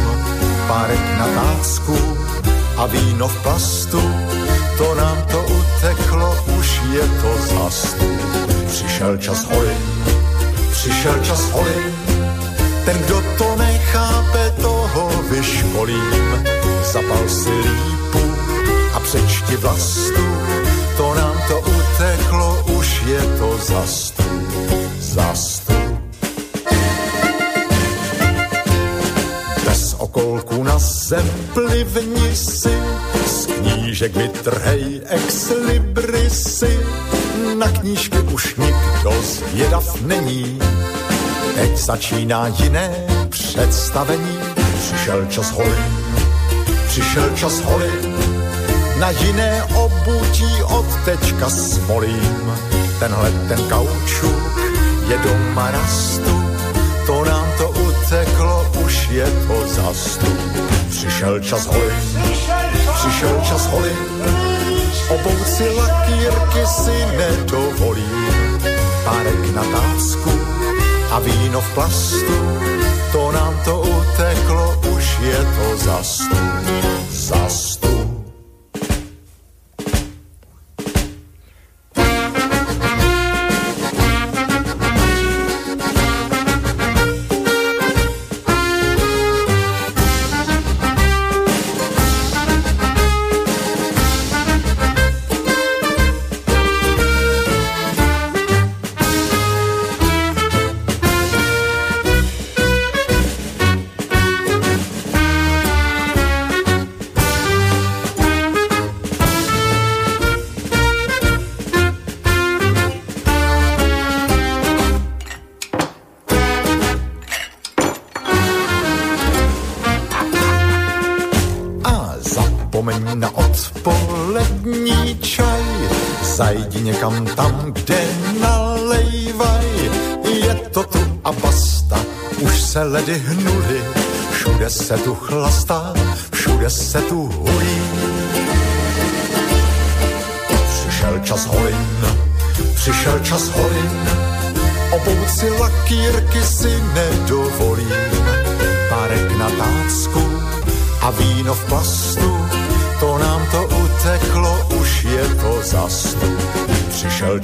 Párek na tácku a víno v plastu, to nám to uteklo, už je to zastu. Přišel čas hojn, přišel čas hojn, ten, kdo to nechápe, toho vyškolím. Zapal si lípu a přečti vlastu, to nám to uteklo, už je to zastu, zastu. Bez okolku na zem plivni si, z knížek vytrhej ex librisy, na knížky už nikdo zvědav není. Teď začíná jiné představení, přišel čas holin, přišel čas holin, na jiné obutí od teďka smolím. Tenhle ten kaučuk je doma rastu, to nám to uteklo, už je to za za stůl. Přišel čas holin, přišel čas holin, obouci lakírky si nedovolím. Párek na tácku a víno v plastu, to nám to uteklo, už je to za stůl,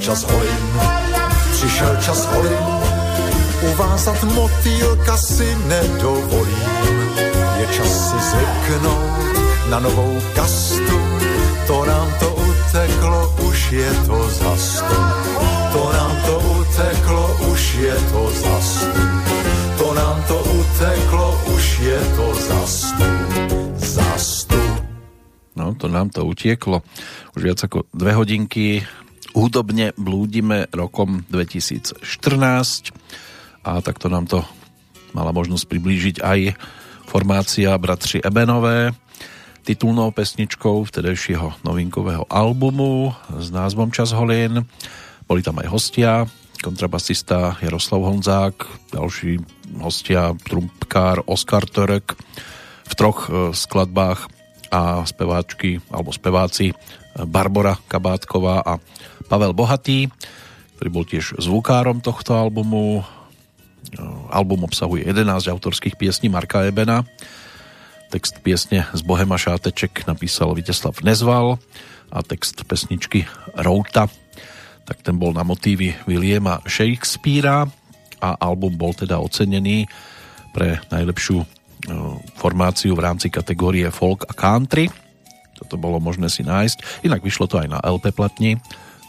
čas holin, přišel čas holin, Uvázat motýlka si nedovolím. Je čas si zvyknout na novou kastu. To nám to uteklo, už je to za sto. To nám to uteklo, už je to za sto. To nám to uteklo, už je to za sto. Za sto. No, to nám to utieklo. Už viac ako dve hodinky hudobne blúdime rokom 2014 a takto nám to mala možnosť priblížiť aj formácia Bratři Ebenové titulnou pesničkou vtedejšieho novinkového albumu s názvom Čas holin. Boli tam aj hostia, kontrabasista Jaroslav Honzák, ďalší hostia, trumpkár Oskar Törek v troch e, skladbách a speváčky alebo speváci Barbara Kabátková a Pavel Bohatý, ktorý bol tiež zvukárom tohto albumu, Album obsahuje 11 autorských piesní Marka Ebena. Text piesne z Bohema Šáteček napísal Viteslav Nezval a text pesničky Routa tak ten bol na motívy Williama Shakespearea a album bol teda ocenený pre najlepšiu e, formáciu v rámci kategórie folk a country. Toto bolo možné si nájsť. Inak vyšlo to aj na LP platni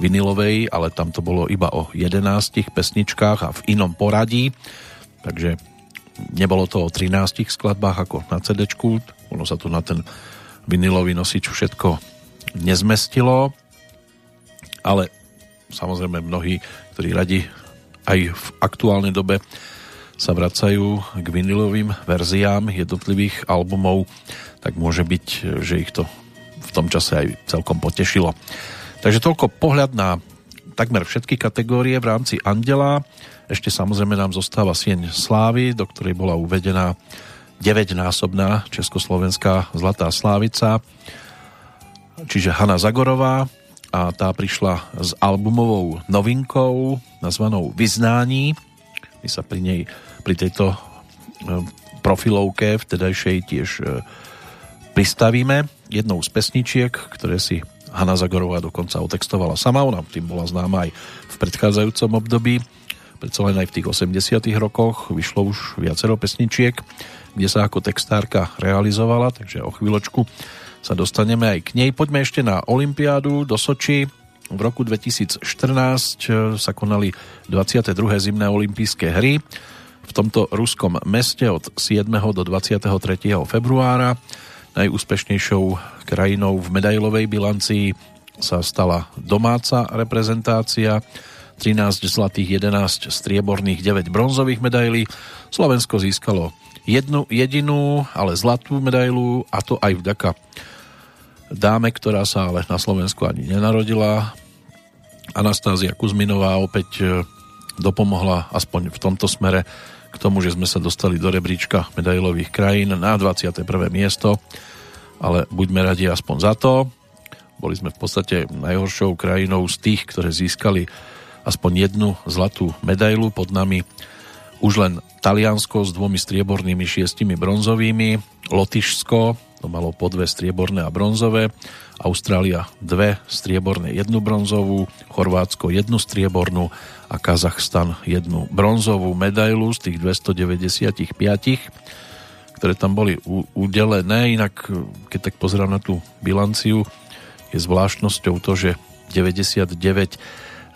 vinilovej, ale tam to bolo iba o 11 pesničkách a v inom poradí, takže nebolo to o 13 skladbách ako na CD, ono sa tu na ten vinilový nosič všetko nezmestilo, ale samozrejme mnohí, ktorí radi aj v aktuálnej dobe sa vracajú k vinilovým verziám jednotlivých albumov, tak môže byť, že ich to v tom čase aj celkom potešilo. Takže toľko pohľad na takmer všetky kategórie v rámci Andela. Ešte samozrejme nám zostáva Sieň Slávy, do ktorej bola uvedená 9-násobná československá Zlatá Slávica, čiže Hanna Zagorová a tá prišla s albumovou novinkou nazvanou Vyznání. My sa pri nej, pri tejto e, profilovke vtedajšej tiež e, pristavíme jednou z pesničiek, ktoré si Hanna Zagorová dokonca otextovala sama, ona tým bola známa aj v predchádzajúcom období, predsa len aj v tých 80 rokoch vyšlo už viacero pesničiek, kde sa ako textárka realizovala, takže o chvíľočku sa dostaneme aj k nej. Poďme ešte na Olympiádu do Soči. V roku 2014 e, sa konali 22. zimné olympijské hry v tomto ruskom meste od 7. do 23. februára. Najúspešnejšou krajinou v medailovej bilancii sa stala domáca reprezentácia. 13 zlatých, 11 strieborných, 9 bronzových medailí. Slovensko získalo jednu jedinú, ale zlatú medailu a to aj vďaka dáme, ktorá sa ale na Slovensku ani nenarodila. Anastázia Kuzminová opäť e, dopomohla aspoň v tomto smere k tomu, že sme sa dostali do rebríčka medailových krajín na 21. miesto, ale buďme radi aspoň za to. Boli sme v podstate najhoršou krajinou z tých, ktoré získali aspoň jednu zlatú medailu pod nami už len Taliansko s dvomi striebornými, šiestimi bronzovými, Lotyšsko, to malo po dve strieborné a bronzové, Austrália dve strieborné, jednu bronzovú, Chorvátsko jednu striebornú a Kazachstan jednu bronzovú medailu z tých 295, ktoré tam boli udelené. Inak, keď tak pozerám na tú bilanciu, je zvláštnosťou to, že 99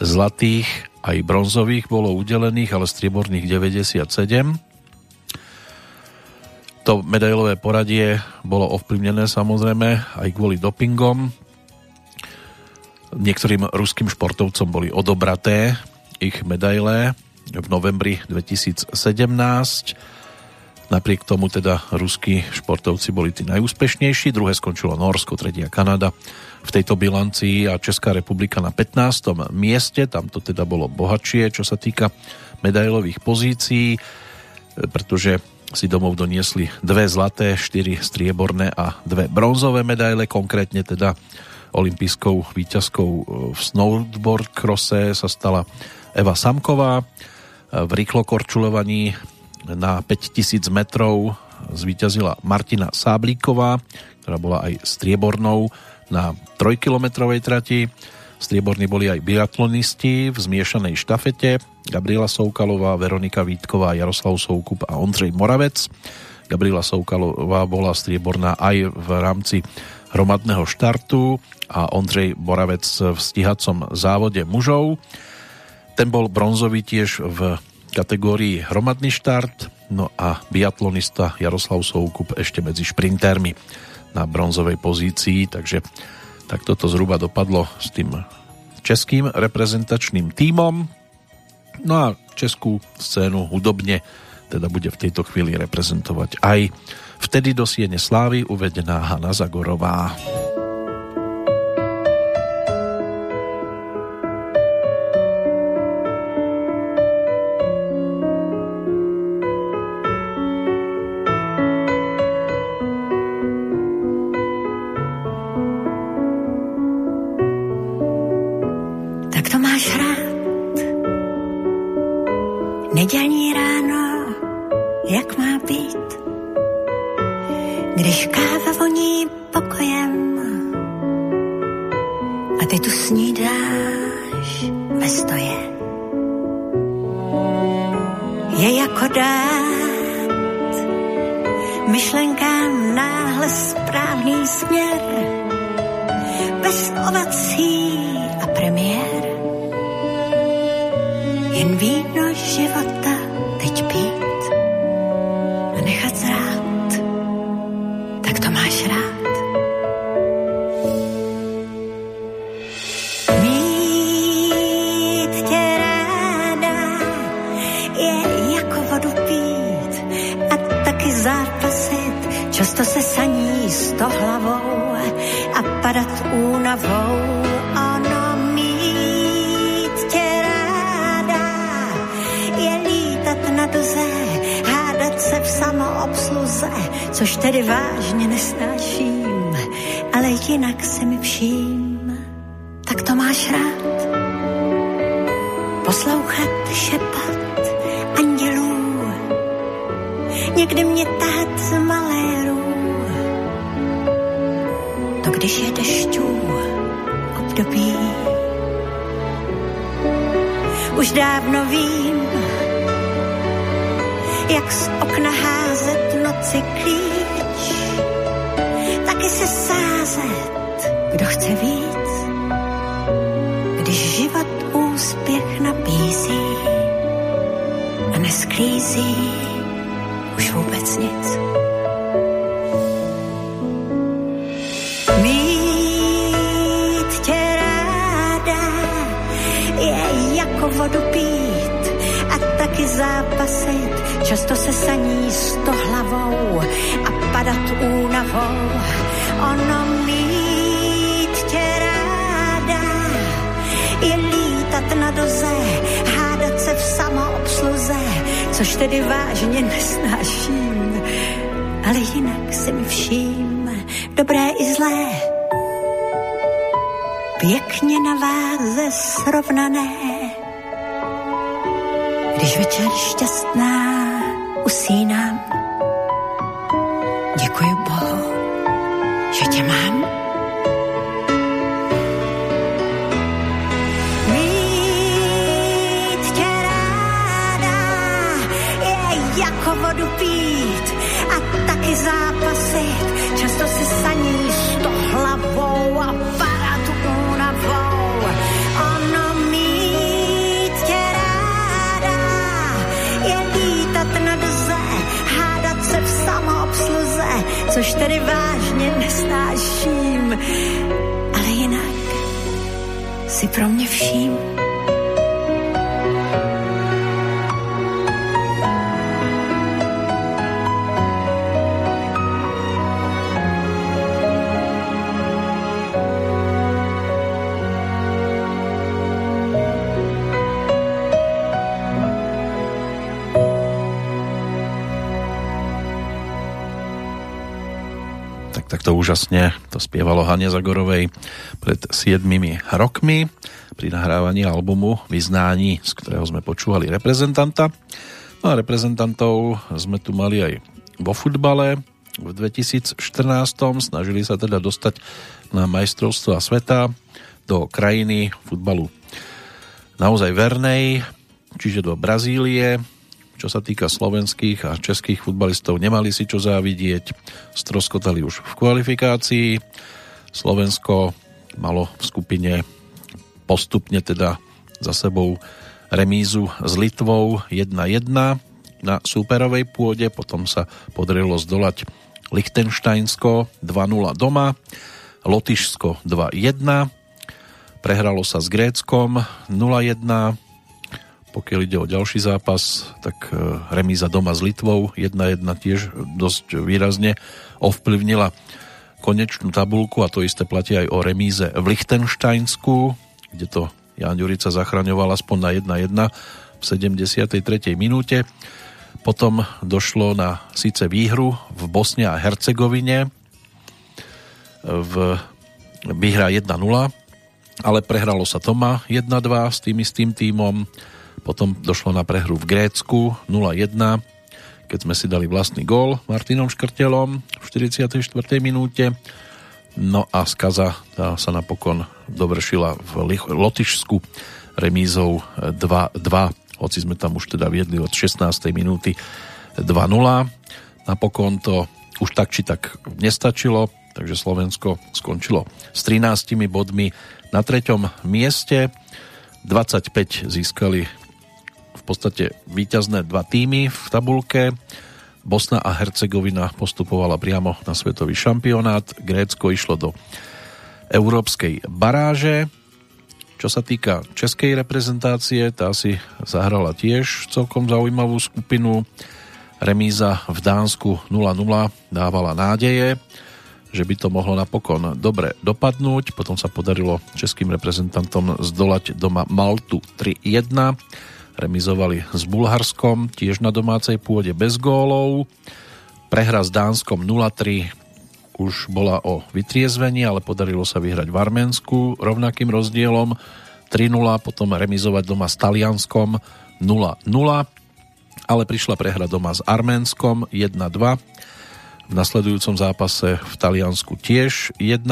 zlatých aj bronzových bolo udelených, ale strieborných 97 to medailové poradie bolo ovplyvnené samozrejme aj kvôli dopingom. Niektorým ruským športovcom boli odobraté ich medaile v novembri 2017. Napriek tomu teda ruskí športovci boli tí najúspešnejší, druhé skončilo Norsko, tretia Kanada v tejto bilancii a Česká republika na 15. mieste, tam to teda bolo bohatšie, čo sa týka medailových pozícií, pretože si domov doniesli dve zlaté, štyri strieborné a dve bronzové medaile, konkrétne teda olympijskou výťazkou v snowboard crosse sa stala Eva Samková. V rýchlokorčulovaní na 5000 metrov zvíťazila Martina Sáblíková, ktorá bola aj striebornou na trojkilometrovej trati. Strieborní boli aj biatlonisti v zmiešanej štafete. Gabriela Soukalová, Veronika Vítková, Jaroslav Soukup a Ondřej Moravec. Gabriela Soukalová bola strieborná aj v rámci hromadného štartu a Ondřej Moravec v stíhacom závode mužov. Ten bol bronzový tiež v kategórii hromadný štart, no a biatlonista Jaroslav Soukup ešte medzi šprintermi na bronzovej pozícii, takže tak toto zhruba dopadlo s tým českým reprezentačným tímom. No a českú scénu hudobne teda bude v tejto chvíli reprezentovať aj vtedy do Siene Slávy uvedená Hanna Zagorová. Takto úžasne to spievalo Hane Zagorovej pred 7 rokmi pri nahrávaní albumu Vyznání, z ktorého sme počúvali reprezentanta. No a reprezentantov sme tu mali aj vo futbale. V 2014 snažili sa teda dostať na majstrovstva sveta do krajiny futbalu naozaj vernej, čiže do Brazílie. Čo sa týka slovenských a českých futbalistov, nemali si čo závidieť, stroskotali už v kvalifikácii. Slovensko malo v skupine postupne teda za sebou remízu s Litvou 1-1 na súperovej pôde, potom sa podarilo zdolať Lichtensteinsko 2-0 doma, Lotyšsko 2-1, prehralo sa s Gréckom 0-1, pokiaľ ide o ďalší zápas, tak e, remíza doma s Litvou 1-1 tiež dosť výrazne ovplyvnila konečnú tabulku a to isté platí aj o remíze v Lichtensteinsku, kde to Jan Ďurica zachraňoval aspoň na 1-1 v 73. minúte. Potom došlo na síce výhru v Bosne a Hercegovine v výhra 1-0, ale prehralo sa Toma 1-2 s tým istým tímom potom došlo na prehru v Grécku 0-1, keď sme si dali vlastný gól Martinom Škrtelom v 44. minúte. No a skaza tá sa napokon dovršila v Lotyšsku remízou 2-2, hoci sme tam už teda viedli od 16. minúty 2-0. Napokon to už tak či tak nestačilo, takže Slovensko skončilo s 13 bodmi na treťom mieste. 25 získali v podstate víťazné dva týmy v tabulke. Bosna a Hercegovina postupovala priamo na svetový šampionát. Grécko išlo do európskej baráže. Čo sa týka českej reprezentácie, tá si zahrala tiež celkom zaujímavú skupinu. Remíza v Dánsku 0-0 dávala nádeje, že by to mohlo napokon dobre dopadnúť. Potom sa podarilo českým reprezentantom zdolať doma Maltu 3-1 remizovali s Bulharskom, tiež na domácej pôde bez gólov. Prehra s Dánskom 0-3 už bola o vytriezvení, ale podarilo sa vyhrať v Arménsku rovnakým rozdielom 3-0, potom remizovať doma s Talianskom 0-0, ale prišla prehra doma s Arménskom 1-2. V nasledujúcom zápase v Taliansku tiež 1-2.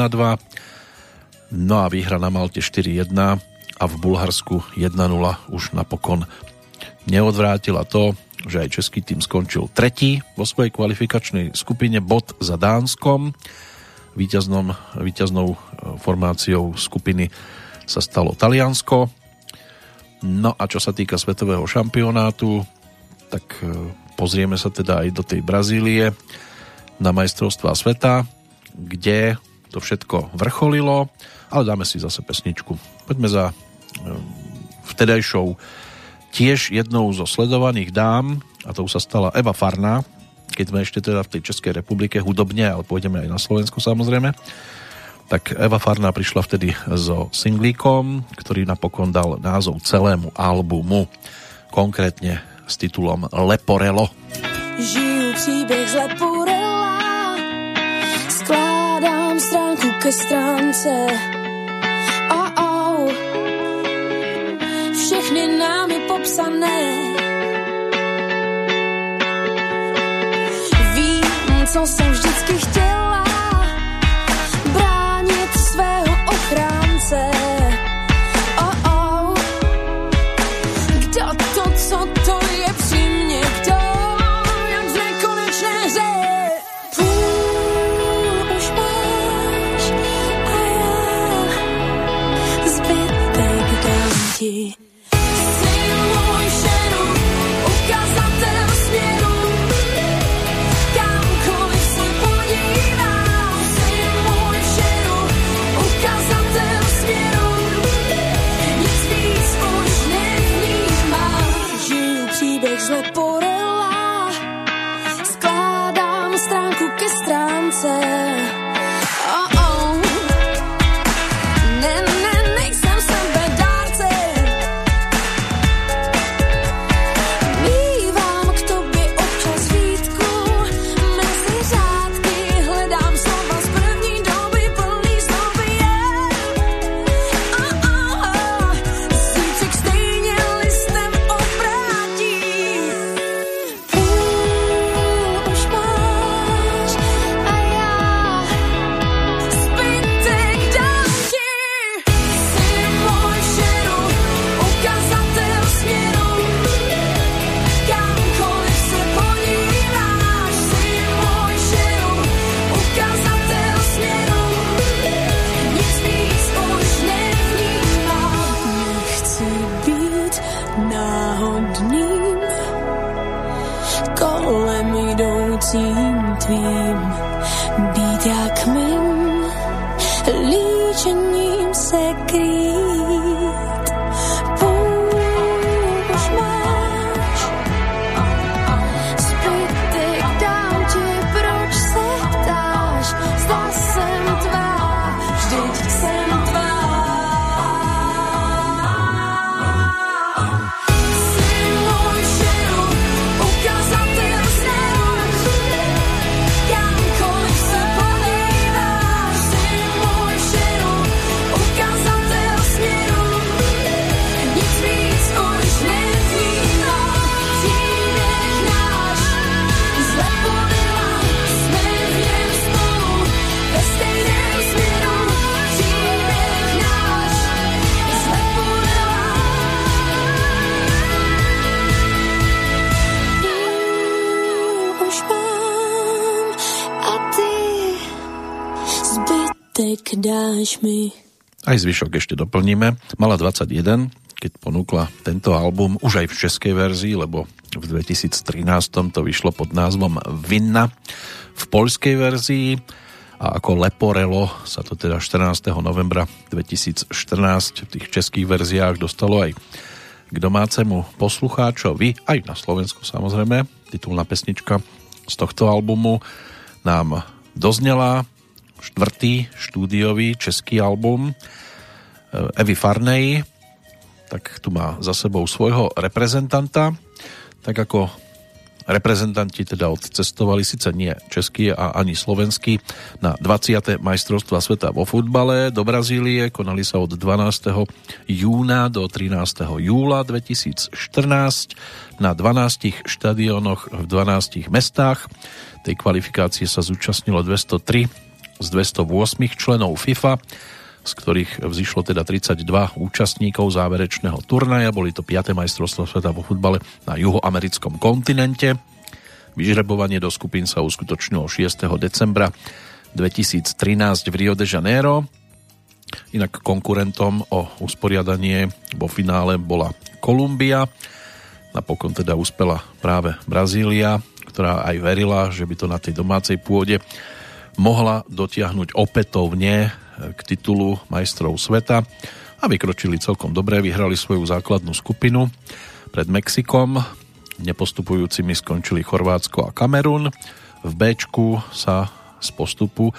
No a výhra na Malte 4-1 a v Bulharsku 1-0 už napokon neodvrátila to, že aj český tým skončil tretí vo svojej kvalifikačnej skupine bod za Dánskom. Výťaznom, výťaznou e, formáciou skupiny sa stalo Taliansko. No a čo sa týka svetového šampionátu, tak e, pozrieme sa teda aj do tej Brazílie na majstrovstvá sveta, kde to všetko vrcholilo, ale dáme si zase pesničku. Poďme za vtedajšou tiež jednou zo sledovaných dám, a to sa stala Eva Farná, keď sme ešte teda v tej Českej republike hudobne, ale pôjdeme aj na Slovensku samozrejme, tak Eva Farná prišla vtedy so singlíkom, ktorý napokon dal názov celému albumu, konkrétne s titulom Leporelo. Žiju příběh z Leporela, skládám stránku ke stránce. Všechny námi popsané. Vím, co jsem vždycky chtěla, zbytek dáš mi. Aj zvyšok ešte doplníme. Mala 21, keď ponúkla tento album už aj v českej verzii, lebo v 2013 to vyšlo pod názvom Vinna v poľskej verzii a ako Leporelo sa to teda 14. novembra 2014 v tých českých verziách dostalo aj k domácemu poslucháčovi, aj na Slovensku samozrejme. Titulná pesnička z tohto albumu nám doznela štvrtý štúdiový český album Evy Farnej, tak tu má za sebou svojho reprezentanta, tak ako reprezentanti teda odcestovali síce nie český a ani slovenský na 20. majstrovstva sveta vo futbale do Brazílie, konali sa od 12. júna do 13. júla 2014 na 12 štadionoch v 12 mestách. Tej kvalifikácie sa zúčastnilo 203 z 208 členov FIFA, z ktorých vzýšlo teda 32 účastníkov záverečného turnaja. Boli to 5. majstrovstvo sveta vo futbale na juhoamerickom kontinente. Vyžrebovanie do skupín sa uskutočnilo 6. decembra 2013 v Rio de Janeiro. Inak konkurentom o usporiadanie vo finále bola Kolumbia. Napokon teda uspela práve Brazília, ktorá aj verila, že by to na tej domácej pôde mohla dotiahnuť opätovne k titulu majstrov sveta a vykročili celkom dobre, vyhrali svoju základnú skupinu pred Mexikom, nepostupujúcimi skončili Chorvátsko a Kamerun. V B sa z postupu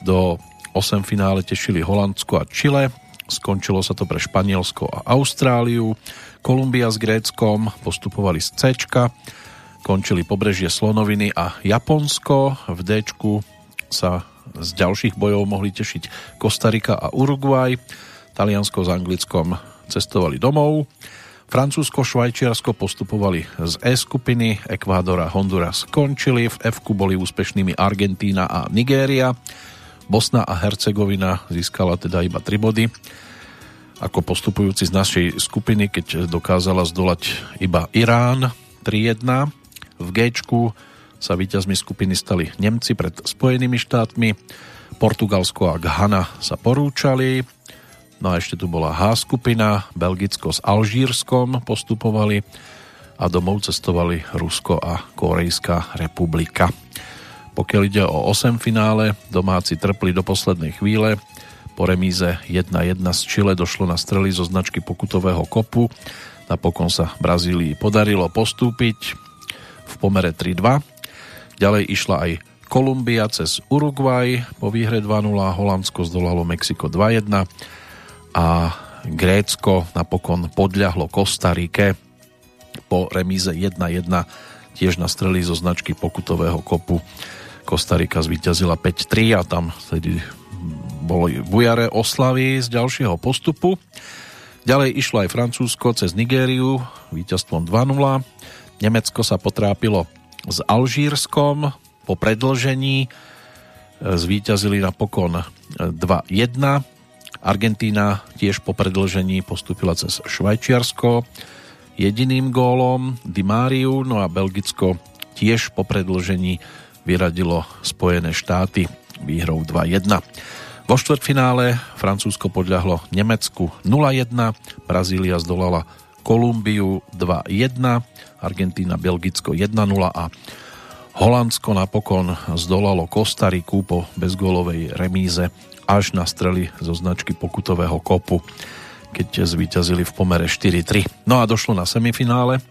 do 8 finále tešili Holandsko a Chile, Skončilo sa to pre Španielsko a Austráliu. Kolumbia s Gréckom postupovali z C. Končili pobrežie Slonoviny a Japonsko. V D sa z ďalších bojov mohli tešiť Kostarika a Uruguay. Taliansko s Anglickom cestovali domov. Francúzsko, Švajčiarsko postupovali z E skupiny, Ekvádor a Honduras skončili, v F boli úspešnými Argentína a Nigéria. Bosna a Hercegovina získala teda iba 3 body ako postupujúci z našej skupiny, keď dokázala zdolať iba Irán 3-1. V G sa víťazmi skupiny stali Nemci pred Spojenými štátmi, Portugalsko a Ghana sa porúčali, No a ešte tu bola H skupina, Belgicko s Alžírskom postupovali a domov cestovali Rusko a Korejská republika. Pokiaľ ide o 8 finále, domáci trpli do poslednej chvíle. Po remíze 1-1 z Chile došlo na strely zo značky pokutového kopu. Napokon sa Brazílii podarilo postúpiť v pomere 3-2. Ďalej išla aj Kolumbia cez Uruguay po výhre 2-0, Holandsko zdolalo Mexiko 2-1 a Grécko napokon podľahlo Kostarike po remíze 1-1 tiež na strely zo značky pokutového kopu. Kostarika zvíťazila 5-3 a tam tedy boli bujare oslavy z ďalšieho postupu. Ďalej išlo aj Francúzsko cez Nigériu víťazstvom 2-0. Nemecko sa potrápilo s Alžírskom po predlžení zvíťazili napokon 2-1 Argentína tiež po predlžení postupila cez Švajčiarsko jediným gólom. Di Mariu, no a Belgicko tiež po predlžení vyradilo Spojené štáty výhrou 2-1. Vo štvrtfinále Francúzsko podľahlo Nemecku 0-1, Brazília zdolala Kolumbiu 2-1, Argentína Belgicko 1-0 a Holandsko napokon zdolalo Kostariku po bezgólovej remíze až na strely zo značky pokutového kopu, keď zvíťazili v pomere 4-3. No a došlo na semifinále.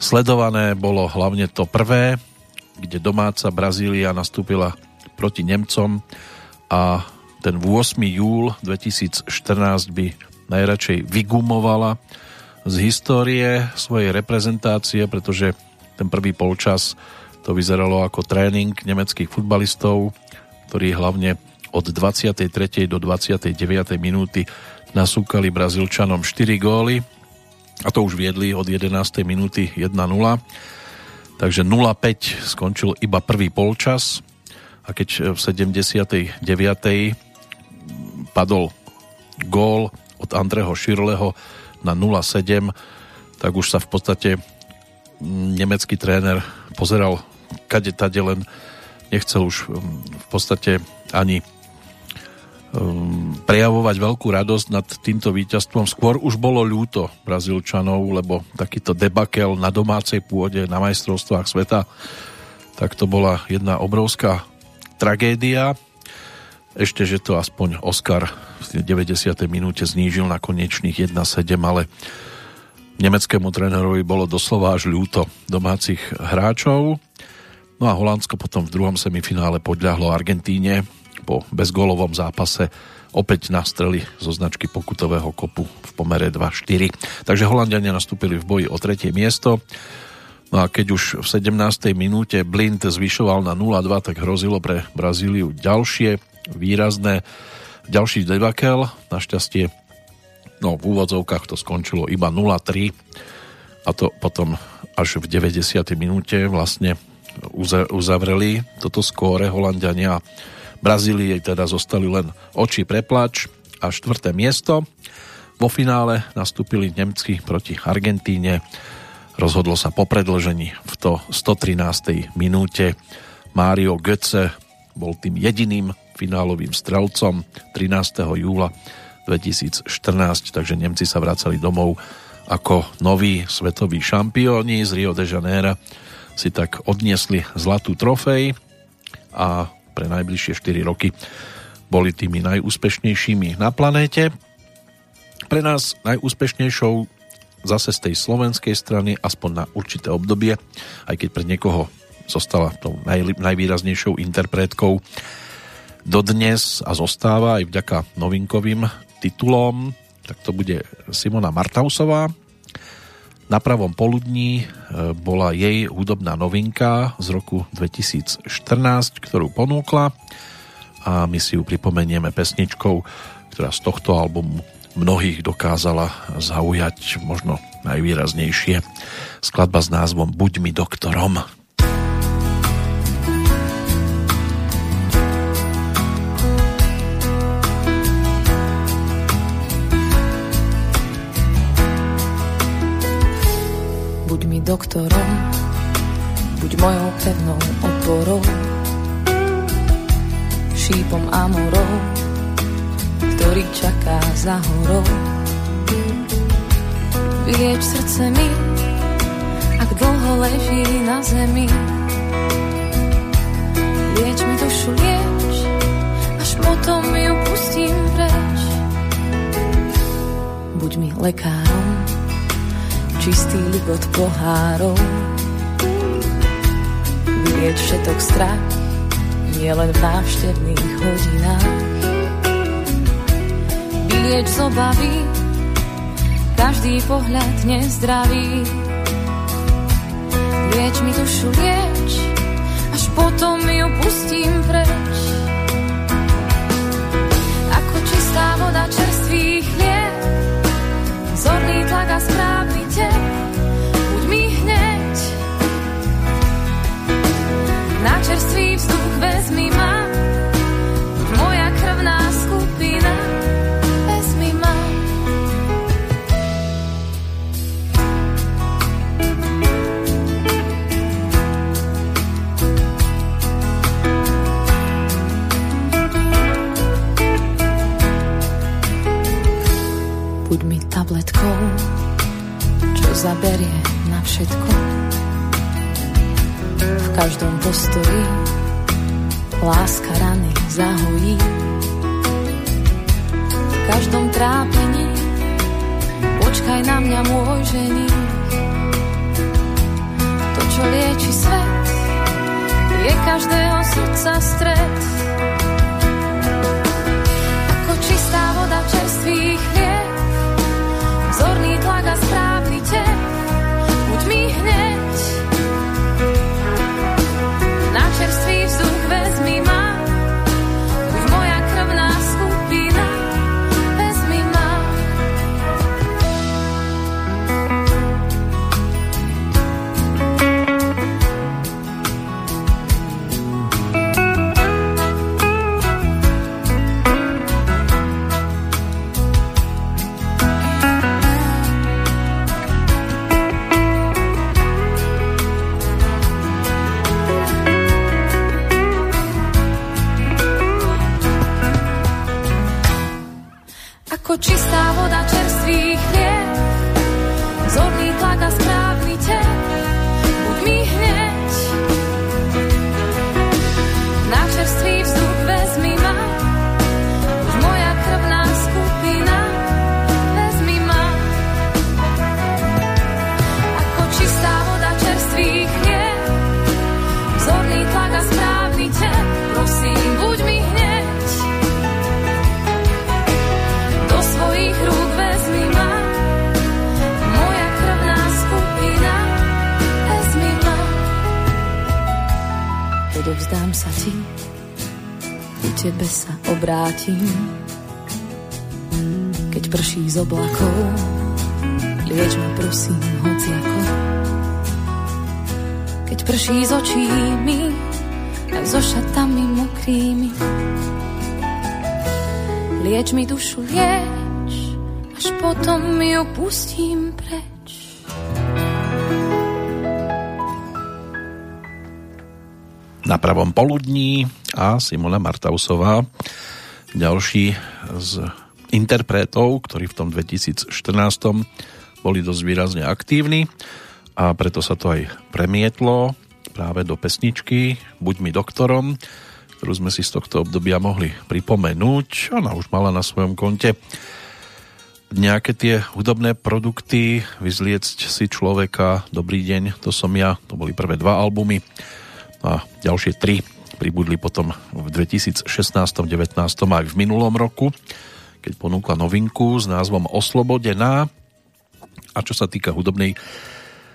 Sledované bolo hlavne to prvé, kde domáca Brazília nastúpila proti Nemcom a ten 8. júl 2014 by najradšej vygumovala z histórie svojej reprezentácie, pretože ten prvý polčas to vyzeralo ako tréning nemeckých futbalistov, ktorí hlavne od 23. do 29. minúty nasúkali Brazílčanom 4 góly a to už viedli od 11. minúty 1-0. Takže 0-5 skončil iba prvý polčas a keď v 79. padol gól od Andreho Širleho na 0-7, tak už sa v podstate nemecký tréner pozeral kade tade len nechcel už v podstate ani um, prejavovať veľkú radosť nad týmto víťazstvom. Skôr už bolo ľúto Brazílčanov, lebo takýto debakel na domácej pôde, na majstrovstvách sveta, tak to bola jedna obrovská tragédia. Ešte, že to aspoň Oscar v 90. minúte znížil na konečných 1-7, ale nemeckému trénerovi bolo doslova až ľúto domácich hráčov. No a Holandsko potom v druhom semifinále podľahlo Argentíne po bezgólovom zápase opäť na strely zo značky pokutového kopu v pomere 2-4. Takže Holandiania nastúpili v boji o tretie miesto. No a keď už v 17. minúte Blind zvyšoval na 0-2, tak hrozilo pre Brazíliu ďalšie výrazné, ďalší debakel. Našťastie no, v úvodzovkách to skončilo iba 0-3 a to potom až v 90. minúte vlastne uzavreli toto skóre Holandiania Brazílii teda zostali len oči preplač a štvrté miesto. Vo finále nastúpili Nemci proti Argentíne. Rozhodlo sa po predlžení v to 113. minúte. Mário Götze bol tým jediným finálovým strelcom 13. júla 2014, takže Nemci sa vracali domov ako noví svetoví šampióni z Rio de Janeiro si tak odniesli zlatú trofej a pre najbližšie 4 roky boli tými najúspešnejšími na planéte. Pre nás najúspešnejšou zase z tej slovenskej strany, aspoň na určité obdobie, aj keď pre niekoho zostala tou naj, najvýraznejšou interpretkou dodnes a zostáva aj vďaka novinkovým titulom, tak to bude Simona Martausová. Na pravom poludní e, bola jej hudobná novinka z roku 2014, ktorú ponúkla a my si ju pripomenieme pesničkou, ktorá z tohto albumu mnohých dokázala zaujať možno najvýraznejšie. Skladba s názvom Buď mi doktorom. Doktorom, buď mojou pevnou oporou, šípom amorou, ktorý čaká za horou. Vylieč srdce mi, ak dlho leží na zemi. Lieč mi dušu, lieč, až potom ju pustím preč. Buď mi lekárom, čistý ligot pohárov. Vylieť všetok strach, nie len v návštevných hodinách. Vylieč z obavy, každý pohľad nezdravý. Lieč mi dušu, lieč, až potom ju pustím preč. Ako čistá voda čerstvých a správny tep, buď mi hneď. Na čerstvý vzduch vezmi ma, moja krvná skupina, vezmi ma. Tabletkou, zaberie na všetko. V každom postoji láska rany zahojí. V každom trápení počkaj na mňa môj žení. To, čo lieči svet, je každého srdca stred. Ako čistá voda čerstvých chlieb, zorný tlak a správny Ako čistá voda čerstvých chlieb, Odovzdám sa ti, ku tebe sa obrátim. Keď prší z oblakov, lieč ma prosím hociako. Keď prší z očí mi, aj so šatami mokrými. Lieč mi dušu, lieč, až potom ju pustím preč. Na pravom poludní a Simona Martausová, ďalší z interpretov, ktorí v tom 2014 boli dosť výrazne aktívni a preto sa to aj premietlo práve do pesničky Buď mi doktorom, ktorú sme si z tohto obdobia mohli pripomenúť. Ona už mala na svojom konte nejaké tie hudobné produkty, vyzliecť si človeka, Dobrý deň, to som ja, to boli prvé dva albumy a ďalšie tri pribudli potom v 2016, 19 aj v minulom roku, keď ponúkla novinku s názvom Oslobodená. A čo sa týka hudobnej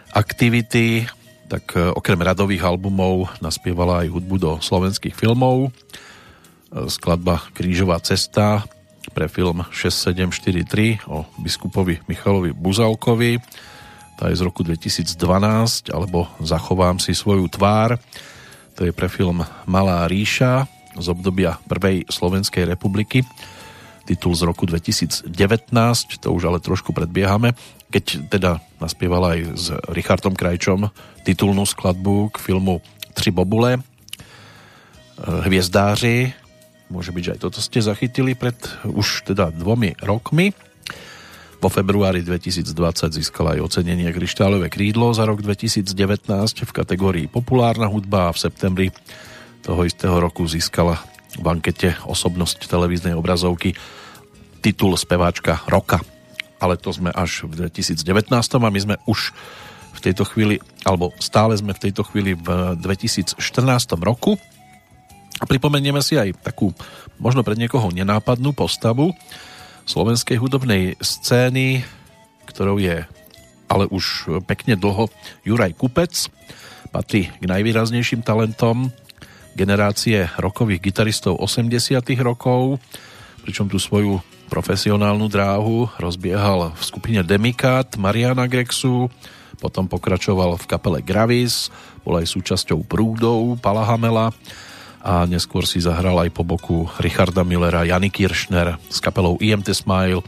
aktivity, tak e, okrem radových albumov naspievala aj hudbu do slovenských filmov. E, skladba Krížová cesta pre film 6743 o biskupovi Michalovi Buzalkovi. Tá je z roku 2012, alebo Zachovám si svoju tvár. To je pre film Malá ríša z obdobia Prvej Slovenskej republiky. Titul z roku 2019, to už ale trošku predbiehame keď teda naspievala aj s Richardom Krajčom titulnú skladbu k filmu Tři bobule, e, Hviezdáři, môže byť, že aj toto ste zachytili pred už teda dvomi rokmi. Vo februári 2020 získala aj ocenenie Kryštáľové krídlo za rok 2019 v kategórii Populárna hudba a v septembri toho istého roku získala v ankete osobnosť televíznej obrazovky titul speváčka roka ale to sme až v 2019 a my sme už v tejto chvíli, alebo stále sme v tejto chvíli v 2014 roku. A pripomenieme si aj takú, možno pre niekoho nenápadnú postavu slovenskej hudobnej scény, ktorou je ale už pekne dlho Juraj Kupec. Patrí k najvýraznejším talentom generácie rokových gitaristov 80 rokov, pričom tú svoju profesionálnu dráhu rozbiehal v skupine Demikat Mariana Grexu, potom pokračoval v kapele Gravis, bol aj súčasťou Prúdov Pala Hamela a neskôr si zahral aj po boku Richarda Millera, Jany Kiršner s kapelou IMT Smile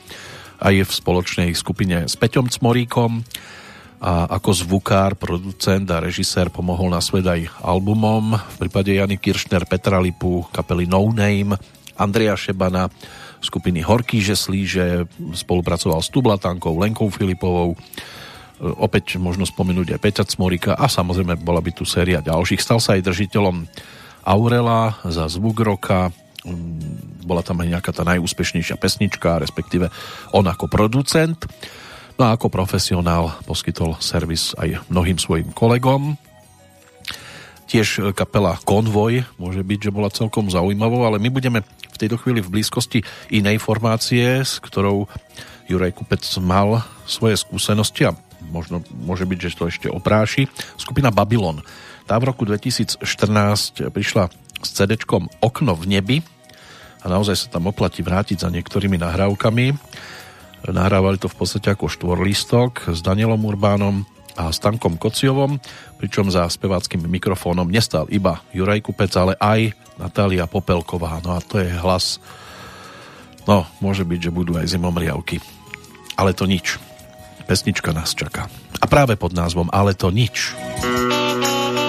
aj v spoločnej skupine s Peťom Cmoríkom a ako zvukár, producent a režisér pomohol na svet aj albumom. V prípade Jany Kiršner, Petra Lipu, kapely No Name, Andrea Šebana, skupiny Horký že spolupracoval s Tublatankou, Lenkou Filipovou, e, opäť možno spomenúť aj Peťa Cmorika a samozrejme bola by tu séria ďalších. Stal sa aj držiteľom Aurela za zvuk roka, mm, bola tam aj nejaká tá najúspešnejšia pesnička, respektíve on ako producent. No a ako profesionál poskytol servis aj mnohým svojim kolegom. Tiež kapela Konvoj môže byť, že bola celkom zaujímavou, ale my budeme v tejto chvíli v blízkosti inej formácie, s ktorou Juraj Kupec mal svoje skúsenosti a možno môže byť, že to ešte opráši. Skupina Babylon. Tá v roku 2014 prišla s cd Okno v nebi a naozaj sa tam oplatí vrátiť za niektorými nahrávkami. Nahrávali to v podstate ako štvorlistok s Danielom Urbánom a Stankom Kociovom, pričom za speváckým mikrofónom nestal iba Juraj Kupec, ale aj Natália Popelková. No a to je hlas, no môže byť, že budú aj zimomriavky. Ale to nič. Pesnička nás čaká. A práve pod názvom Ale to nič. Ale to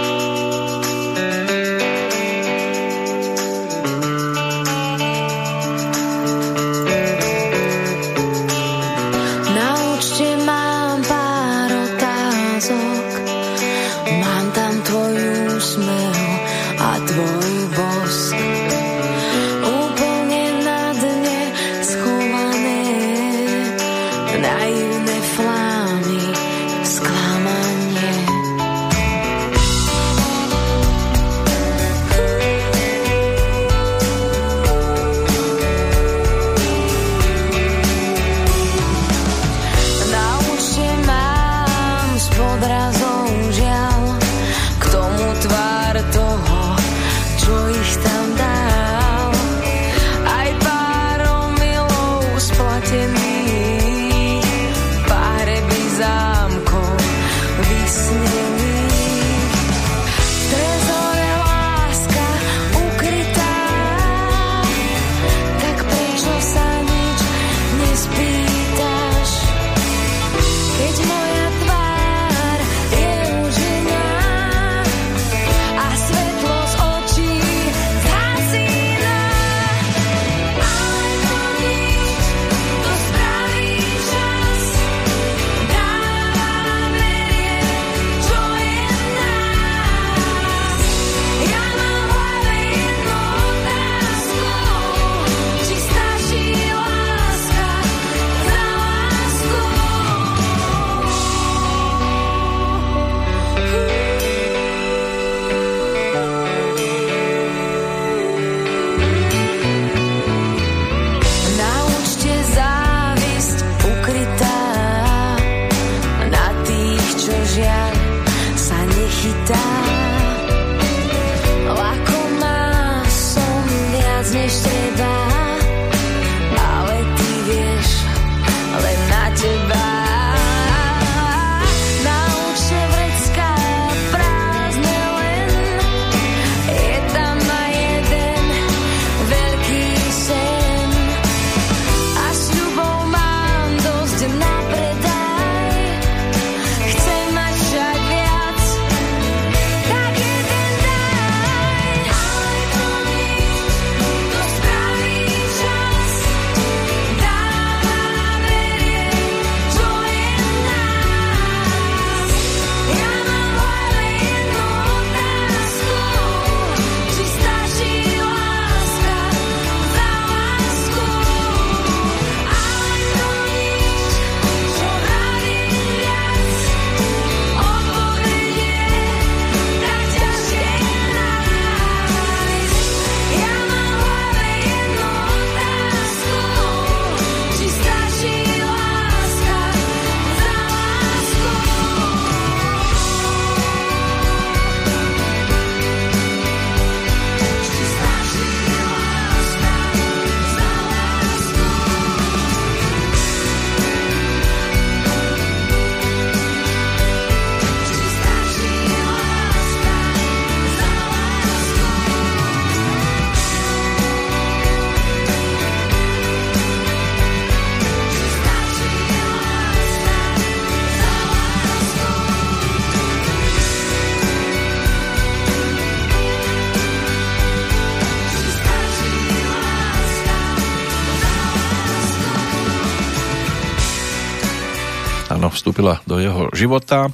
života.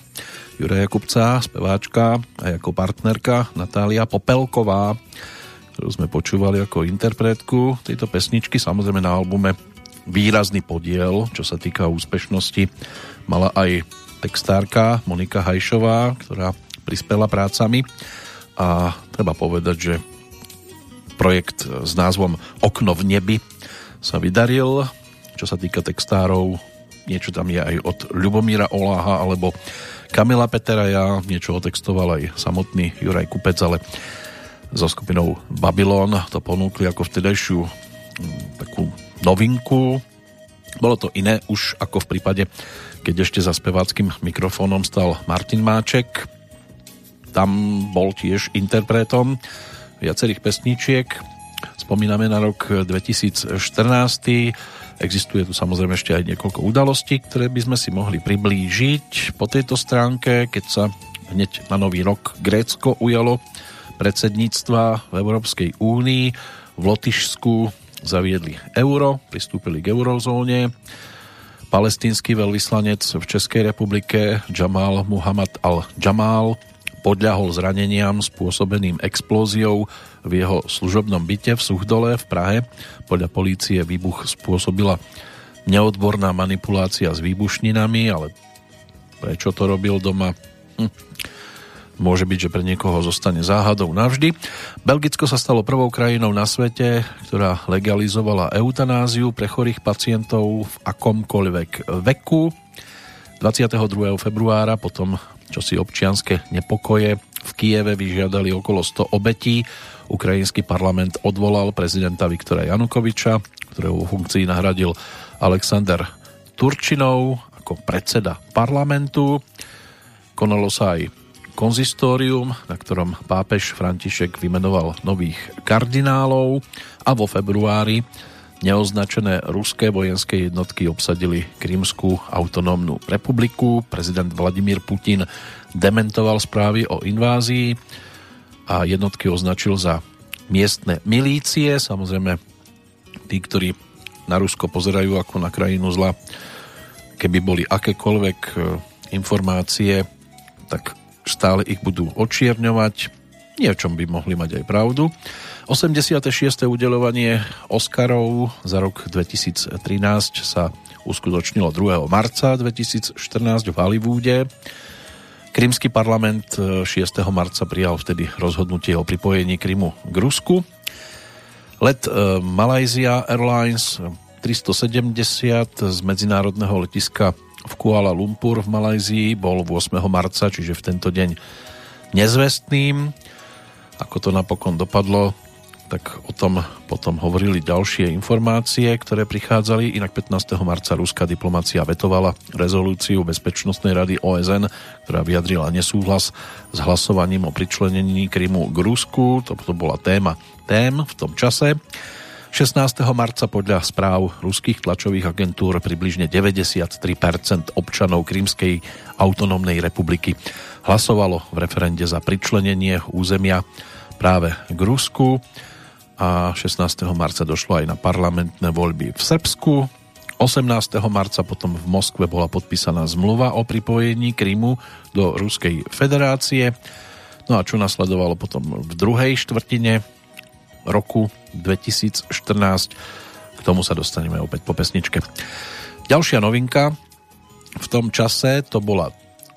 Juraja Kupca, speváčka a ako partnerka Natália Popelková, ktorú sme počúvali ako interpretku tejto pesničky. Samozrejme na albume výrazný podiel, čo sa týka úspešnosti, mala aj textárka Monika Hajšová, ktorá prispela prácami a treba povedať, že projekt s názvom Okno v nebi sa vydaril. Čo sa týka textárov, niečo tam je aj od Ľubomíra Oláha alebo Kamila Peteraja, niečo otextoval aj samotný Juraj Kupec, ale so skupinou Babylon to ponúkli ako vtedajšiu mm, takú novinku. Bolo to iné už ako v prípade, keď ešte za speváckým mikrofónom stal Martin Máček. Tam bol tiež interpretom viacerých pesničiek. Spomíname na rok 2014. Existuje tu samozrejme ešte aj niekoľko udalostí, ktoré by sme si mohli priblížiť po tejto stránke, keď sa hneď na nový rok Grécko ujalo predsedníctva v Európskej únii. V Lotyšsku zaviedli euro, pristúpili k eurozóne. Palestínsky veľvyslanec v Českej republike Jamal Muhammad al-Jamal podľahol zraneniam spôsobeným explóziou v jeho služobnom byte v Suchdole v Prahe. Podľa polície výbuch spôsobila neodborná manipulácia s výbušninami, ale prečo to robil doma? Hm. Môže byť, že pre niekoho zostane záhadou navždy. Belgicko sa stalo prvou krajinou na svete, ktorá legalizovala eutanáziu pre chorých pacientov v akomkoľvek veku. 22. februára potom, čo si občianske nepokoje? V Kieve vyžiadali okolo 100 obetí, Ukrajinský parlament odvolal prezidenta Viktora Janukoviča, ktorého funkcii nahradil Alexander Turčinov ako predseda parlamentu. Konalo sa aj konzistórium, na ktorom pápež František vymenoval nových kardinálov. A vo februári neoznačené ruské vojenské jednotky obsadili Krymskú autonómnu republiku. Prezident Vladimír Putin dementoval správy o invázii a jednotky označil za miestne milície. Samozrejme, tí, ktorí na Rusko pozerajú ako na krajinu zla, keby boli akékoľvek e, informácie, tak stále ich budú očierňovať. Niečom by mohli mať aj pravdu. 86. udelovanie Oscarov za rok 2013 sa uskutočnilo 2. marca 2014 v Hollywoode. Krymský parlament 6. E, marca prijal vtedy rozhodnutie o pripojení Krymu k Rusku. Let e, Malaysia Airlines 370 z medzinárodného letiska v Kuala Lumpur v Malajzii bol 8. marca, čiže v tento deň nezvestným. Ako to napokon dopadlo, tak o tom potom hovorili ďalšie informácie, ktoré prichádzali. Inak 15. marca ruská diplomácia vetovala rezolúciu Bezpečnostnej rady OSN, ktorá vyjadrila nesúhlas s hlasovaním o pričlenení Krymu k Rusku. To, to bola téma tém v tom čase. 16. marca podľa správ ruských tlačových agentúr približne 93% občanov Krymskej autonómnej republiky hlasovalo v referende za pričlenenie územia práve k Rusku a 16. marca došlo aj na parlamentné voľby v Srbsku. 18. marca potom v Moskve bola podpísaná zmluva o pripojení Krymu do Ruskej federácie. No a čo nasledovalo potom v druhej štvrtine roku 2014. K tomu sa dostaneme opäť po pesničke. Ďalšia novinka v tom čase to bola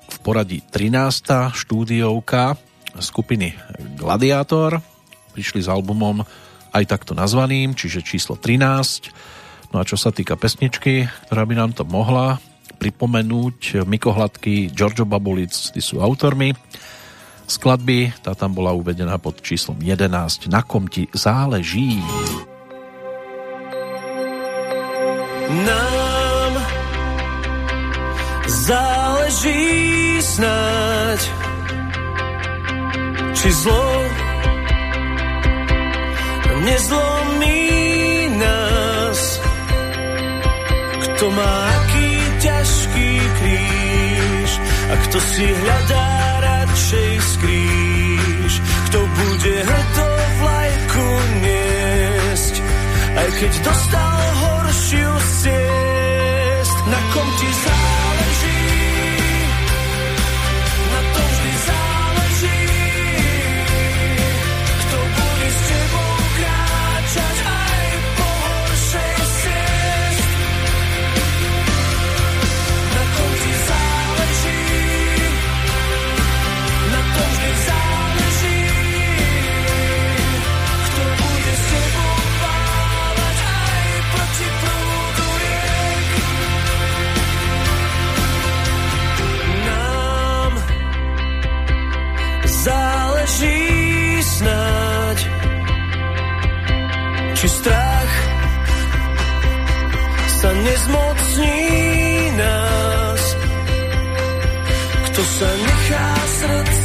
v poradí 13. štúdiovka skupiny Gladiátor. Prišli s albumom aj takto nazvaným, čiže číslo 13. No a čo sa týka pesničky, ktorá by nám to mohla pripomenúť, Miko Hladký, Giorgio Babulic, tí sú autormi skladby, tá tam bola uvedená pod číslom 11. Na kom ti záleží? Nám záleží snáď, či zlo nezlomí nás. Kto má aký ťažký kríž a kto si hľadá radšej skríž, kto bude hrdo vlajku niesť, aj keď dostal horšiu ciest, na kom ti záleží. Či strach sa nezmocní nás. Kto sa nechá srdcom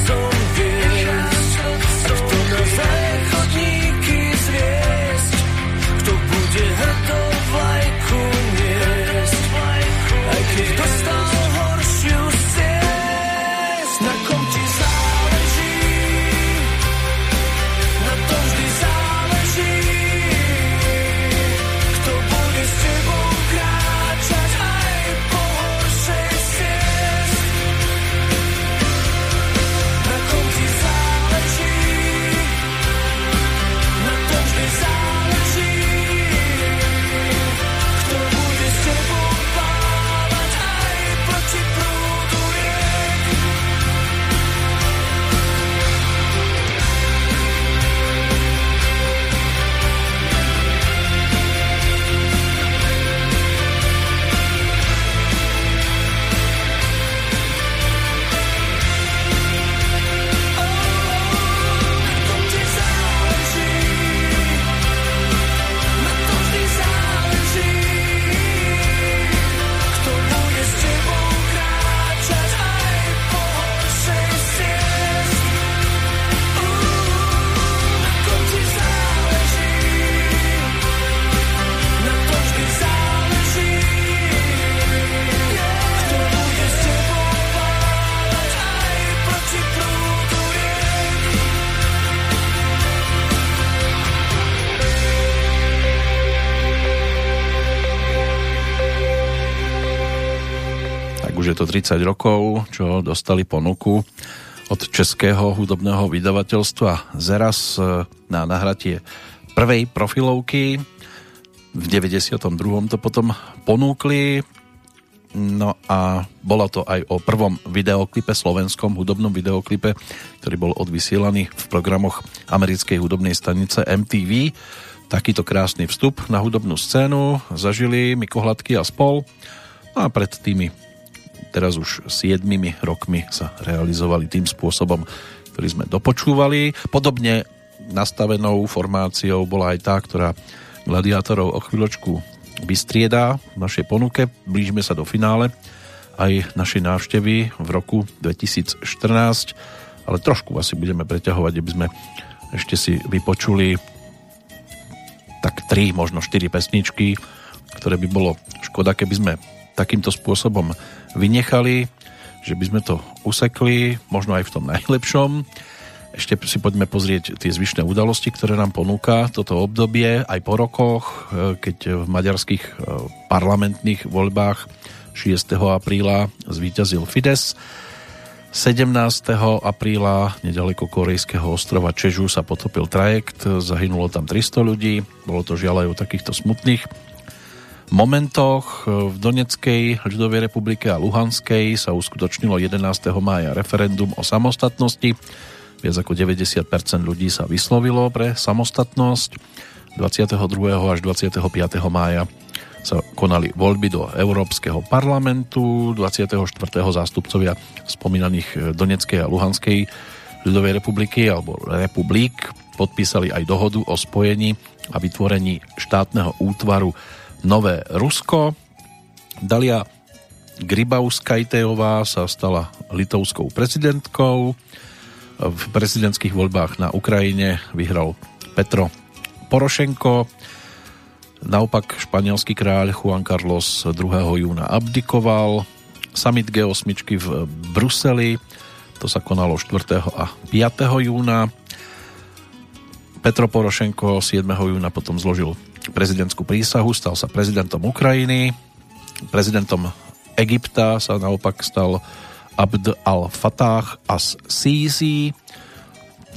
je to 30 rokov, čo dostali ponuku od českého hudobného vydavateľstva Zeras e, na nahratie prvej profilovky. V 92. to potom ponúkli. No a bolo to aj o prvom videoklipe, slovenskom hudobnom videoklipe, ktorý bol odvysielaný v programoch americkej hudobnej stanice MTV. Takýto krásny vstup na hudobnú scénu zažili Miko Hladký a spol. No a pred tými teraz už 7 rokmi sa realizovali tým spôsobom, ktorý sme dopočúvali. Podobne nastavenou formáciou bola aj tá, ktorá gladiátorov o chvíľočku vystriedá v našej ponuke. Blížime sa do finále aj našej návštevy v roku 2014, ale trošku asi budeme preťahovať, aby sme ešte si vypočuli tak 3, možno 4 pesničky, ktoré by bolo škoda, keby sme takýmto spôsobom vynechali, že by sme to usekli, možno aj v tom najlepšom. Ešte si poďme pozrieť tie zvyšné udalosti, ktoré nám ponúka toto obdobie, aj po rokoch, e, keď v maďarských e, parlamentných voľbách 6. apríla zvíťazil Fides. 17. apríla nedaleko korejského ostrova Čežu sa potopil trajekt, zahynulo tam 300 ľudí, bolo to žiaľ aj o takýchto smutných momentoch. V Doneckej ľudovej republike a Luhanskej sa uskutočnilo 11. mája referendum o samostatnosti. Viac ako 90% ľudí sa vyslovilo pre samostatnosť. 22. až 25. mája sa konali voľby do Európskeho parlamentu. 24. zástupcovia spomínaných Doneckej a Luhanskej ľudovej republiky alebo republik podpísali aj dohodu o spojení a vytvorení štátneho útvaru Nové Rusko. Dalia Grybauskajtejová sa stala litovskou prezidentkou. V prezidentských voľbách na Ukrajine vyhral Petro Porošenko. Naopak španielský kráľ Juan Carlos 2. júna abdikoval. Summit G8 v Bruseli, to sa konalo 4. a 5. júna. Petro Porošenko 7. júna potom zložil prezidentskú prísahu, stal sa prezidentom Ukrajiny. Prezidentom Egypta sa naopak stal Abd al-Fatah as-Sisi.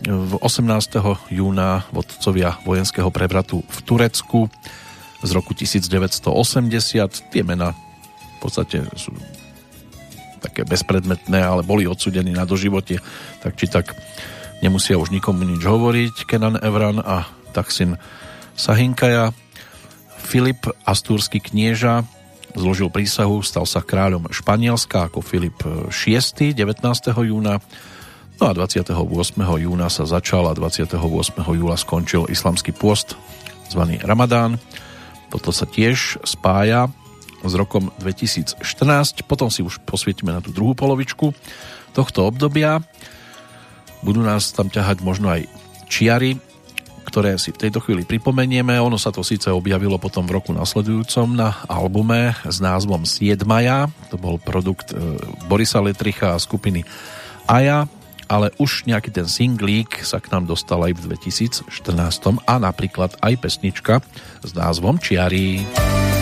V 18. júna vodcovia vojenského prevratu v Turecku z roku 1980. Tie mená v podstate sú také bezpredmetné, ale boli odsudení na doživote, tak či tak nemusia už nikomu nič hovoriť. Kenan Evran a Taksin Sahinkaja. Filip Astúrsky knieža zložil prísahu, stal sa kráľom Španielska ako Filip VI 19. júna. No a 28. júna sa začal a 28. júla skončil islamský pôst zvaný Ramadán. Toto sa tiež spája s rokom 2014. Potom si už posvietime na tú druhú polovičku tohto obdobia. Budú nás tam ťahať možno aj čiary, ktoré si v tejto chvíli pripomenieme. Ono sa to síce objavilo potom v roku nasledujúcom na albume s názvom Siedmaja. To bol produkt e, Borisa Letricha a skupiny Aja, ale už nejaký ten singlík sa k nám dostal aj v 2014 a napríklad aj pesnička s názvom Čiary. Čiary.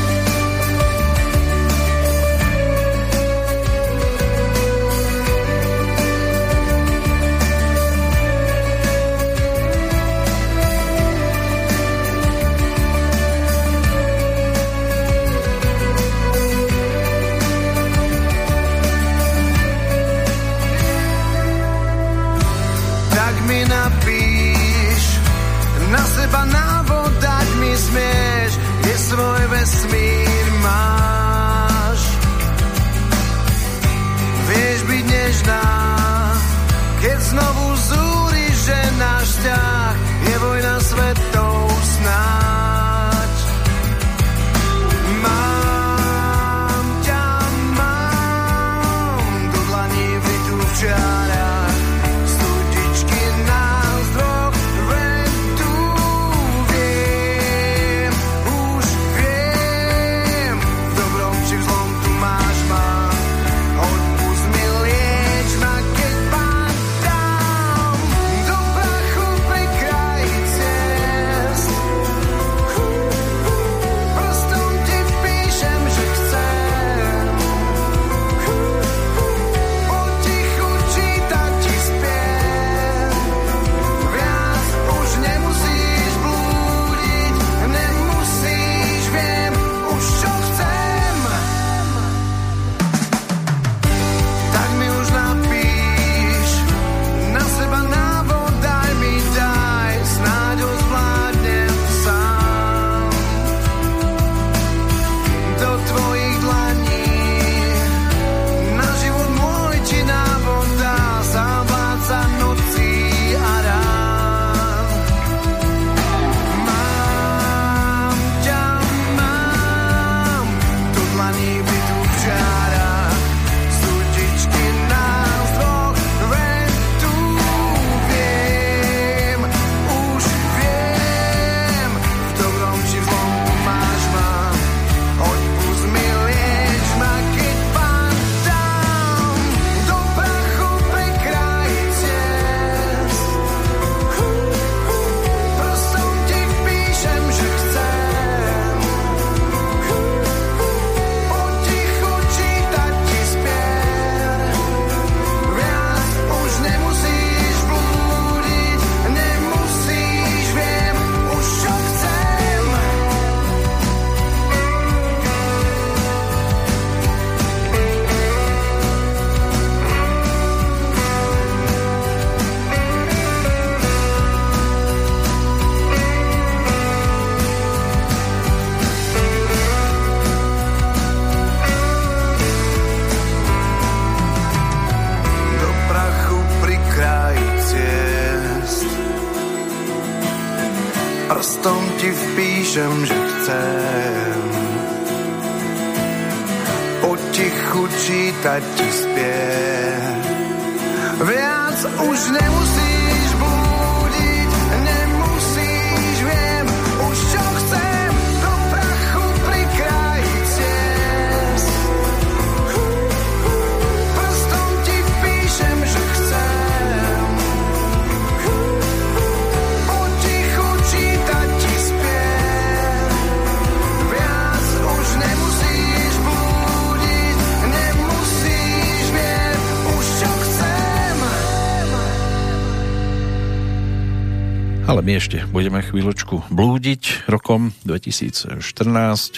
Budeme chvíľočku blúdiť rokom 2014,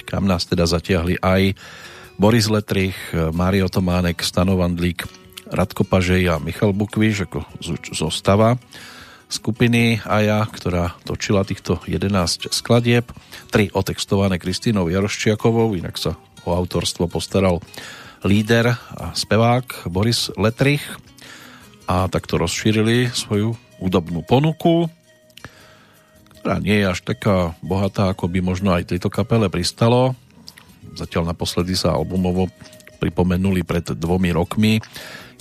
kam nás teda zatiahli aj Boris Letrich, Mario Tománek, Stano Vandlík, Radko Pažej a Michal Bukviš ako zostava skupiny AJA, ktorá točila týchto 11 skladieb, tri otextované Kristínou Jaroščiakovou, inak sa o autorstvo postaral líder a spevák Boris Letrich. A takto rozšírili svoju údobnú ponuku ktorá nie je až taká bohatá, ako by možno aj tejto kapele pristalo. Zatiaľ naposledy sa albumovo pripomenuli pred dvomi rokmi,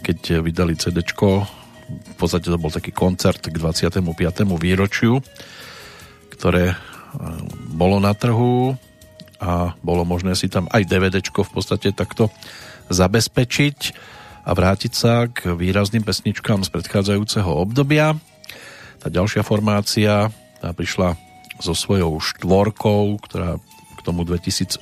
keď vydali CD. V podstate to bol taký koncert k 25. výročiu, ktoré e, bolo na trhu a bolo možné si tam aj DVD v podstate takto zabezpečiť a vrátiť sa k výrazným pesničkám z predchádzajúceho obdobia. Tá ďalšia formácia tá prišla so svojou štvorkou, ktorá k tomu 2014.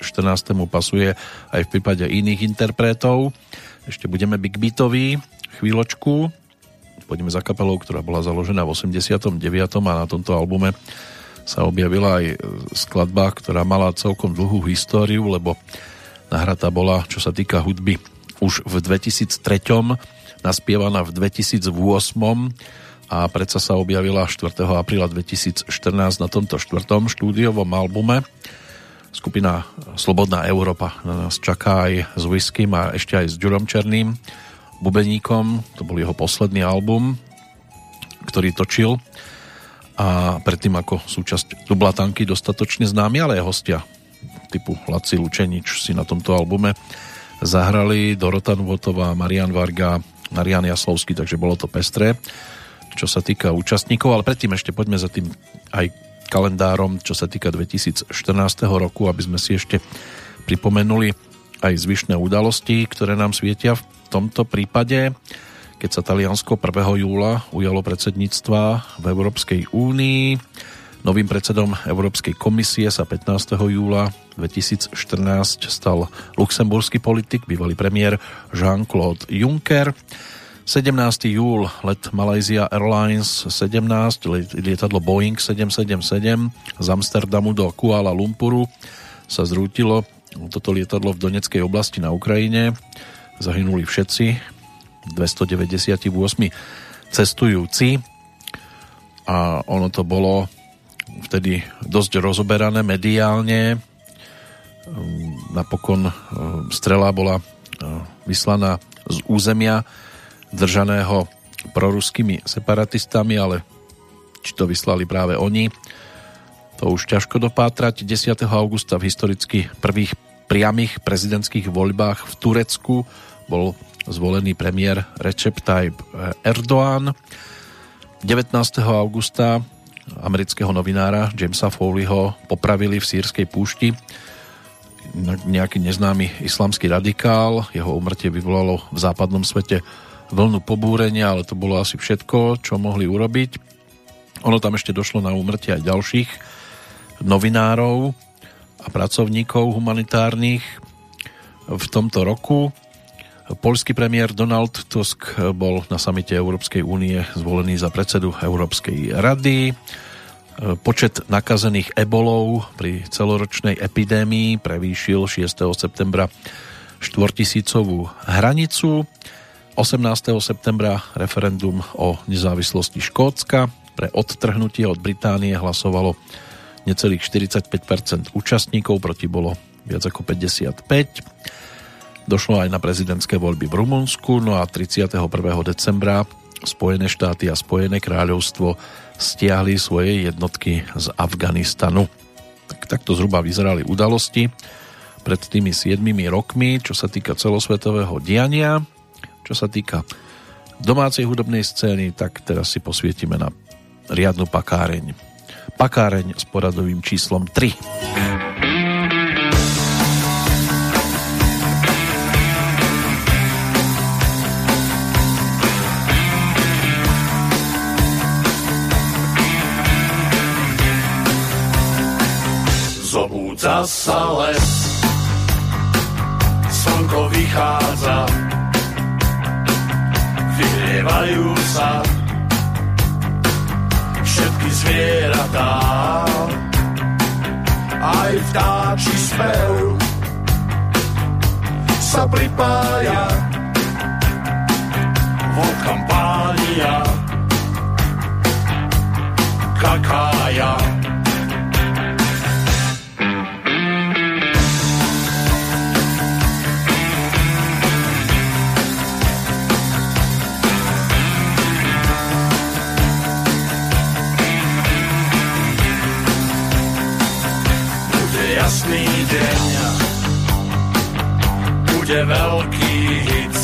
pasuje aj v prípade iných interpretov. Ešte budeme big beatoví chvíľočku. Pôjdeme za kapelou, ktorá bola založená v 89. a na tomto albume sa objavila aj skladba, ktorá mala celkom dlhú históriu, lebo nahratá bola, čo sa týka hudby, už v 2003. naspievaná v 2008 a predsa sa objavila 4. apríla 2014 na tomto štvrtom štúdiovom albume. Skupina Slobodná Európa na nás čaká aj s Whiskym a ešte aj s Ďurom Černým bubeníkom. To bol jeho posledný album, ktorý točil a predtým ako súčasť Dublatanky dostatočne známy, ale aj hostia typu Laci Lučenič si na tomto albume zahrali Dorota Nuvotová, Marian Varga, Marian Jaslovský, takže bolo to pestré čo sa týka účastníkov, ale predtým ešte poďme za tým aj kalendárom, čo sa týka 2014 roku, aby sme si ešte pripomenuli aj zvyšné udalosti, ktoré nám svietia v tomto prípade, keď sa Taliansko 1. júla ujalo predsedníctva v Európskej únii. Novým predsedom Európskej komisie sa 15. júla 2014 stal luxemburský politik, bývalý premiér Jean-Claude Juncker. 17. júl let Malaysia Airlines 17, lietadlo Boeing 777 z Amsterdamu do Kuala Lumpuru sa zrútilo. Toto lietadlo v Doneckej oblasti na Ukrajine. Zahynuli všetci, 298 cestujúci a ono to bolo vtedy dosť rozoberané mediálne. Napokon e, strela bola e, vyslaná z územia držaného proruskými separatistami, ale či to vyslali práve oni, to už ťažko dopátrať. 10. augusta v historicky prvých priamých prezidentských voľbách v Turecku bol zvolený premiér Recep Tayyip Erdoğan. 19. augusta amerického novinára Jamesa Foleyho popravili v sírskej púšti nejaký neznámy islamský radikál. Jeho umrtie vyvolalo v západnom svete vlnu pobúrenia, ale to bolo asi všetko, čo mohli urobiť. Ono tam ešte došlo na úmrtie aj ďalších novinárov a pracovníkov humanitárnych v tomto roku. Polský premiér Donald Tusk bol na samite Európskej únie zvolený za predsedu Európskej rady. Počet nakazených ebolov pri celoročnej epidémii prevýšil 6. septembra štvortisícovú hranicu. 18. septembra referendum o nezávislosti Škótska. Pre odtrhnutie od Británie hlasovalo necelých 45% účastníkov, proti bolo viac ako 55. Došlo aj na prezidentské voľby v Rumunsku, no a 31. decembra Spojené štáty a Spojené kráľovstvo stiahli svoje jednotky z Afganistanu. Tak, takto zhruba vyzerali udalosti pred tými 7 rokmi, čo sa týka celosvetového diania. Čo sa týka domácej hudobnej scény, tak teraz si posvietime na riadnu pakáreň. Pakáreň s poradovým číslom 3. Zobúca sa les, slnko vychádza, vyhrievajú sa všetky zvieratá. Aj vtáči spev sa pripája vodkam pália kakája. Jasný deň bude veľký hic.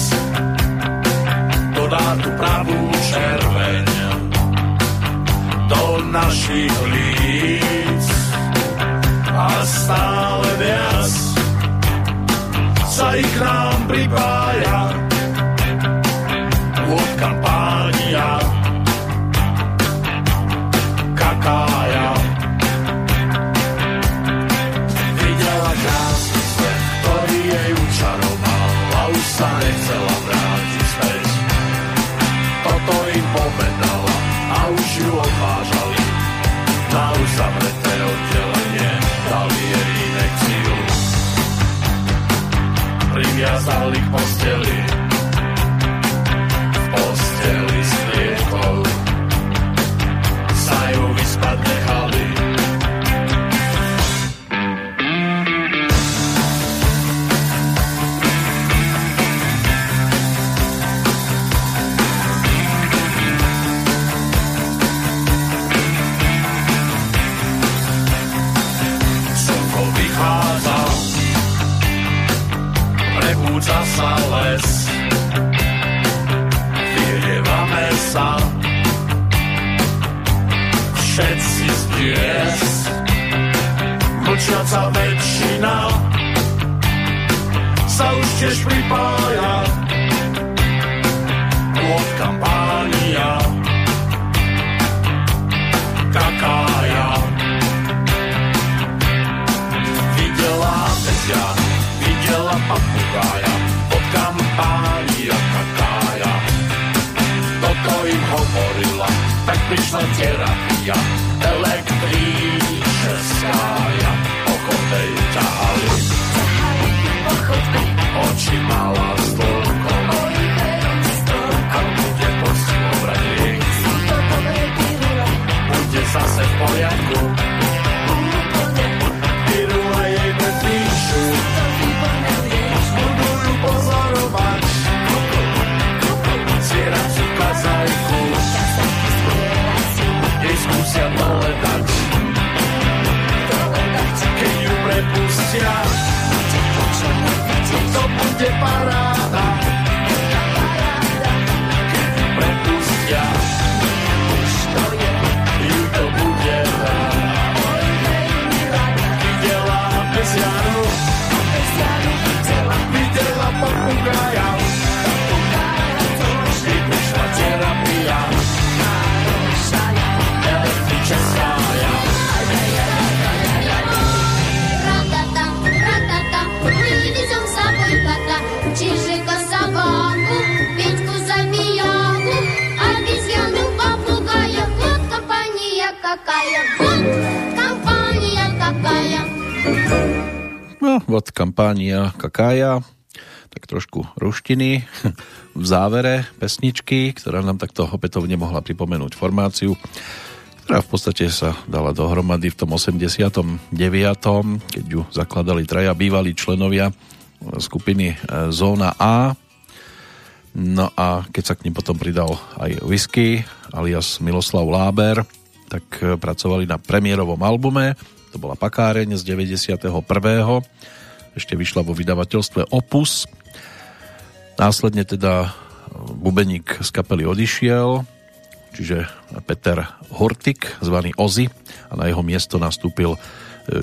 Dodá tu pravú červeň do našich líc. A stále viac sa ich k nám pripája. Od kampánia kakája. Krásny svet, ktorý jej učaroval a už sa nechcela vrátiť späť. Toto im povedala a už ju odvážali na už zavreté oddelenie. Dali jej inekciu, priviazali k posteli. Prebúdza sa les, vyhrievame sa, všetci z dies, mlčiaca väčšina sa už tiež pripája, od kampánia, kakája. Videla mezia, videla papugája, od kampánia kakája. Toto im hovorila, tak prišla terapia, električeskája. Po chodbe ju ťahali, oči mala s tolkom, a bude poctivo brať bude zase v poriadku. Od kampánia Kakája, tak trošku ruštiny v závere pesničky, ktorá nám takto opätovne mohla pripomenúť formáciu, ktorá v podstate sa dala dohromady v tom 89., keď ju zakladali traja bývalí členovia skupiny e, Zóna A. No a keď sa k nim potom pridal aj Whisky alias Miloslav Láber, tak e, pracovali na premiérovom albume, to bola Pakáreň z 91. Ešte vyšla vo vydavateľstve Opus. Následne teda bubeník z kapely odišiel, čiže Peter Hortik, zvaný Ozy, a na jeho miesto nastúpil e,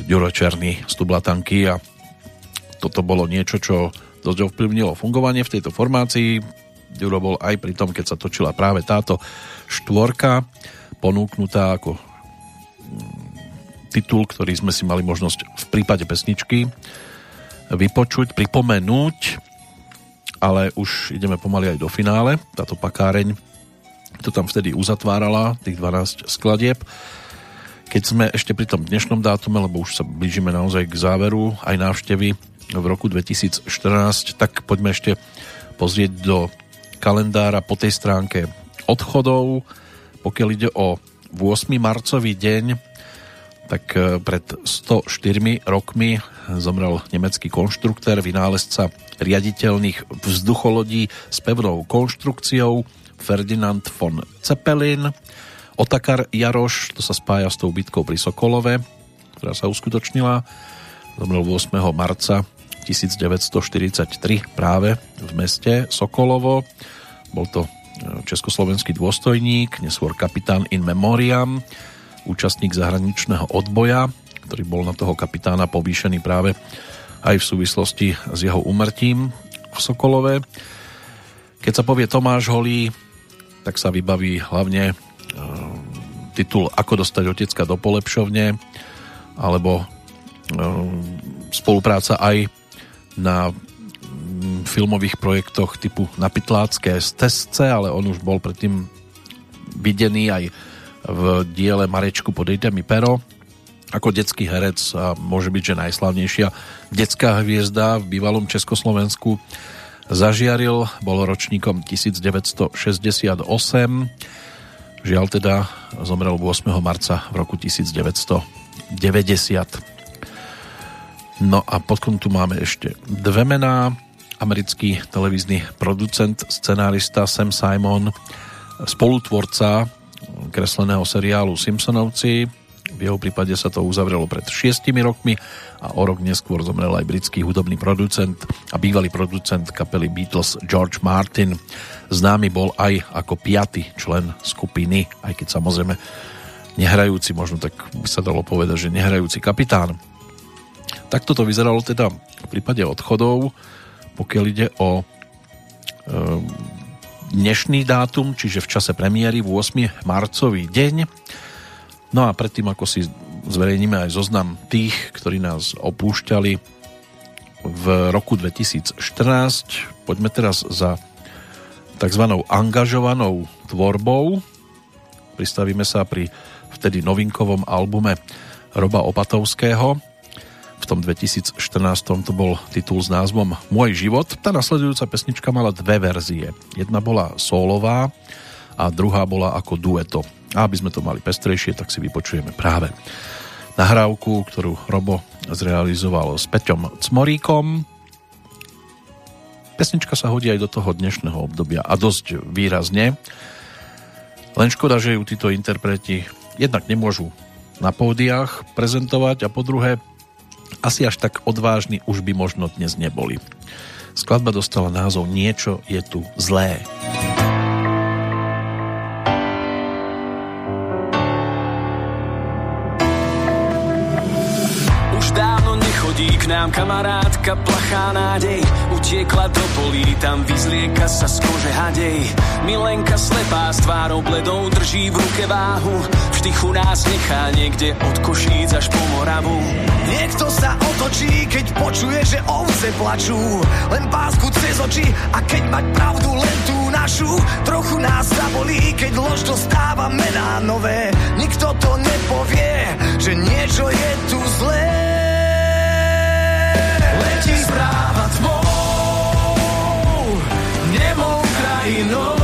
Ďuro Černý z Tublatanky a toto bolo niečo, čo dosť ovplyvnilo fungovanie v tejto formácii. Ďuro bol aj pri tom, keď sa točila práve táto štvorka, ponúknutá ako titul, ktorý sme si mali možnosť v prípade pesničky vypočuť, pripomenúť, ale už ideme pomaly aj do finále. Táto pakáreň to tam vtedy uzatvárala, tých 12 skladieb. Keď sme ešte pri tom dnešnom dátume, lebo už sa blížime naozaj k záveru aj návštevy v roku 2014, tak poďme ešte pozrieť do kalendára po tej stránke odchodov. Pokiaľ ide o 8. marcový deň, tak e, pred 104 rokmi zomrel nemecký konštruktér, vynálezca riaditeľných vzducholodí s pevnou konštrukciou Ferdinand von Zeppelin. Otakar Jaroš, to sa spája s tou bitkou pri Sokolove, ktorá sa uskutočnila Zomrel 8. marca 1943 práve v meste Sokolovo. Bol to e, československý dôstojník, neskôr kapitán in memoriam, účastník zahraničného odboja, ktorý bol na toho kapitána povýšený práve aj v súvislosti s jeho umrtím v Sokolove. Keď sa povie Tomáš Holý, tak sa vybaví hlavne e, titul Ako dostať otecka do polepšovne alebo e, spolupráca aj na filmových projektoch typu Napitlácké stezce, ale on už bol predtým videný aj v diele Marečku Podejte mi pero ako detský herec a môže byť, že najslavnejšia detská hviezda v bývalom Československu zažiaril, bol ročníkom 1968 žiaľ teda zomrel 8. marca v roku 1990 No a potom tu máme ešte dve mená. Americký televízny producent, scenárista Sam Simon, spolutvorca kresleného seriálu Simpsonovci. V jeho prípade sa to uzavrelo pred šiestimi rokmi a o rok neskôr zomrel aj britský hudobný producent a bývalý producent kapely Beatles George Martin. Známy bol aj ako piaty člen skupiny, aj keď samozrejme nehrajúci, možno tak by sa dalo povedať, že nehrajúci kapitán Takto to vyzeralo teda v prípade odchodov, pokiaľ ide o dnešný dátum, čiže v čase premiéry v 8. marcový deň. No a predtým, ako si zverejníme aj zoznam tých, ktorí nás opúšťali v roku 2014, poďme teraz za tzv. angažovanou tvorbou. Pristavíme sa pri vtedy novinkovom albume Roba Opatovského, v tom 2014 to bol titul s názvom Môj život. Tá nasledujúca pesnička mala dve verzie. Jedna bola solová a druhá bola ako dueto. A aby sme to mali pestrejšie, tak si vypočujeme práve nahrávku, ktorú Robo zrealizoval s Peťom Cmoríkom. Pesnička sa hodí aj do toho dnešného obdobia a dosť výrazne. Len škoda, že ju títo interpreti jednak nemôžu na pódiách prezentovať a po druhé asi až tak odvážni už by možno dnes neboli. Skladba dostala názov Niečo je tu zlé. Už k nám kamarátka plachá nádej. Utiekla do polí, tam vyzlieka sa z kože hadej. Milenka slepá s tvárou bledou drží v ruke váhu. Vždychu nás nechá niekde od Košíc až po Moravu. Niekto sa otočí, keď počuje, že ovce plačú. Len pásku cez oči a keď mať pravdu len tú našu. Trochu nás zabolí, keď lož dostáva mená nové. Nikto to nepovie, že niečo je tu zlé správa tmou, nemou krajinou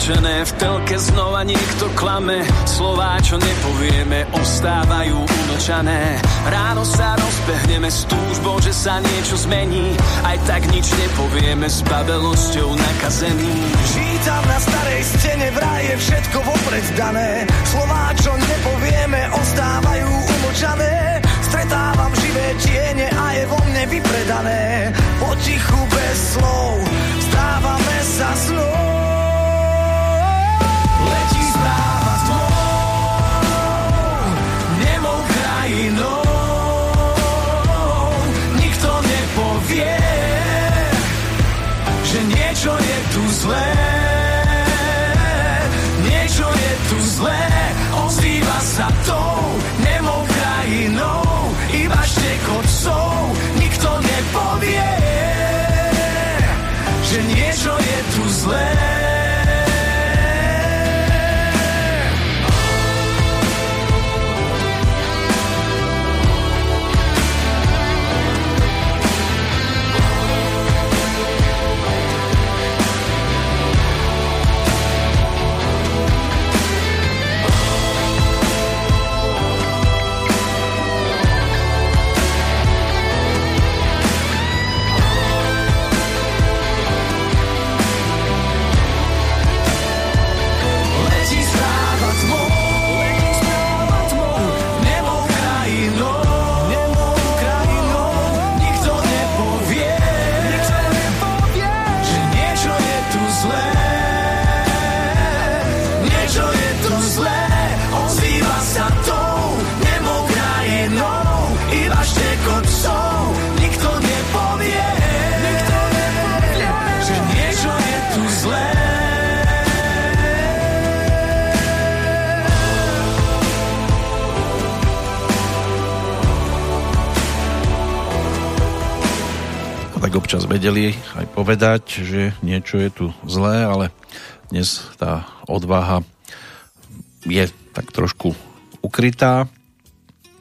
zamračené, v telke znova niekto klame Slová, čo nepovieme, ostávajú umlčané Ráno sa rozbehneme s túžbou, že sa niečo zmení Aj tak nič nepovieme s babelosťou nakazený Čítam na starej stene, vraj je všetko vopred dané. Slová, čo nepovieme, ostávajú umlčané. Stretávam živé tiene a je vo mne vypredané. Potichu bez slov, stávame sa snou. Niečo je občas vedeli aj povedať, že niečo je tu zlé, ale dnes tá odvaha je tak trošku ukrytá.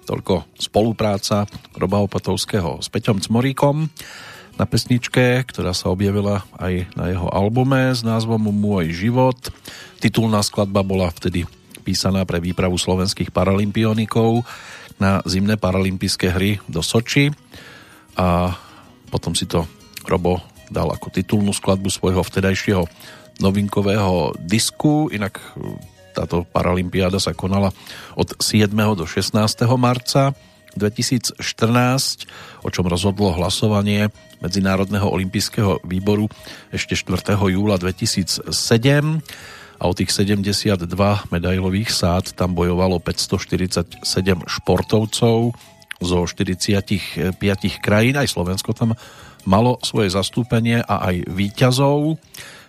Toľko spolupráca Roba Opatovského s Peťom Cmoríkom na pesničke, ktorá sa objavila aj na jeho albume s názvom Môj život. Titulná skladba bola vtedy písaná pre výpravu slovenských paralympionikov na zimné paralympijské hry do Soči a potom si to Robo dal ako titulnú skladbu svojho vtedajšieho novinkového disku, inak táto paralympiáda sa konala od 7. do 16. marca 2014, o čom rozhodlo hlasovanie Medzinárodného olympijského výboru ešte 4. júla 2007 a o tých 72 medailových sád tam bojovalo 547 športovcov zo 45 krajín, aj Slovensko tam malo svoje zastúpenie a aj výťazov.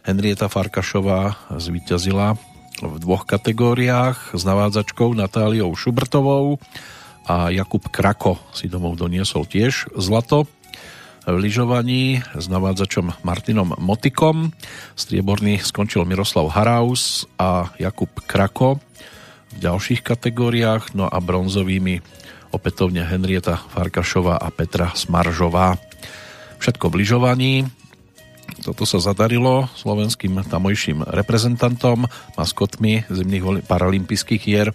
Henrieta Farkašová zvíťazila v dvoch kategóriách s navádzačkou Natáliou Šubrtovou a Jakub Krako si domov doniesol tiež zlato v lyžovaní s navádzačom Martinom Motikom. Strieborný skončil Miroslav Haraus a Jakub Krako v ďalších kategóriách, no a bronzovými opätovne Henrieta Farkašová a Petra Smaržová. Všetko v lyžovaní, toto sa zadarilo slovenským tamojším reprezentantom, maskotmi zimných paralympijských hier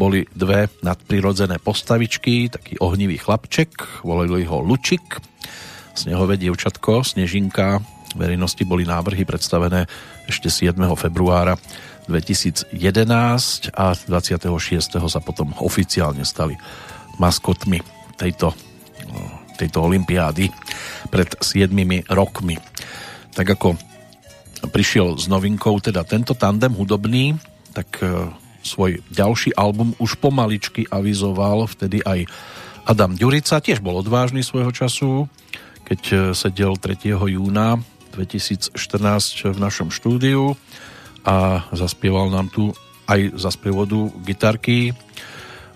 boli dve nadprirodzené postavičky, taký ohnivý chlapček, volali ho Lučik, snehové dievčatko, Snežinka. Verejnosti boli návrhy predstavené ešte 7. februára 2011 a 26. sa potom oficiálne stali maskotmi tejto, tejto olympiády pred 7 rokmi tak ako prišiel s novinkou teda tento tandem hudobný, tak e, svoj ďalší album už pomaličky avizoval vtedy aj Adam Ďurica, tiež bol odvážny svojho času, keď e, sedel 3. júna 2014 v našom štúdiu a zaspieval nám tu aj za sprievodu gitarky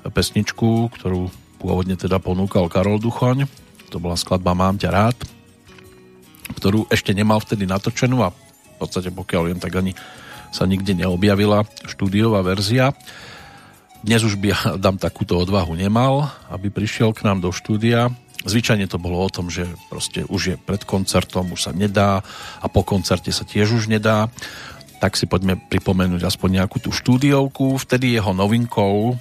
pesničku, ktorú pôvodne teda ponúkal Karol Duchoň. To bola skladba Mám ťa rád ktorú ešte nemal vtedy natočenú a v podstate pokiaľ viem, tak ani sa nikde neobjavila štúdiová verzia. Dnes už by Adam takúto odvahu nemal, aby prišiel k nám do štúdia. Zvyčajne to bolo o tom, že proste už je pred koncertom, už sa nedá a po koncerte sa tiež už nedá. Tak si poďme pripomenúť aspoň nejakú tú štúdiovku. Vtedy jeho novinkou,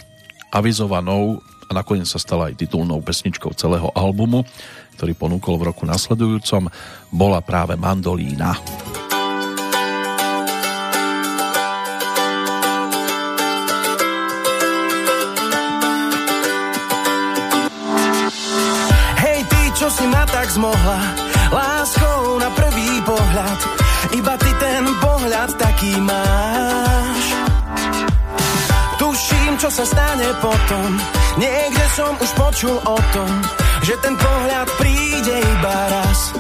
avizovanou a nakoniec sa stala aj titulnou pesničkou celého albumu ktorý ponúkol v roku nasledujúcom, bola práve mandolína. Hej, ty, čo si ma tak zmohla, láskou na prvý pohľad, iba ty ten pohľad taký máš. Čo sa stane potom, niekde som už počul o tom, že ten pohľad príde iba raz.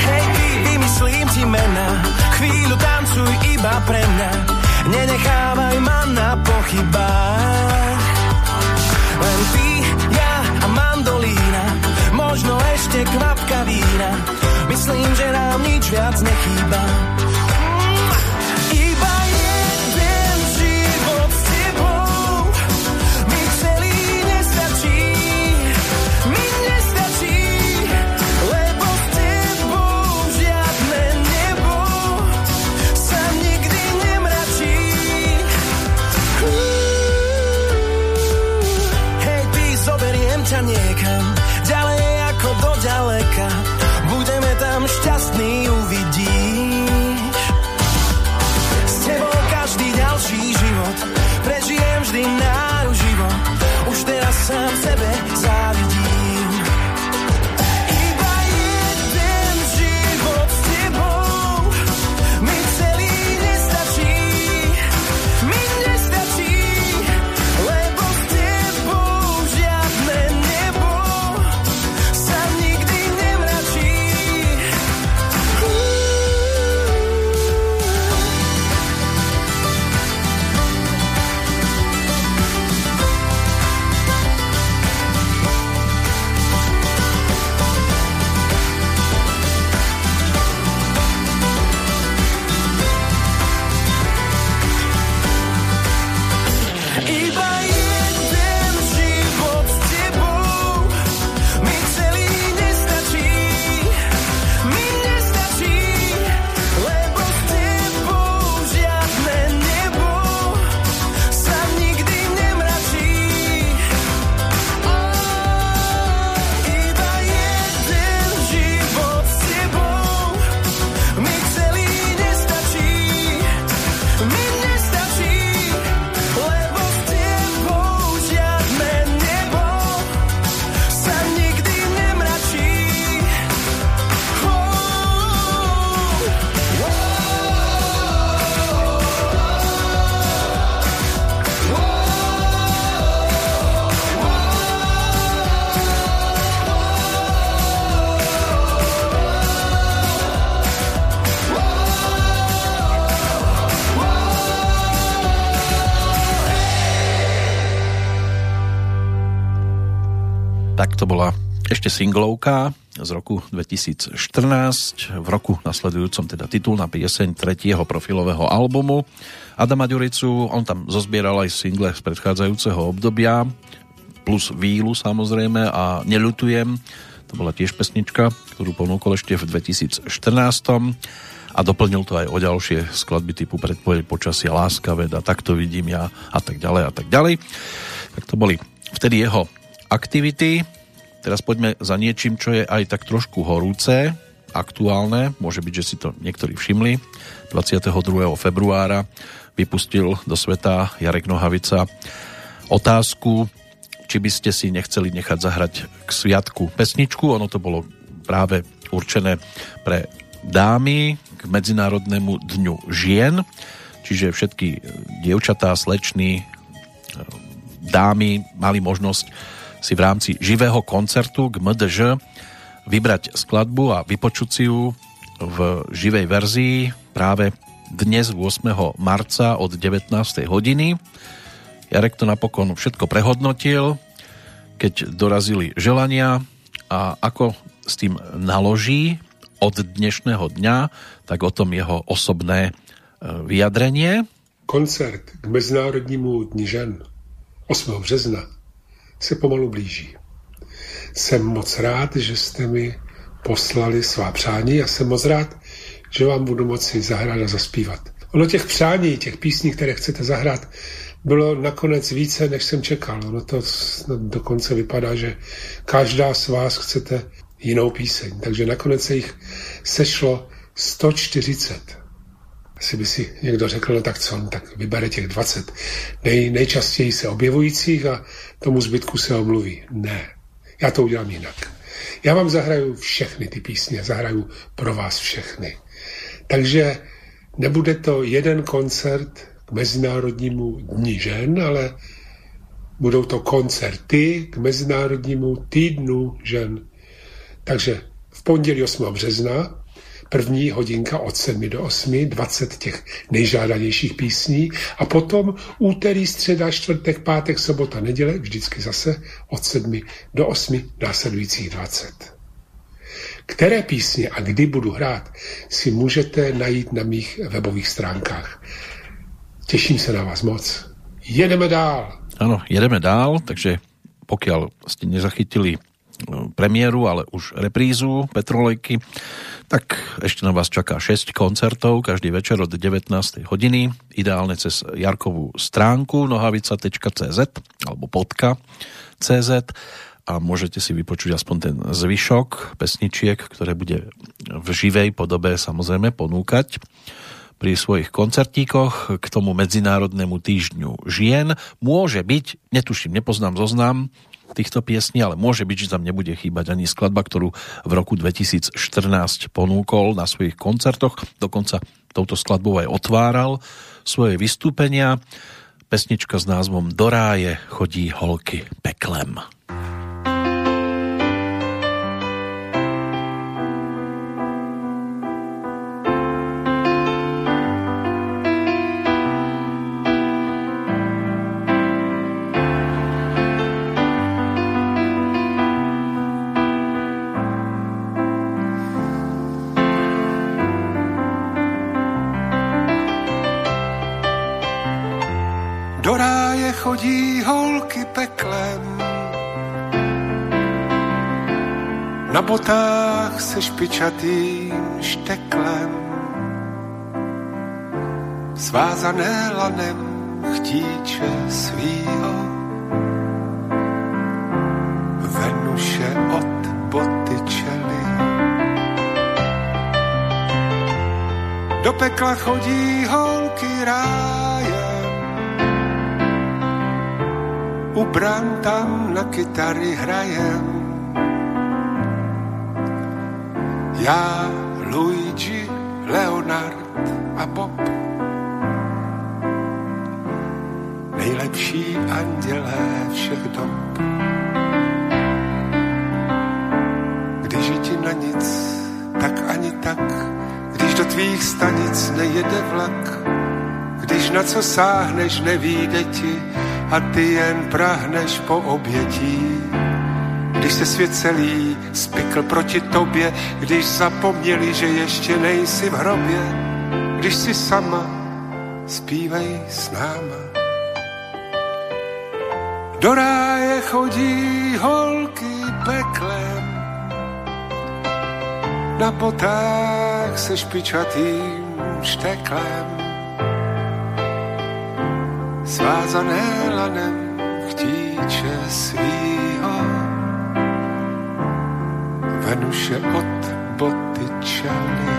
Hej, ty, vymyslím ti mena, chvíľu tancuj iba pre mňa, nenechávaj ma na pochybách. Len ty, ja a mandolína, možno ešte kvapka vína, myslím, že nám nič viac nechýba. Ešte singlovka z roku 2014, v roku nasledujúcom teda titulná pieseň tretieho profilového albumu Adama Ďuricu. On tam zozbieral aj single z predchádzajúceho obdobia, plus Vílu samozrejme a Neľutujem. To bola tiež pesnička, ktorú ponúkol ešte v 2014 a doplnil to aj o ďalšie skladby typu Predpoveď počasia, Láska veda, Tak to vidím ja a tak ďalej a tak ďalej. Tak to boli vtedy jeho aktivity. Teraz poďme za niečím, čo je aj tak trošku horúce, aktuálne. Môže byť, že si to niektorí všimli. 22. februára vypustil do sveta Jarek Nohavica otázku, či by ste si nechceli nechať zahrať k sviatku pesničku. Ono to bolo práve určené pre dámy k Medzinárodnému dňu žien, čiže všetky dievčatá, slečny, dámy mali možnosť si v rámci živého koncertu k MDŽ vybrať skladbu a vypočuť si ju v živej verzii práve dnes 8. marca od 19. hodiny. Jarek to napokon všetko prehodnotil, keď dorazili želania a ako s tým naloží od dnešného dňa, tak o tom jeho osobné e, vyjadrenie. Koncert k Mezinárodnímu dni žen 8. března se pomalu blíží. Jsem moc rád, že jste mi poslali svá přání a jsem moc rád, že vám budu moci zahrát a zaspívat. Ono těch přání, těch písní, které chcete zahrát, bylo nakonec více, než jsem čekal. Ono to dokonce vypadá, že každá z vás chcete jinou píseň. Takže nakonec se jich sešlo 140 asi by si někdo řekl, no tak co, no tak vybere těch 20 nej, nejčastěji se objevujících a tomu zbytku se omluví. Ne, já to udělám jinak. Já vám zahraju všechny ty písně, zahraju pro vás všechny. Takže nebude to jeden koncert k Mezinárodnímu dní žen, ale budou to koncerty k Mezinárodnímu týdnu žen. Takže v pondělí 8. března první hodinka od 7 do 8, 20 těch nejžádanějších písní a potom úterý, středa, čtvrtek, pátek, sobota, neděle, vždycky zase od 7 do 8 následujících 20. Které písně a kdy budu hrát, si můžete najít na mých webových stránkách. Těším se na vás moc. Jedeme dál. Ano, jedeme dál, takže pokiaľ ste nezachytili no, premiéru, ale už reprízu Petrolejky, tak ešte na vás čaká 6 koncertov každý večer od 19. hodiny, ideálne cez Jarkovú stránku nohavica.cz alebo podka.cz a môžete si vypočuť aspoň ten zvyšok pesničiek, ktoré bude v živej podobe samozrejme ponúkať pri svojich koncertíkoch k tomu Medzinárodnému týždňu žien. Môže byť, netuším, nepoznám zoznam týchto piesní, ale môže byť, že tam nebude chýbať ani skladba, ktorú v roku 2014 ponúkol na svojich koncertoch. Dokonca touto skladbou aj otváral svoje vystúpenia. Pesnička s názvom Do ráje chodí holky peklem. Botách se špičatým šteklem, svázané lanem chtíče svýho. Venuše od boty čely. Do pekla chodí holky ráje, u bran tam na kytary hrajem. Já, Luigi, Leonard a Bob. Nejlepší andělé všech dob. Když je ti na nic, tak ani tak, když do tvých stanic nejede vlak, když na co sáhneš, nevíde ti, a ty jen prahneš po obětí. Když se svět celý spikl proti tobě, když zapomněli, že ještě nejsi v hrobě, když si sama, zpívej s náma. Do ráje chodí holky peklem, na potách se špičatým šteklem. Svázané lanem chtíče svýho, Venuše od boty čely.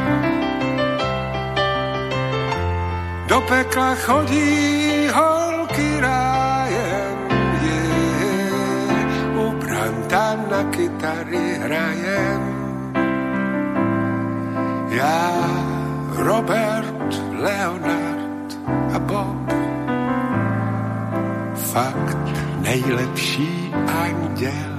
Do pekla chodí holky rájem, je, u branta na kytary hrajem. Já, Robert, Leonard a Bob, fakt nejlepší anděle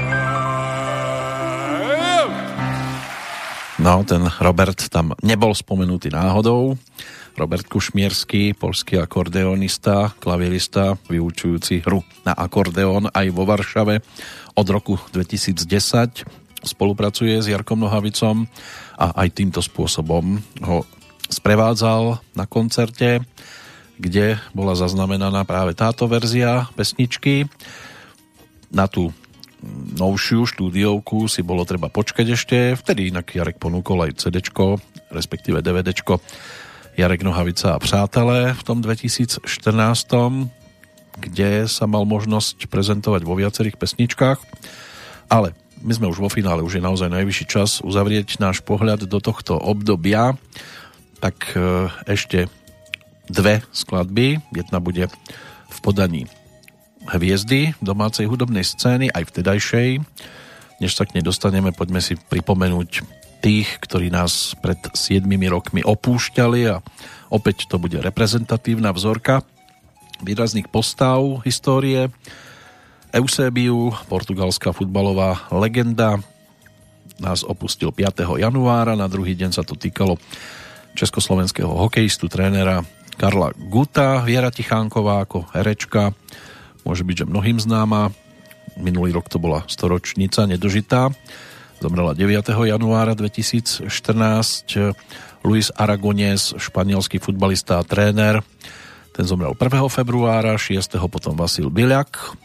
No, ten Robert tam nebol spomenutý náhodou. Robert Kušmierský, polský akordeonista, klavirista, vyučujúci hru na akordeón aj vo Varšave od roku 2010 spolupracuje s Jarkom Nohavicom a aj týmto spôsobom ho sprevádzal na koncerte, kde bola zaznamenaná práve táto verzia pesničky. Na tú novšiu štúdiovku si bolo treba počkať ešte. Vtedy inak Jarek ponúkol aj CD, respektíve DVD. Jarek Nohavica a přátelé v tom 2014, kde sa mal možnosť prezentovať vo viacerých pesničkách. Ale my sme už vo finále, už je naozaj najvyšší čas uzavrieť náš pohľad do tohto obdobia. Tak e, ešte dve skladby. Jedna bude v podaní hviezdy domácej hudobnej scény, aj vtedajšej. Než sa k nej dostaneme, poďme si pripomenúť tých, ktorí nás pred 7 rokmi opúšťali a opäť to bude reprezentatívna vzorka výrazných postav histórie. Eusebiu, portugalská futbalová legenda, nás opustil 5. januára, na druhý deň sa to týkalo československého hokejistu, trénera Karla Guta, Viera Tichánková ako herečka, môže byť, že mnohým známa. Minulý rok to bola storočnica nedožitá. Zomrela 9. januára 2014. Luis Aragonés, španielský futbalista a tréner. Ten zomrel 1. februára, 6. potom Vasil Biliak.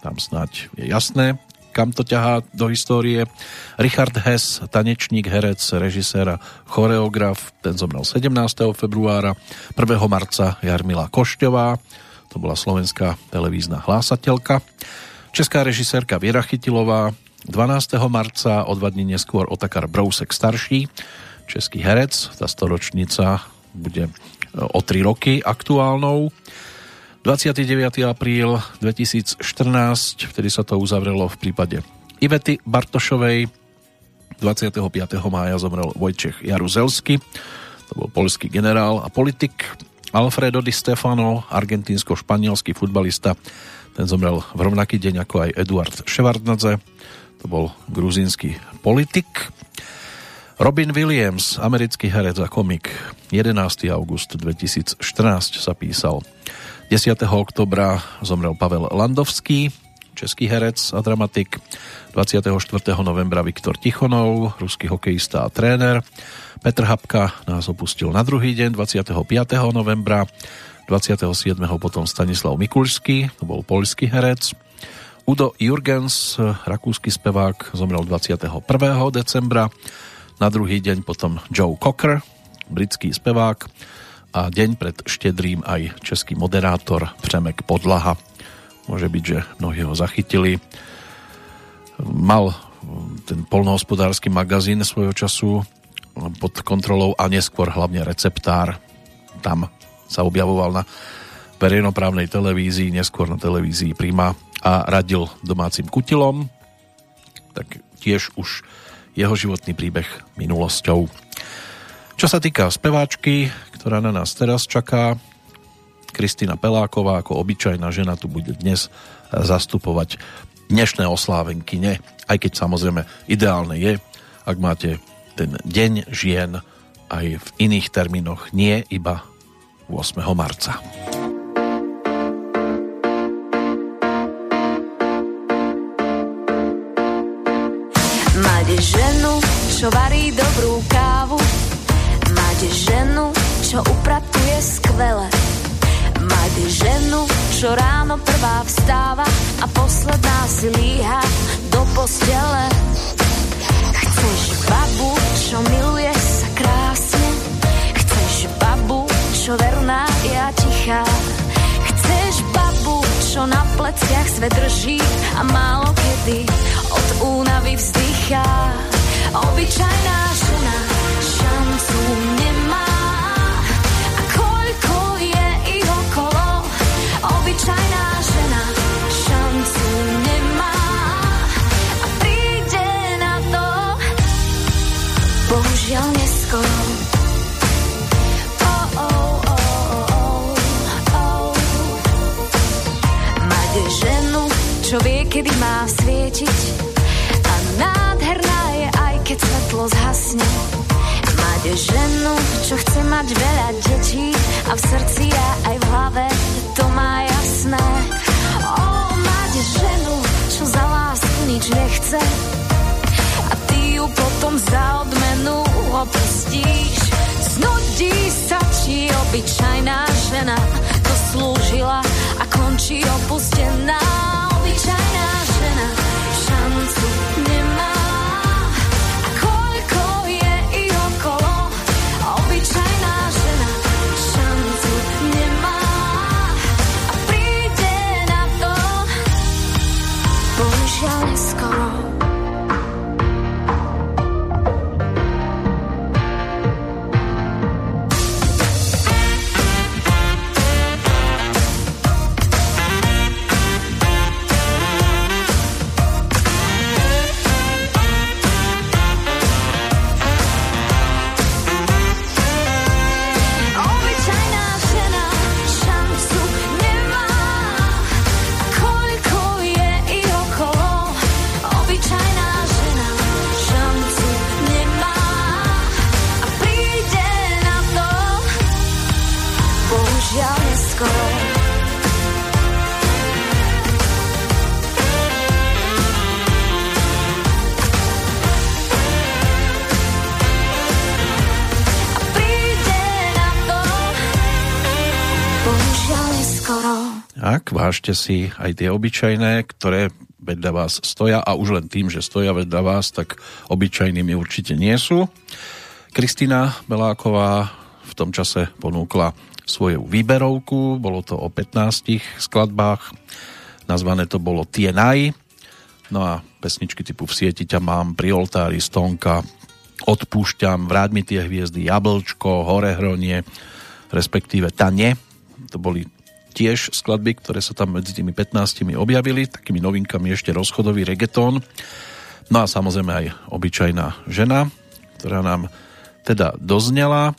Tam snáď je jasné, kam to ťahá do histórie. Richard Hess, tanečník, herec, režisér a choreograf, ten zomrel 17. februára. 1. marca Jarmila Košťová, to bola slovenská televízna hlásateľka. Česká režisérka Viera Chytilová 12. marca, o dva dní neskôr Otakar Brousek starší, český herec, tá storočnica bude e, o 3 roky aktuálnou. 29. apríl 2014, vtedy sa to uzavrelo v prípade Ivety Bartošovej. 25. mája zomrel Vojčech Jaruzelsky, to bol polský generál a politik. Alfredo Di Stefano, argentínsko-španielský futbalista, ten zomrel v rovnaký deň ako aj Eduard Ševardnadze, to bol gruzínsky politik. Robin Williams, americký herec a komik, 11. august 2014 sa písal. 10. oktobra zomrel Pavel Landovský, český herec a dramatik. 24. novembra Viktor Tichonov, ruský hokejista a tréner. Petr Hapka nás opustil na druhý deň 25. novembra, 27. potom Stanislav Mikulský, to bol poľský herec. Udo Jurgens, rakúsky spevák, zomrel 21. decembra. Na druhý deň potom Joe Cocker, britský spevák a deň pred štedrým aj český moderátor Přemek Podlaha. Môže byť, že mnohí ho zachytili. Mal ten polnohospodársky magazín svojho času pod kontrolou a neskôr hlavne receptár. Tam sa objavoval na verejnoprávnej televízii, neskôr na televízii Prima a radil domácim kutilom. Tak tiež už jeho životný príbeh minulosťou. Čo sa týka speváčky, ktorá na nás teraz čaká, Kristina Peláková ako obyčajná žena tu bude dnes zastupovať dnešné oslávenkyne, aj keď samozrejme ideálne je, ak máte ten deň žien aj v iných termínoch, nie iba 8. marca. Mať ženu, čo varí dobrú kávu, mať ženu, čo upratuje skvele, mať ženu, čo ráno prvá vstáva a posledná si líha do postele. Chceš babu, čo miluje sa krásne, chceš babu, čo verná ja tichá, chceš babu, čo na pleciach svet drží a málo kedy od únavy vzdychá. Obyčajná žena šancu nemá kedy má svietiť a nádherná je aj keď svetlo zhasne. Mať ženu, čo chce mať veľa detí a v srdci a aj v hlave to má jasné. O, mať ženu, čo za lásku nič nechce a ty ju potom za odmenu opustíš. Znudí sa ti obyčajná žena, to slúžila a končí opustená. Obyčajná žena šancu Ak vážte si aj tie obyčajné, ktoré vedľa vás stoja a už len tým, že stoja vedľa vás, tak obyčajnými určite nie sú. Kristina Beláková v tom čase ponúkla svoju výberovku, bolo to o 15 skladbách, nazvané to bolo Tie naj, no a pesničky typu V sieti ťa mám, Pri oltári Stonka, Odpúšťam, Vráť mi tie hviezdy, Jablčko, Hore hronie, respektíve Tane, to boli tiež skladby, ktoré sa tam medzi tými 15 objavili, takými novinkami ešte rozchodový reggaetón. No a samozrejme aj obyčajná žena, ktorá nám teda doznela.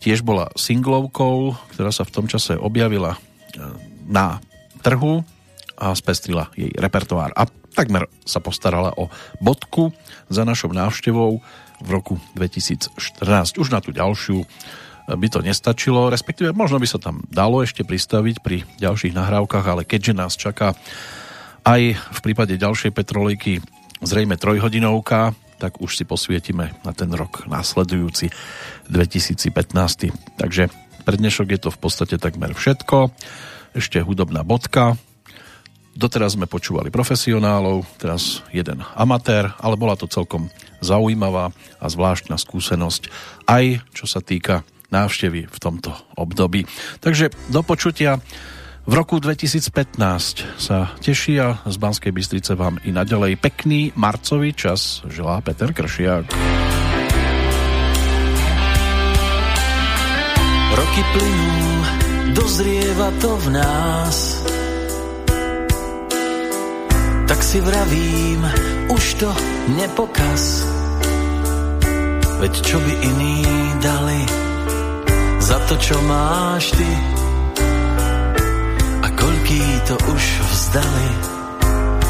Tiež bola singlovkou, ktorá sa v tom čase objavila e, na trhu a spestrila jej repertoár. A takmer sa postarala o bodku za našou návštevou v roku 2014. Už na tú ďalšiu by to nestačilo, respektíve možno by sa tam dalo ešte pristaviť pri ďalších nahrávkach, ale keďže nás čaká aj v prípade ďalšej petrolejky zrejme trojhodinovka, tak už si posvietime na ten rok následujúci 2015. Takže pre dnešok je to v podstate takmer všetko. Ešte hudobná bodka. Doteraz sme počúvali profesionálov, teraz jeden amatér, ale bola to celkom zaujímavá a zvláštna skúsenosť aj čo sa týka návštevy v tomto období. Takže do počutia. V roku 2015 sa teší a z Banskej Bystrice vám i naďalej pekný marcový čas želá Peter Kršiak. Roky plynú, dozrieva to v nás. tak si vravím, už to nepokaz. Veď čo by iní dali za to, čo máš ty? A koľký to už vzdali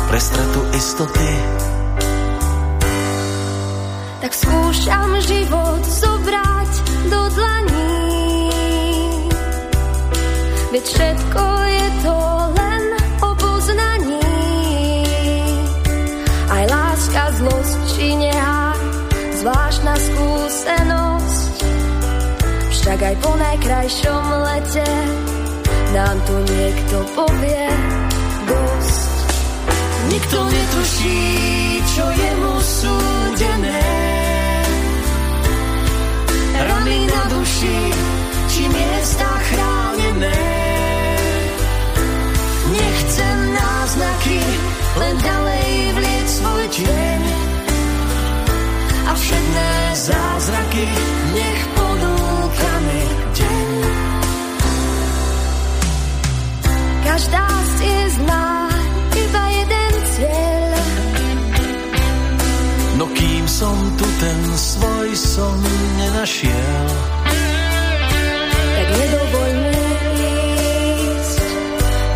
pre stratu istoty? Tak skúšam život zobrať do dlaní. Veď všetko je Však aj po najkrajšom lete nám tu niekto povie dosť. Nikto netuší, čo je mu súdené. Rany na duši, či miesta chránené. Nechcem náznaky, len ďalej vlieť svoj tieň. A všetné zázraky nech Každá z ciest má iba jeden cieľ. No kým som tu ten svoj som nenašiel, Tak nedovoľ mi ísť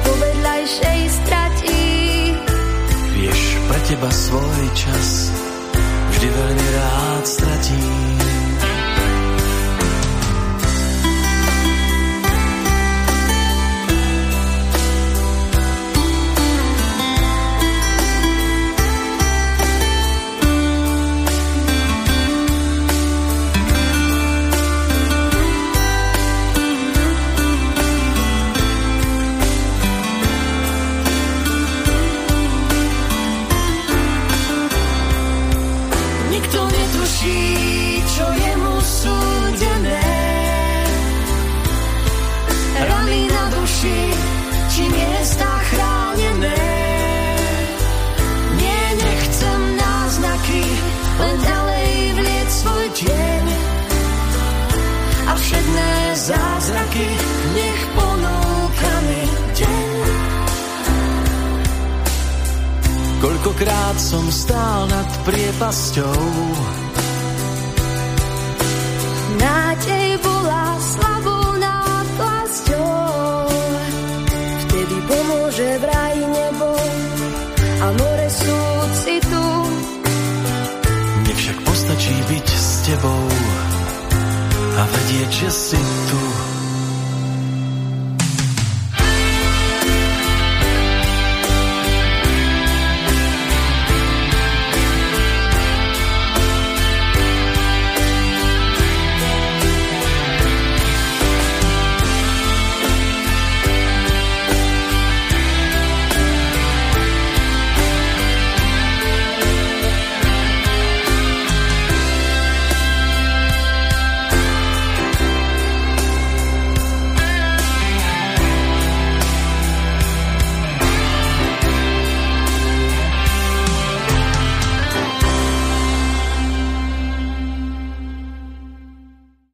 po vedľajšej strati. vieš, pre teba svoj čas vždy veľmi rád stratím. Koľkokrát som stál nad priepasťou, Nádej bola slabou náplasťou. Vtedy pomôže vraj nebo a more súcitu. mne však postačí byť s tebou a vedieť, že si tu.